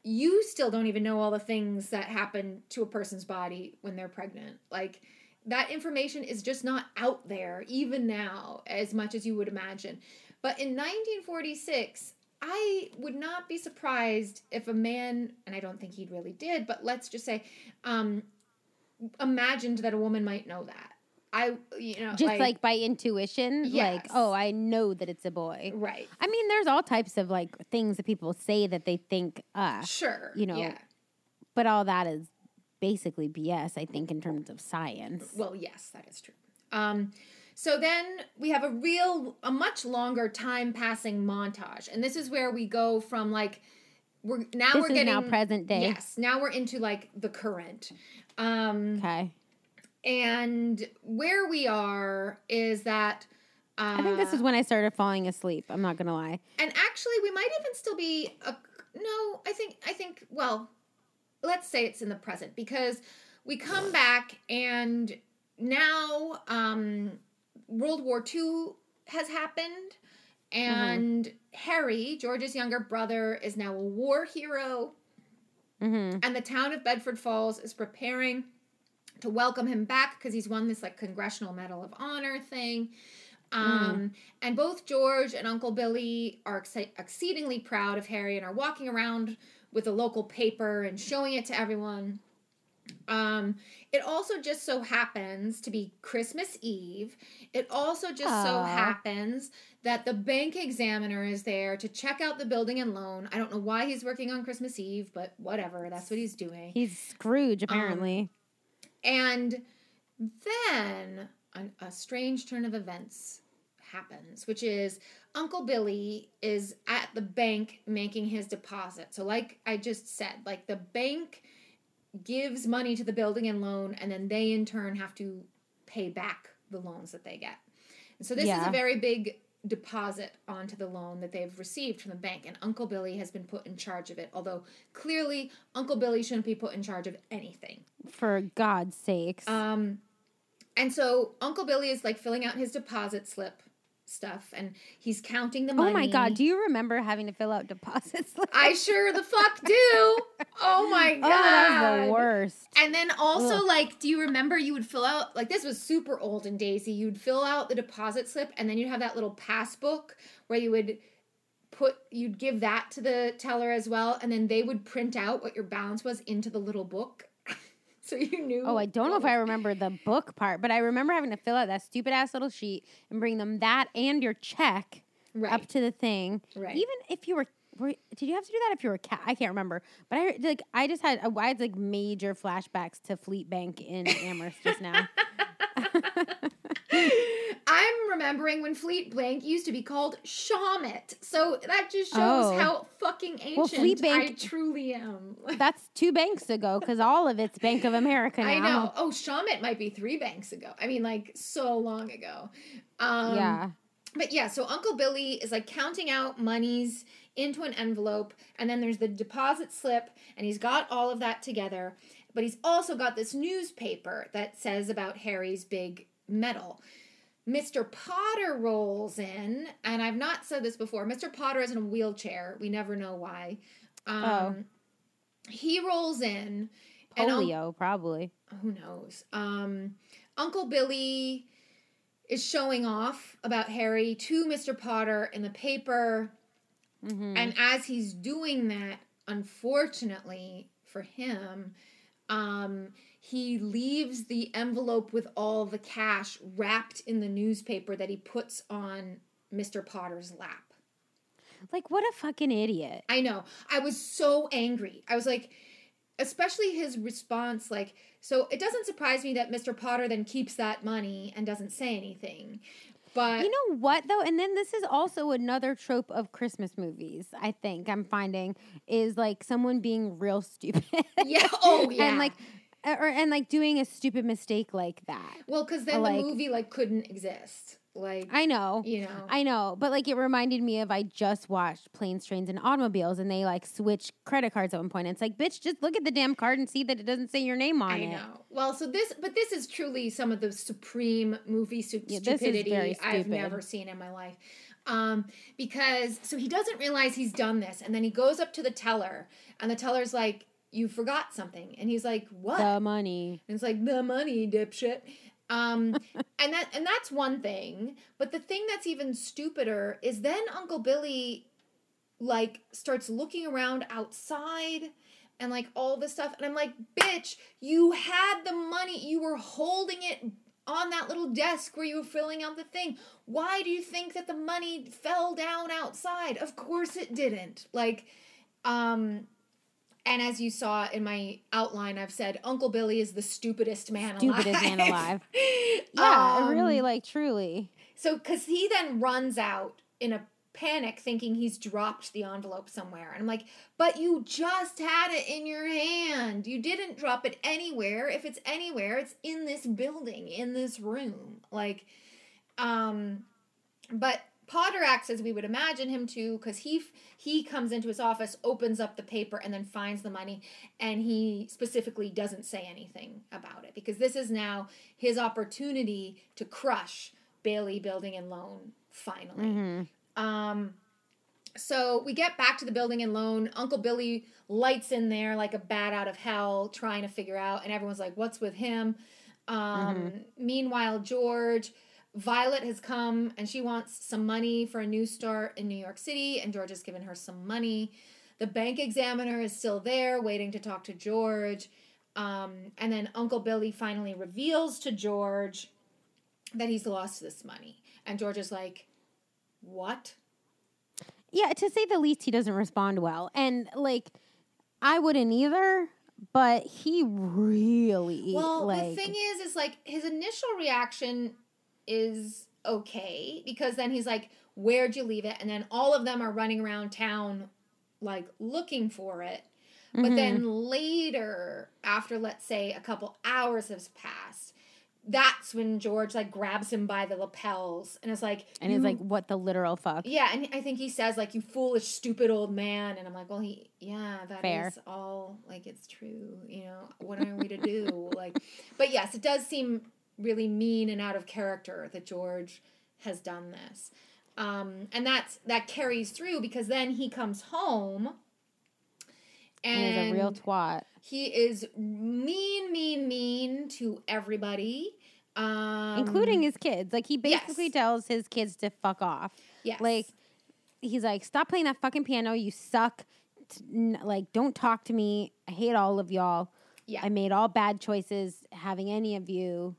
you still don't even know all the things that happen to a person's body when they're pregnant. Like that information is just not out there even now as much as you would imagine. But in 1946, I would not be surprised if a man, and I don't think he really did, but let's just say, um, imagined that a woman might know that. I, you know, Just like, by intuition, like, oh, I know that it's a boy. right, I mean, there's all types of like things that people say that they think, uh, sure, you know, yeah. but all that is basically BS, I think, in terms of science. Well, yes, that is true. Um, so then we have a real, a much longer time passing montage, and this is where we go from like we're now This we're getting now present day. Yes, now we're into like the current. Um, Okay. And where we are is that. Uh, I think this is when I started falling asleep. I'm not gonna lie. and actually we might even still be a no i think i think well let's say it's in the present because we come back and now um world war ii has happened and harry george's younger brother is now a war hero Mm-hmm. and the town of bedford falls is preparing to welcome him back because he's won this like congressional medal of honor thing um, and both george and uncle billy are exci- exceedingly proud of harry and are walking around with a local paper and showing it to everyone um, it also just so happens to be Christmas Eve. It also just so happens that the bank examiner is there to check out the building and loan. I don't know why he's working on Christmas Eve, but whatever. That's what he's doing. He's Scrooge, apparently. And then an, a strange turn of events happens, which is Uncle Billy is at the bank making his deposit. So, like I just said, like the bank gives money to the building and loan, and then they in turn have to pay back the loans that they get. And so, this is a very big deposit onto the loan that they've received from the bank, and Uncle Billy has been put in charge of it. Although clearly, Uncle Billy shouldn't be put in charge of anything. For God's sakes. Um, and so Uncle Billy is like filling out his deposit slip stuff, and he's counting the money. oh my God. Do you remember having to fill out deposits? I sure the fuck do. Oh my oh, god. Oh, that's the worst. And then also, Ugh. like, do you remember you would fill out like this was super old in Daisy? You'd fill out the deposit slip, and then you'd have that little passbook where you would put you'd give that to the teller as well, and then they would print out what your balance was into the little book. so you knew. Oh, I don't know if I remember the book part, but I remember having to fill out that stupid ass little sheet and bring them that and your check right. up to the thing. Right. Even if you were, were, did you have to do that if you were a cat? I can't remember. But I like I just had I had like major flashbacks to Fleet Bank in Amherst just now. I'm remembering when Fleet Bank used to be called Shawmut. So that just shows Oh. how fucking ancient Well, Fleet I truly am. That's two banks ago because all of it's Bank of America now. I know. Oh, Shawmut might be three banks ago. I mean, like so long ago. Um, yeah. But yeah, so Uncle Billy is like counting out monies into an envelope, and then there's the deposit slip, and he's got all of that together. But he's also got this newspaper that says about Harry's big medal. Mr. Potter rolls in, and I've not said this before. Mr. Potter is in a wheelchair. We never know why. Um, Oh. He rolls in. and Un- Polio, probably. who knows? Um, Uncle Billy is showing off about Harry to Mr. Potter in the paper. hmm And as he's doing that, unfortunately for him, um, he leaves the envelope with all the cash wrapped in the newspaper that he puts on Mr. Potter's lap. Like, what a fucking idiot. I know. I was so angry. I was like, especially his response, like, so it doesn't surprise me that Mr. Potter then keeps that money and doesn't say anything. But You know what though? And then this is also another trope of Christmas movies, I think I'm finding, is like someone being real stupid. yeah, oh yeah. and like or and like doing a stupid mistake like that. well, because then the movie like couldn't exist. Like, I know. you know, I know, but like it reminded me of I just watched Planes, Trains, and Automobiles, and they like switch credit cards at one point. And it's like, bitch, just look at the damn card and see that it doesn't say your name on I it. know. Well, so this, but this is truly some of the supreme movie stu- Yeah, stupidity I've never seen in my life. Um, because so he doesn't realize he's done this, and then he goes up to the teller, and the teller's like, "You forgot something," and he's like, "What?" The money. And it's like the money, dipshit. Um, and that and that's one thing. But the thing that's even stupider is then Uncle Billy like starts looking around outside and like all this stuff. And I'm like, bitch, you had the money. You were holding it on that little desk where you were filling out the thing. Why do you think that the money fell down outside? Of course it didn't. Like, um, and as you saw in my outline, I've said Uncle Billy is the stupidest man Stupidest alive. man alive. Yeah, Um, really, like truly. So, because he then runs out in a panic, thinking he's dropped the envelope somewhere, and I'm like, "But you just had it in your hand. You didn't drop it anywhere. If it's anywhere, it's in this building, in this room." Like, um, but Potter acts as we would imagine him to, because he he comes into his office, opens up the paper, and then finds the money, and he specifically doesn't say anything about it because this is now his opportunity to crush Bailey Building and Loan finally. hmm Um, so we get back to the building and loan. Uncle Billy lights in there like a bat out of hell, trying to figure out, and everyone's like, "What's with him?" Um, Meanwhile, George, Violet has come and she wants some money for a new start in New York City, and George has given her some money. The bank examiner is still there, waiting to talk to George. Um, and then Uncle Billy finally reveals to George that he's lost this money, and George is like, "What?" Yeah, to say the least, he doesn't respond well, and like I wouldn't either. But he really Well, like the thing is, is like his initial reaction is okay because then he's like, "Where'd you leave it?" And then all of them are running around town, like looking for it. But Mhm. then later, after let's say a couple hours has passed, that's when George like grabs him by the lapels and is like, and he's like, "What the literal fuck?" Yeah, and I think he says like you foolish stupid old man and I'm like, well he yeah, that is Fair. all like it's true, you know. What are we to do? like but yes, it does seem really mean and out of character that George has done this. Um and that's that carries through because then he comes home and he's a real twat. he is mean, mean, mean to everybody. Um including his kids. Like he basically yes. tells his kids to fuck off. yes. Like he's like, "Stop playing that fucking piano. You suck. Like don't talk to me. I hate all of y'all." Yeah. I made all bad choices having any of you.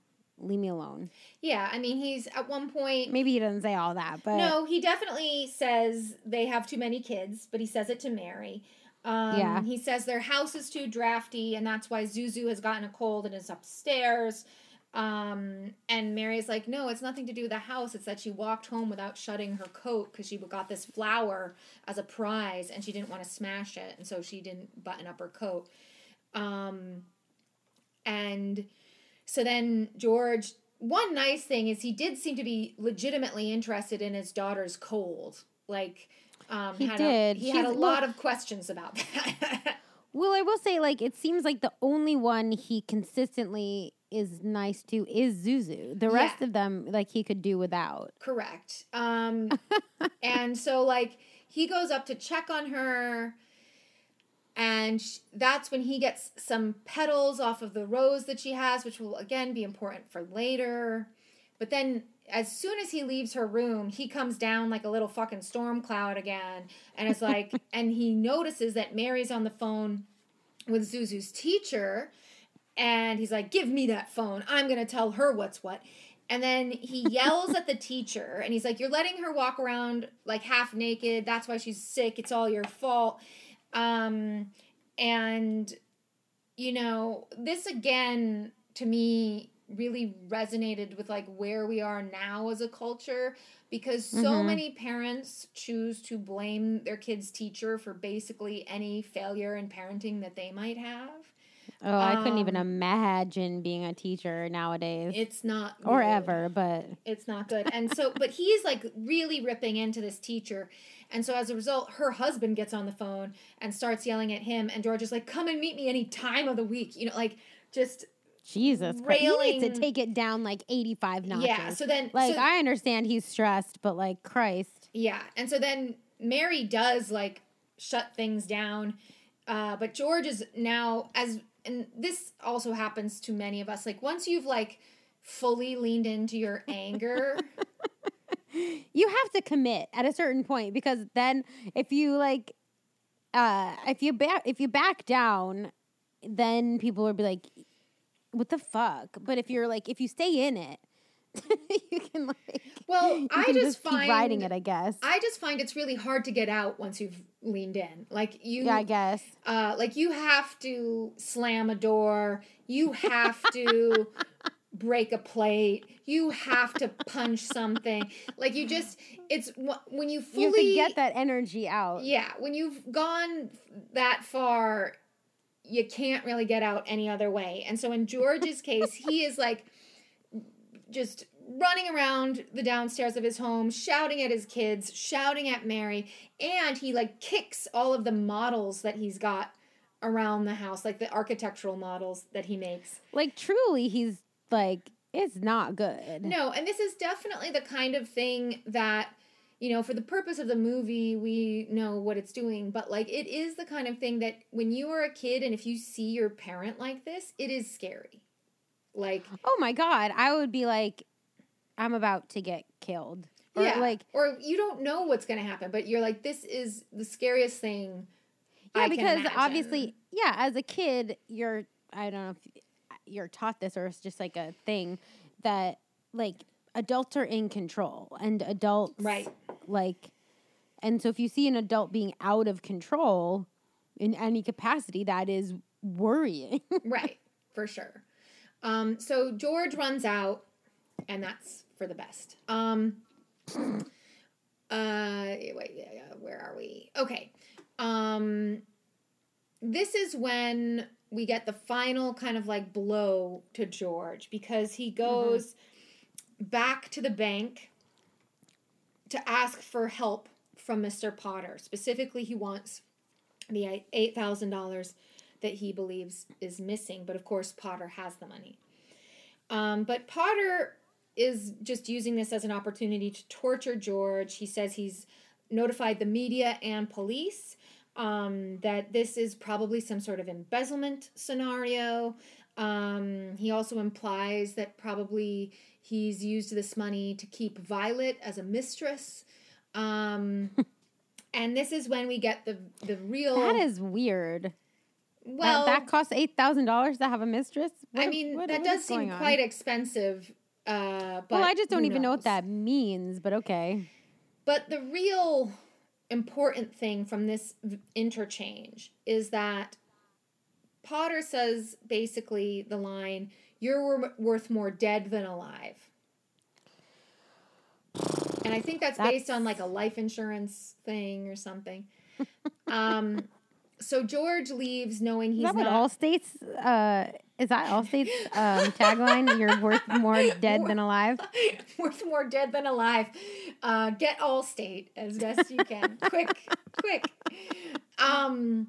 Leave me alone. Yeah, I mean, he's at one point. Maybe he doesn't say all that, but No, he definitely says they have too many kids, but he says it to Mary. Um, Yeah. He says their house is too drafty, and that's why Zuzu has gotten a cold and is upstairs. Um, and Mary's like, no, it's nothing to do with the house. It's that she walked home without shutting her coat because she got this flower as a prize and she didn't want to smash it. And so she didn't button up her coat. Um, and so then George, one nice thing is he did seem to be legitimately interested in his daughter's cold. Like, um, He had did. A, he had a lot well- of questions about that. Well, I will say, like, it seems like the only one he consistently is nice to is Zuzu. The Yeah. rest of them, like, he could do without. Correct. Um, and so like he goes up to check on her, and sh- that's when he gets some petals off of the rose that she has, which will again be important for later. But then, as soon as he leaves her room, he comes down like a little fucking storm cloud again, and it's like, and he notices that Mary's on the phone with Zuzu's teacher, and he's like, "Give me that phone. I'm gonna tell her what's what." And then he yells at the teacher, and he's like, "You're letting her walk around like half naked. That's why she's sick. It's all your fault." Um, and you know, this again to me really resonated with like where we are now as a culture because so Mhm. many parents choose to blame their kid's teacher for basically any failure in parenting that they might have. Oh, I couldn't even Um, imagine being a teacher nowadays It's not or good. ever, but It's not good. And so, but he's like really ripping into this teacher. And so as a result, her husband gets on the phone and starts yelling at him. And George is like, come and meet me any time of the week. You know, like just, Jesus Christ. He needs to take it down like 85 notches. yeah. So then, like, so- I understand he's stressed, but like, Christ. yeah. And so then Mary does like shut things down. Uh, but George is now, as, and this also happens to many of us, like once you've like fully leaned into your anger. you have to commit at a certain point because then if you like uh if you back if you back down then people will be like what the fuck but if you're like if you stay in it you can like Well, you I can just keep riding find- it i guess I just find it's really hard to get out once you've leaned in. Like you, yeah i guess uh, like you have to slam a door. You have to break a plate. You have to punch something. Like you just, it's when you fully you get that energy out Yeah, when you've gone that far, you can't really get out any other way. And so in George's case, he is like just running around the downstairs of his home, shouting at his kids, shouting at Mary, and he like kicks all of the models that he's got around the house, like the architectural models that he makes. like truly he's like it's not good No, and this is definitely the kind of thing that, you know, for the purpose of the movie, we know what it's doing, but like it is the kind of thing that when you are a kid and if you see your parent like this, it is scary. Like, oh my god i would be like i'm about to get killed or yeah, like or you don't know what's going to happen, but you're like, this is the scariest thing. Yeah, I because obviously, yeah, as a kid, you're I don't know if you're taught this or it's just like a thing that like adults are in control and adults Right. like and so if you see an adult being out of control in any capacity, that is worrying. right, for sure. Um, so George runs out, and that's for the best. Um, uh, wait, yeah, yeah, where are we? Okay. Um, this is when we get the final kind of like blow to George because he goes back to the bank to ask for help from Mr. Potter. Specifically, he wants the $8,000 that he believes is missing, but of course, Potter has the money. Um, but Potter is just using this as an opportunity to torture George. He says he's notified the media and police um, that this is probably some sort of embezzlement scenario. Um, he also implies that probably he's used this money to keep Violet as a mistress. Um, and this is when we get the the real that is weird. Well, that, that costs eight thousand dollars to have a mistress. I mean, what- that what does seem on? quite expensive. Uh, but well, I just don't even know what that means, but okay. But the real important thing from this v- interchange is that Potter says basically the line, "You're wor- worth more dead than alive." And I think that's, based on like a life insurance thing or something. um, so George leaves knowing Is he's that what not. Allstate's? Uh, is that Allstate's um, tagline? You're worth more dead than alive. worth more dead than alive. Uh, get Allstate as best you can. quick, quick. Um,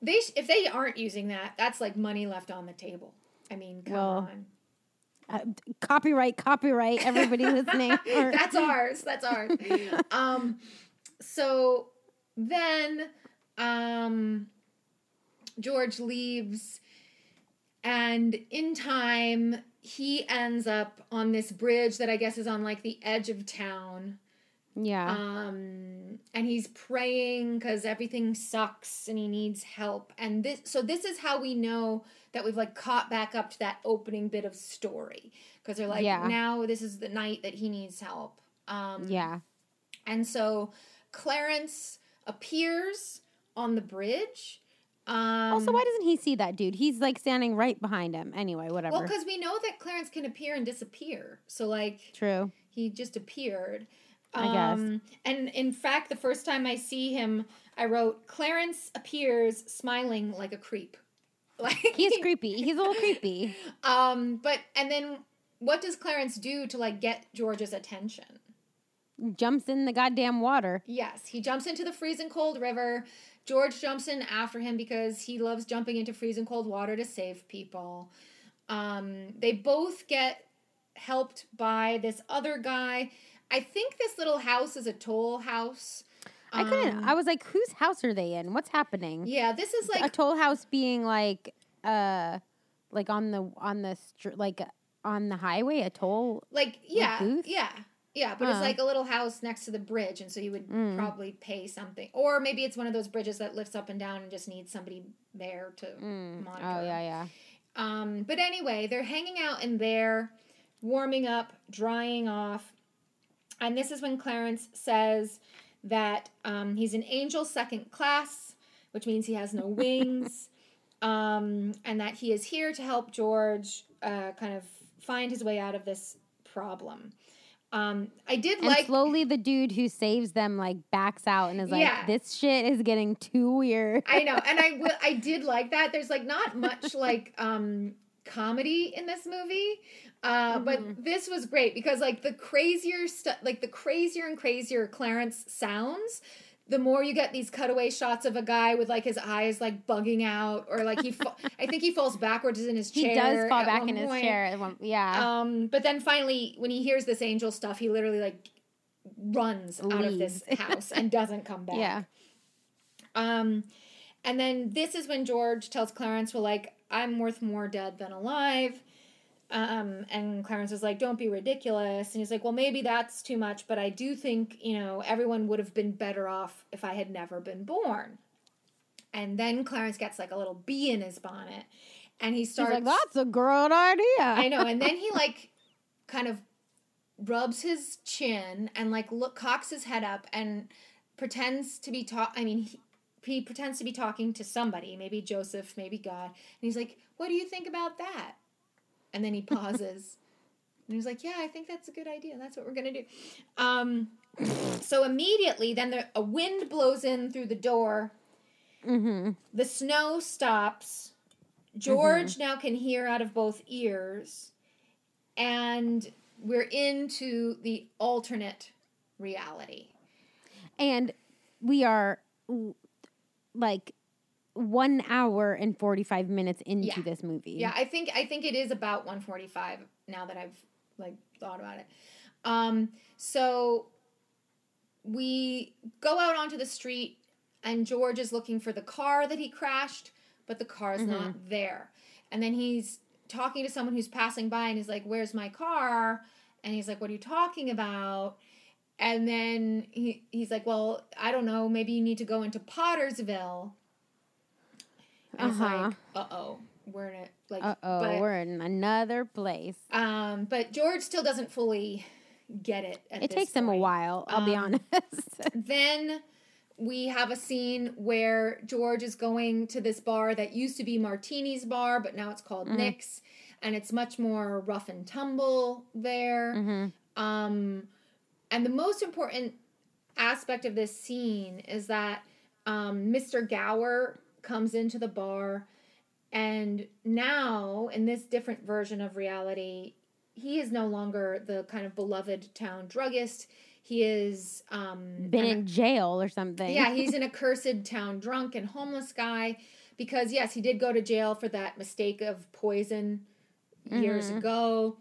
they sh- if they aren't using that, that's like money left on the table. I mean, come Well, on. Uh, copyright, copyright. Everybody listening. Or- that's ours. That's ours. um, so then, um, George leaves, and in time, he ends up on this bridge that I guess is on like the edge of town. yeah. Um, and he's praying because everything sucks and he needs help. And this, so this is how we know that we've like caught back up to that opening bit of story because they're like, Yeah. now this is the night that he needs help. Um, yeah. and so Clarence appears on the bridge. Um, Also, why doesn't he see that dude? He's like standing right behind him. Anyway, whatever. well, because we know that Clarence can appear and disappear. So like True. he just appeared. I guess. Um, and in fact, the first time I see him, I wrote Clarence appears smiling like a creep. Like He's creepy. He's a little creepy. Um, but and then what does Clarence do to like get George's attention? Jumps in the goddamn water. Yes, he jumps into the freezing cold river. George jumps in after him because he loves jumping into freezing cold water to save people. Um, they both get helped by this other guy. I think this little house is a toll house. I couldn't. Um, I was like, whose house are they in? What's happening? yeah, this is like a toll house being like, uh, like on the on the str- like on the highway. A toll. like yeah, booth? yeah, yeah. But it's like a little house next to the bridge, and so you would Mm. probably pay something, or maybe it's one of those bridges that lifts up and down and just needs somebody there to Mm. monitor. Oh yeah, yeah. Um, but anyway, they're hanging out in there, warming up, drying off. And this is when Clarence says that um, he's an angel second class, which means he has no wings, um, and that he is here to help George uh, kind of find his way out of this problem. Um, I did And like slowly, the dude who saves them like backs out and is like, Yeah. "This shit is getting too weird." I know, and I will. I did like that. There's like not much like um comedy in this movie, uh, but this was great because like the crazier stuff, like the crazier and crazier Clarence sounds. The more you get these cutaway shots of a guy with like his eyes like bugging out, or like he, fa- I think he falls backwards in his chair. he does fall back in his chair. one- Yeah. Um, but then finally, when he hears this angel stuff, he literally like runs out of this house and doesn't come back. yeah. Um, and then this is when George tells Clarence, "Well, like I'm worth more dead than alive." Um, and Clarence is like, "Don't be ridiculous." And he's like, "Well, maybe that's too much, but I do think you know everyone would have been better off if I had never been born." And then Clarence gets like a little bee in his bonnet, and he He's starts. like, "That's a great idea." I know. And then he like kind of rubs his chin and like look cocks his head up and pretends to be talk. I mean, he, he pretends to be talking to somebody, maybe Joseph, maybe God. And he's like, "What do you think about that?" And then he pauses. And he's like, "Yeah, I think that's a good idea. That's what we're gonna do." Um, so immediately, then the, a wind blows in through the door. Mm-hmm. The snow stops. George now can hear out of both ears. And we're into the alternate reality. And we are like one hour and forty five minutes into Yeah. this movie. Yeah, I think I think it is about 145 now that I've like thought about it. Um so we go out onto the street and George is looking for the car that he crashed, but the car's not there. And then he's talking to someone who's passing by and he's like, "Where's my car?" And he's like, "What are you talking about?" And then he, he's like, "Well, I don't know. Maybe you need to go into Pottersville." Is like, Uh-huh. uh oh, we're in it. Like, Uh oh, we're in another place. um, but George still doesn't fully get it. At It takes him a while, I'll be Um, honest. Then we have a scene where George is going to this bar that used to be Martini's bar, but now it's called Mhm. Nick's, and it's much more rough and tumble there. hmm Um, and the most important aspect of this scene is that um, Mr. Gower comes into the bar, and now in this different version of reality, he is no longer the kind of beloved town druggist. He is um, Been in jail or something. yeah, he's an accursed town drunk and homeless guy because yes, he did go to jail for that mistake of poison years Mhm. ago.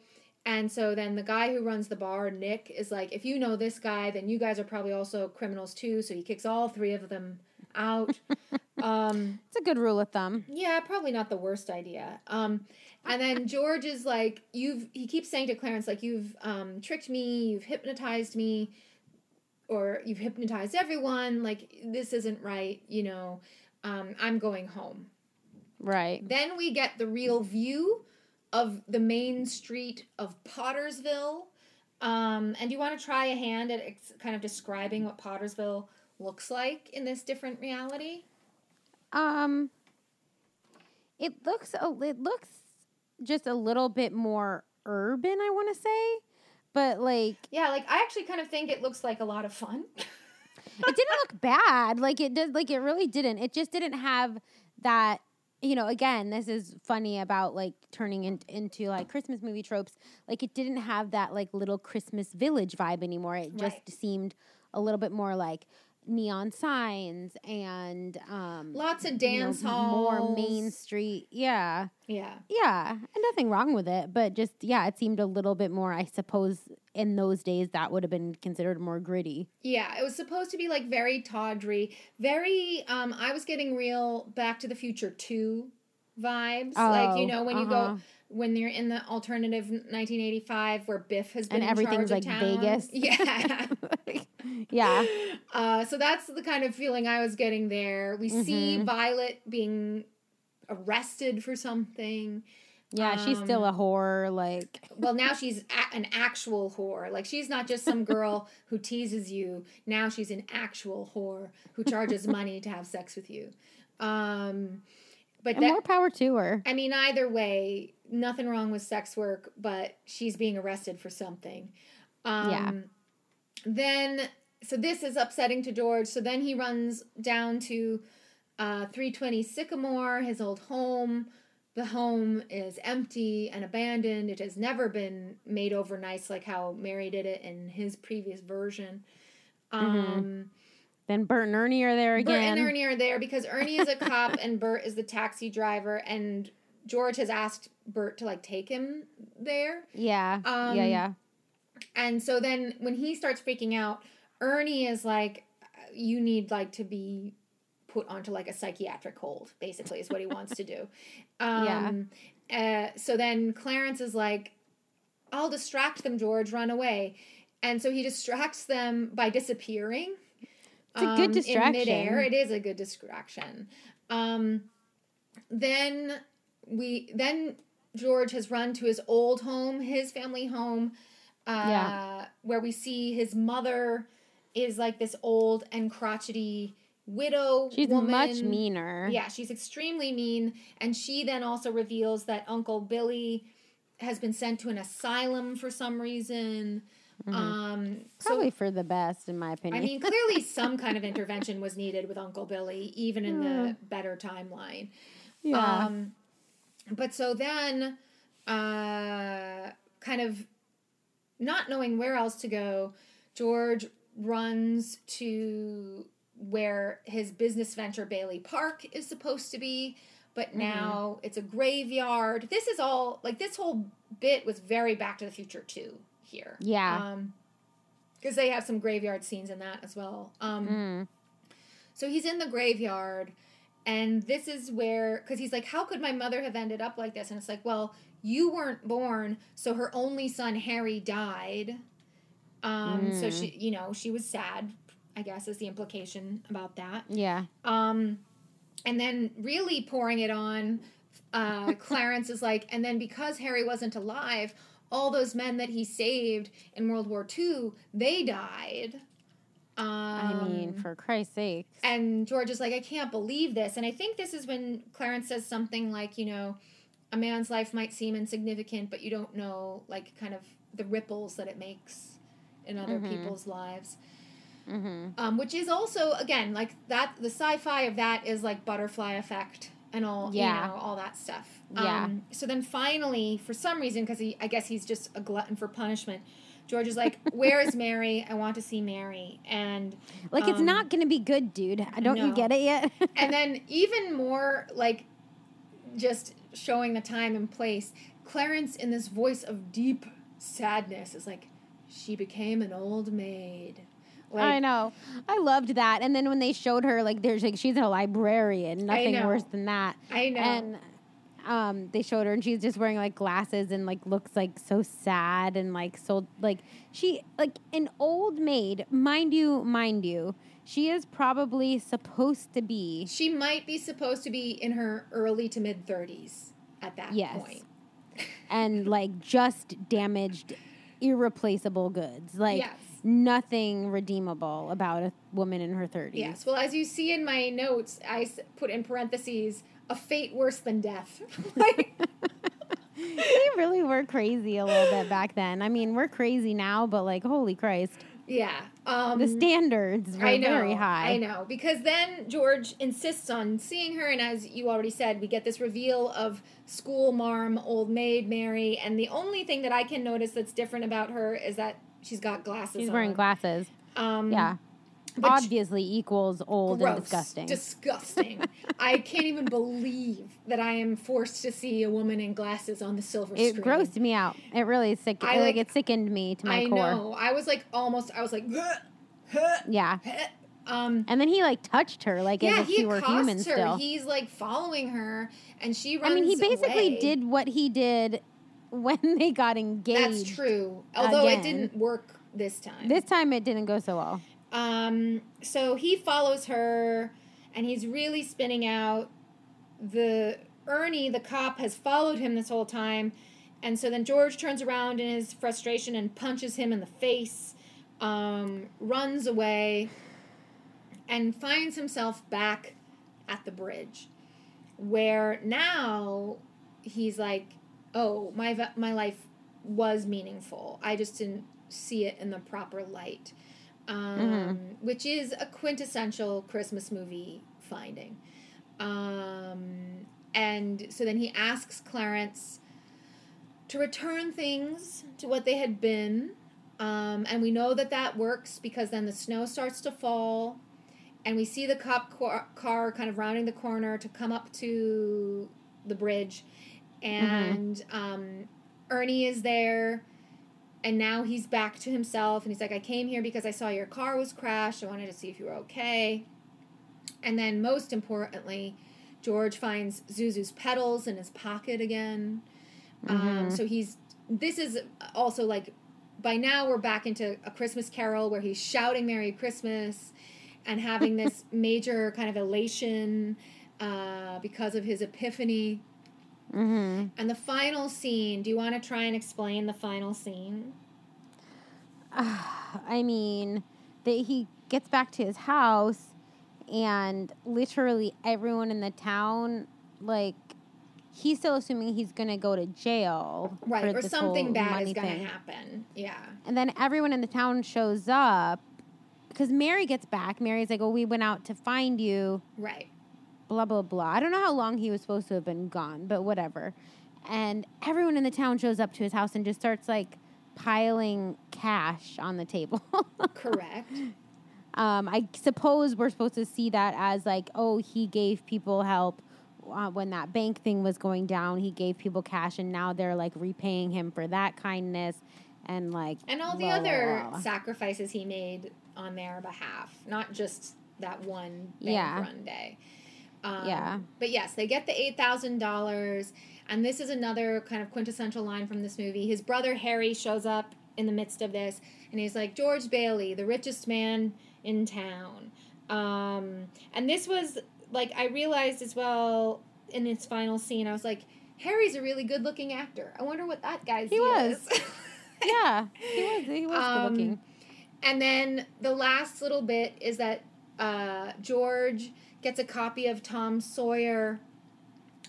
And so then the guy who runs the bar, Nick, is like, if you know this guy, then you guys are probably also criminals too. So he kicks all three of them out. um, It's a good rule of thumb. yeah, probably not the worst idea. Um, and then George is like, you've. He keeps saying to Clarence, like, you've um, tricked me, you've hypnotized me, or you've hypnotized everyone. Like, this isn't right. You know, um, I'm going home. Right. Then we get the real view of the main street of Pottersville. Um, and do you want to try a hand at ex- kind of describing what Pottersville looks like in this different reality? Um it looks a, it looks just a little bit more urban, I want to say. But like Yeah, like I actually kind of think it looks like a lot of fun. it didn't look bad. Like it did like it really didn't. It just didn't have that you know, again, this is funny about like turning in, into like Christmas movie tropes. Like it didn't have that like little Christmas village vibe anymore. It just Right. seemed a little bit more like neon signs and um Lots of you know, dance halls. more main street. Yeah. Yeah. Yeah, and nothing wrong with it, but just yeah, it seemed a little bit more. I suppose in those days that would have been considered more gritty. Yeah, it was supposed to be like very tawdry, very um I was getting real Back to the Future 2 vibes. like you Oh, know when you uh-huh. go when you're in the alternative 1985 where Biff has been And in everything's charge like of town. Vegas. Yeah. yeah, Uh, so that's the kind of feeling I was getting there. We see Mhm. Violet being arrested for something. yeah, she's still a Um, whore. Like, Well, now she's a- an actual whore. Like she's not just some girl who teases you. Now she's an actual whore who charges money to have sex with you. Um, but that, more power to her. I mean, either way, nothing wrong with sex work, but she's being arrested for something. Um, Yeah. Then, so this is upsetting to George. So then he runs down to uh, 320 Sycamore, his old home. The home is empty and abandoned. It has never been made over nice like how Mary did it in his previous version. Um, And then Bert and Ernie are there again. Bert and Ernie are there because Ernie is a cop and Bert is the taxi driver, and George has asked Bert to like take him there. Yeah, Um, yeah, yeah. And so then when he starts freaking out, Ernie is like, "You need like to be put onto like a psychiatric hold." Basically, is what he wants to do. Um, yeah. Uh, so then Clarence is like, "I'll distract them, George. Run away." And so he distracts them by disappearing. It's a good um, distraction. In midair, it is a good distraction. Um, then we then George has run to his old home, his family home, uh, Yeah. where we see his mother is like this old and crotchety widow. She's woman. much meaner. Yeah, she's extremely mean, and she then also reveals that Uncle Billy has been sent to an asylum for some reason. Um, so Probably for the best, in my opinion. I mean, clearly some kind of intervention was needed with Uncle Billy, even in the better timeline. yeah. Um, but so then, uh, kind of not knowing where else to go, George runs to where his business venture Bailey Park is supposed to be, but now it's a graveyard. This is all like this whole bit was very Back to the Future too here. Yeah. Um, because they have some graveyard scenes in that as well. Um, Mm. so he's in the graveyard, and this is where, because he's like, How could my mother have ended up like this? And it's like, Well, you weren't born, so her only son, Harry, died. Um, so she, you know, she was sad, I guess, is the implication about that. Yeah. Um, and then really pouring it on, uh, Clarence is like, and then because Harry wasn't alive, all those men that he saved in World War II, they died. Um, I mean, for Christ's sake. and George is like, I can't believe this. And I think this is when Clarence says something like, you know, a man's life might seem insignificant, but you don't know, like, kind of the ripples that it makes in other Mhm. people's lives. hmm Um, which is also, again, like that, the sci fi of that is like butterfly effect and all, Yeah. you know, all that stuff. Yeah. Um, so then finally, for some reason, because he, I guess he's just a glutton for punishment, George is like, Where is Mary? I want to see Mary. And Like, it's Um, not going to be good, dude. I Don't you get it yet? and then even more like just showing the time and place clarence in this voice of deep sadness is like she became an old maid like I know. I loved that. And then when they showed her, like, there's like, she's a librarian. Nothing worse than that. i know And um, they showed her, and she's just wearing like glasses and like looks like so sad and like so like she like an old maid, mind you, mind you. She is probably supposed to be she might be supposed to be in her early to mid 30s at that point. Yes. point and like just damaged, irreplaceable goods. Like yes nothing redeemable about a woman in her thirties. yes well as you see in my notes I put in parentheses a fate worse than death like they really were crazy a little bit back then. I mean, we're crazy now, but like, holy Christ, yeah um the standards were I know, very high. I know because then George insists on seeing her, and as you already said, we get this reveal of school marm, old maid Mary, and the only thing that I can notice that's different about her is that she's got glasses. She's wearing on. glasses. Um, Yeah. Obviously equals old gross, and disgusting. Disgusting. I can't even believe that I am forced to see a woman in glasses on the silver it screen. It grossed me out. It really sick. I, like, like- it sickened me to my I core. I know. I was like almost. I was like. "Huh, huh, Yeah. Um, And then he like touched her like yeah, as if he she were human her. still. He's like following her, and she I mean, he basically away. did what he did when they got engaged. That's true. Although it didn't work this time. This time it didn't go so well. Um. So he follows her, and he's really spinning out. The Ernie, the cop, has followed him this whole time, and so then George turns around in his frustration and punches him in the face. Um, runs away, and finds himself back at the bridge, where now he's like, "Oh, my my life was meaningful. I just didn't see it in the proper light." Um, Which is a quintessential Christmas movie finding. Um, and so then he asks Clarence to return things to what they had been. Um, and we know that that works because then the snow starts to fall, and we see the cop car, car kind of rounding the corner to come up to the bridge, and um, Ernie is there, and now he's back to himself, and he's like, "I came here because I saw your car was crashed. I wanted to see if you were okay." And then, most importantly, George finds Zuzu's petals in his pocket again. Um, Mhm. so he's this is also like by now we're back into a Christmas carol where he's shouting Merry Christmas and having this major kind of elation uh, because of his epiphany. Hmm And the final scene, do you want to try and explain the final scene? I mean, that he gets back to his house, and literally everyone in the town, like, he's still assuming he's gonna go to jail, Right, or something bad is going to thing. happen. Yeah. And then everyone in the town shows up because Mary gets back. Mary's like, "Oh, we went out to find you." Right. Blah blah blah. I don't know how long he was supposed to have been gone, but whatever. And everyone in the town shows up to his house and just starts like piling cash on the table. Correct. um, I suppose we're supposed to see that as like, oh, he gave people help uh, when that bank thing was going down. He gave people cash, and now they're like repaying him for that kindness, and like and all the blah, blah, other blah. sacrifices he made on their behalf, not just that one bank Yeah. run day. Um, Yeah. But yes, they get the eight thousand dollars, and this is another kind of quintessential line from this movie. His brother Harry shows up in the midst of this, and he's like George Bailey, the richest man in town. Um, and this was like I realized as well in its final scene, I was like, Harry's a really good looking actor. I wonder what that guy's He was. is. Yeah, he was. He was Um, good looking. And then the last little bit is that uh, George gets a copy of Tom Sawyer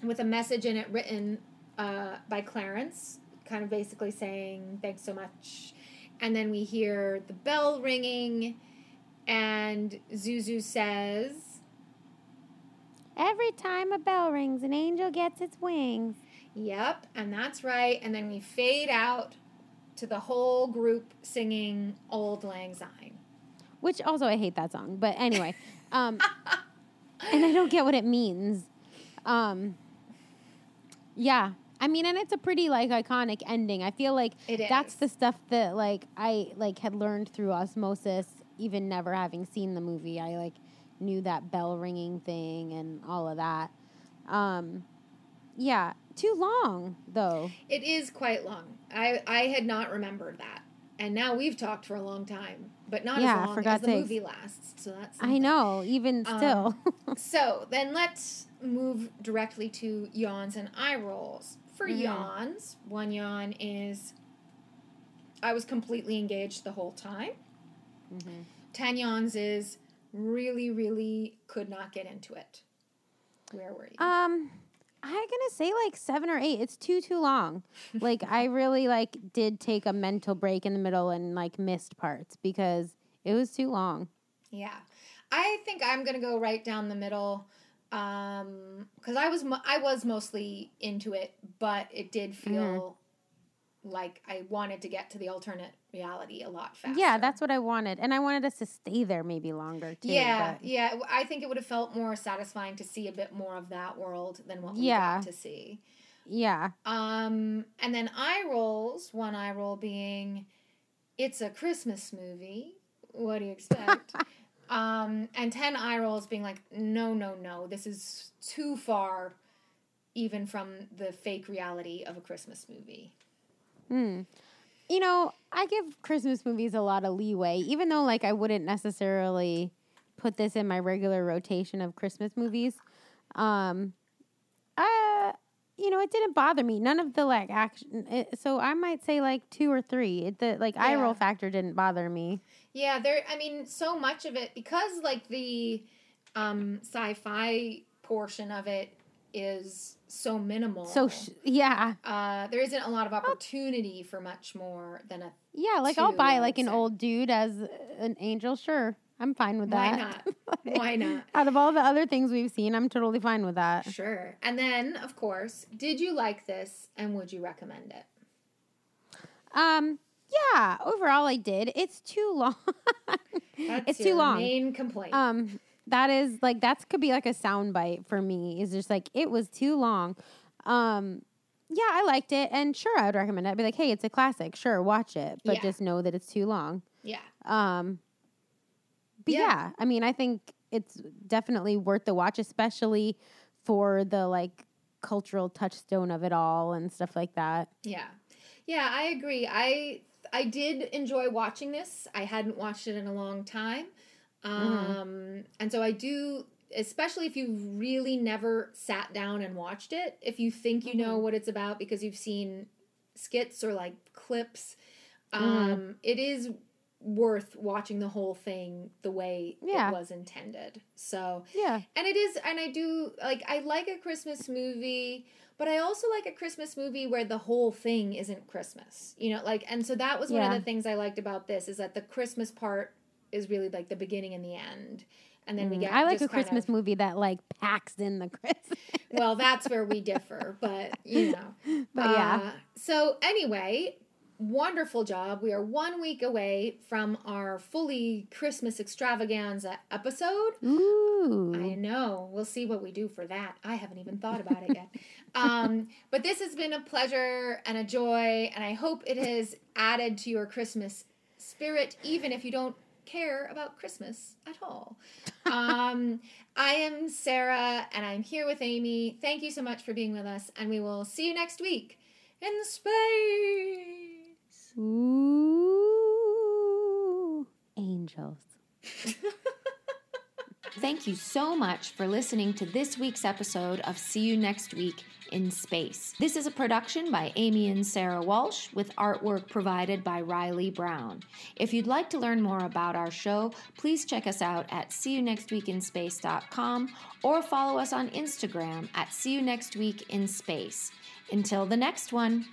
with a message in it written uh, by Clarence, kind of basically saying, thanks so much. And then we hear the bell ringing, and Zuzu says, Every time a bell rings, an angel gets its wings. Yep, and that's right. And then we fade out to the whole group singing Auld Lang Syne. Which also I hate that song, but anyway, um, and I don't get what it means. Um, yeah, I mean, and it's a pretty like iconic ending. I feel like It that's the stuff that like I like had learned through osmosis, even never having seen the movie. I like knew that bell ringing thing and all of that. Um, yeah, too long though. It is quite long. I I had not remembered that, and now we've talked for a long time, but not Yeah, as long for as the sakes. movie lasts. So that's I know, even Um, still. So then let's move directly to yawns and eye rolls. For Mhm. yawns, one yawn is I was completely engaged the whole time. Mhm. Ten yawns is really, really could not get into it. Where were you? Um, I'm gonna say like seven or eight. It's too too long. like I really like did take a mental break in the middle and like missed parts because it was too long. Yeah, I think I'm gonna go right down the middle, um, because I was mo- I was mostly into it, but it did feel like I wanted to get to the alternate reality a lot faster. Yeah, that's what I wanted, and I wanted us to stay there maybe longer too. yeah, but- yeah. I think it would have felt more satisfying to see a bit more of that world than what we Yeah. got to see. yeah. Um, and then eye rolls. One eye roll being, it's a Christmas movie. What do you expect? um, and ten eye rolls being like, no, no, no. This is too far, even from the fake reality of a Christmas movie. Hmm. You know, I give Christmas movies a lot of leeway, even though like I wouldn't necessarily put this in my regular rotation of Christmas movies. Um, uh, you know, it didn't bother me. None of the like action. It, so I might say like two or three. It, the like eye roll factor didn't bother me. Yeah, there. I mean, so much of it because like the um, sci-fi portion of it is so minimal. So sh- yeah, uh, there isn't a lot of opportunity for much more than a yeah. Like I'll buy like an old dude as an angel. Sure, I'm fine with that. Why not? Why not? Out of all the other things we've seen, I'm totally fine with that. Sure. And then, of course, did you like this and would you recommend it? Um, yeah, overall I did. It's too long. That's it's your too long. Main complaint. Um, that is like that's could be like a sound bite for me. Is just like it was too long. Um, yeah, I liked it, and sure, I would recommend it. I'd be like, hey, it's a classic. Sure, watch it, but Yeah. just know that it's too long. yeah. Um, but Yeah. yeah. I mean, I think it's definitely worth the watch, especially for the like cultural touchstone of it all and stuff like that. Yeah. Yeah, I agree. I I did enjoy watching this. I hadn't watched it in a long time. Um and so I do especially if you've really never sat down and watched it, if you think you know what it's about because you've seen skits or like clips, um it is worth watching the whole thing the way Yeah. it was intended. So Yeah, and it is and i do like i like a christmas movie but i also like a christmas movie where the whole thing isn't christmas you know like and so that was one of the things i liked about this is that the christmas part is really like the beginning and the end and then we Mm, get I like a Christmas of- movie that like packs in the Christmas. well that's where we differ but you know But yeah. Uh, so anyway wonderful job we are one week away from our fully christmas extravaganza episode Ooh. I know. We'll see what we do for that. I haven't even thought about it yet. um, but this has been a pleasure and a joy, and I hope it has added to your Christmas spirit, even if you don't care about Christmas at all. Um, I am Sarah, and I'm here with Amy. Thank you so much for being with us, and we will see you next week in space. Ooh. Angels. Thank you so much for listening to this week's episode of See You Next Week in Space. This is a production by Amy and Sarah Walsh with artwork provided by Riley Brown. If you'd like to learn more about our show, please check us out at seeyouNextWeekinspace.com or follow us on Instagram at See You Next Week in Space. Until the next one.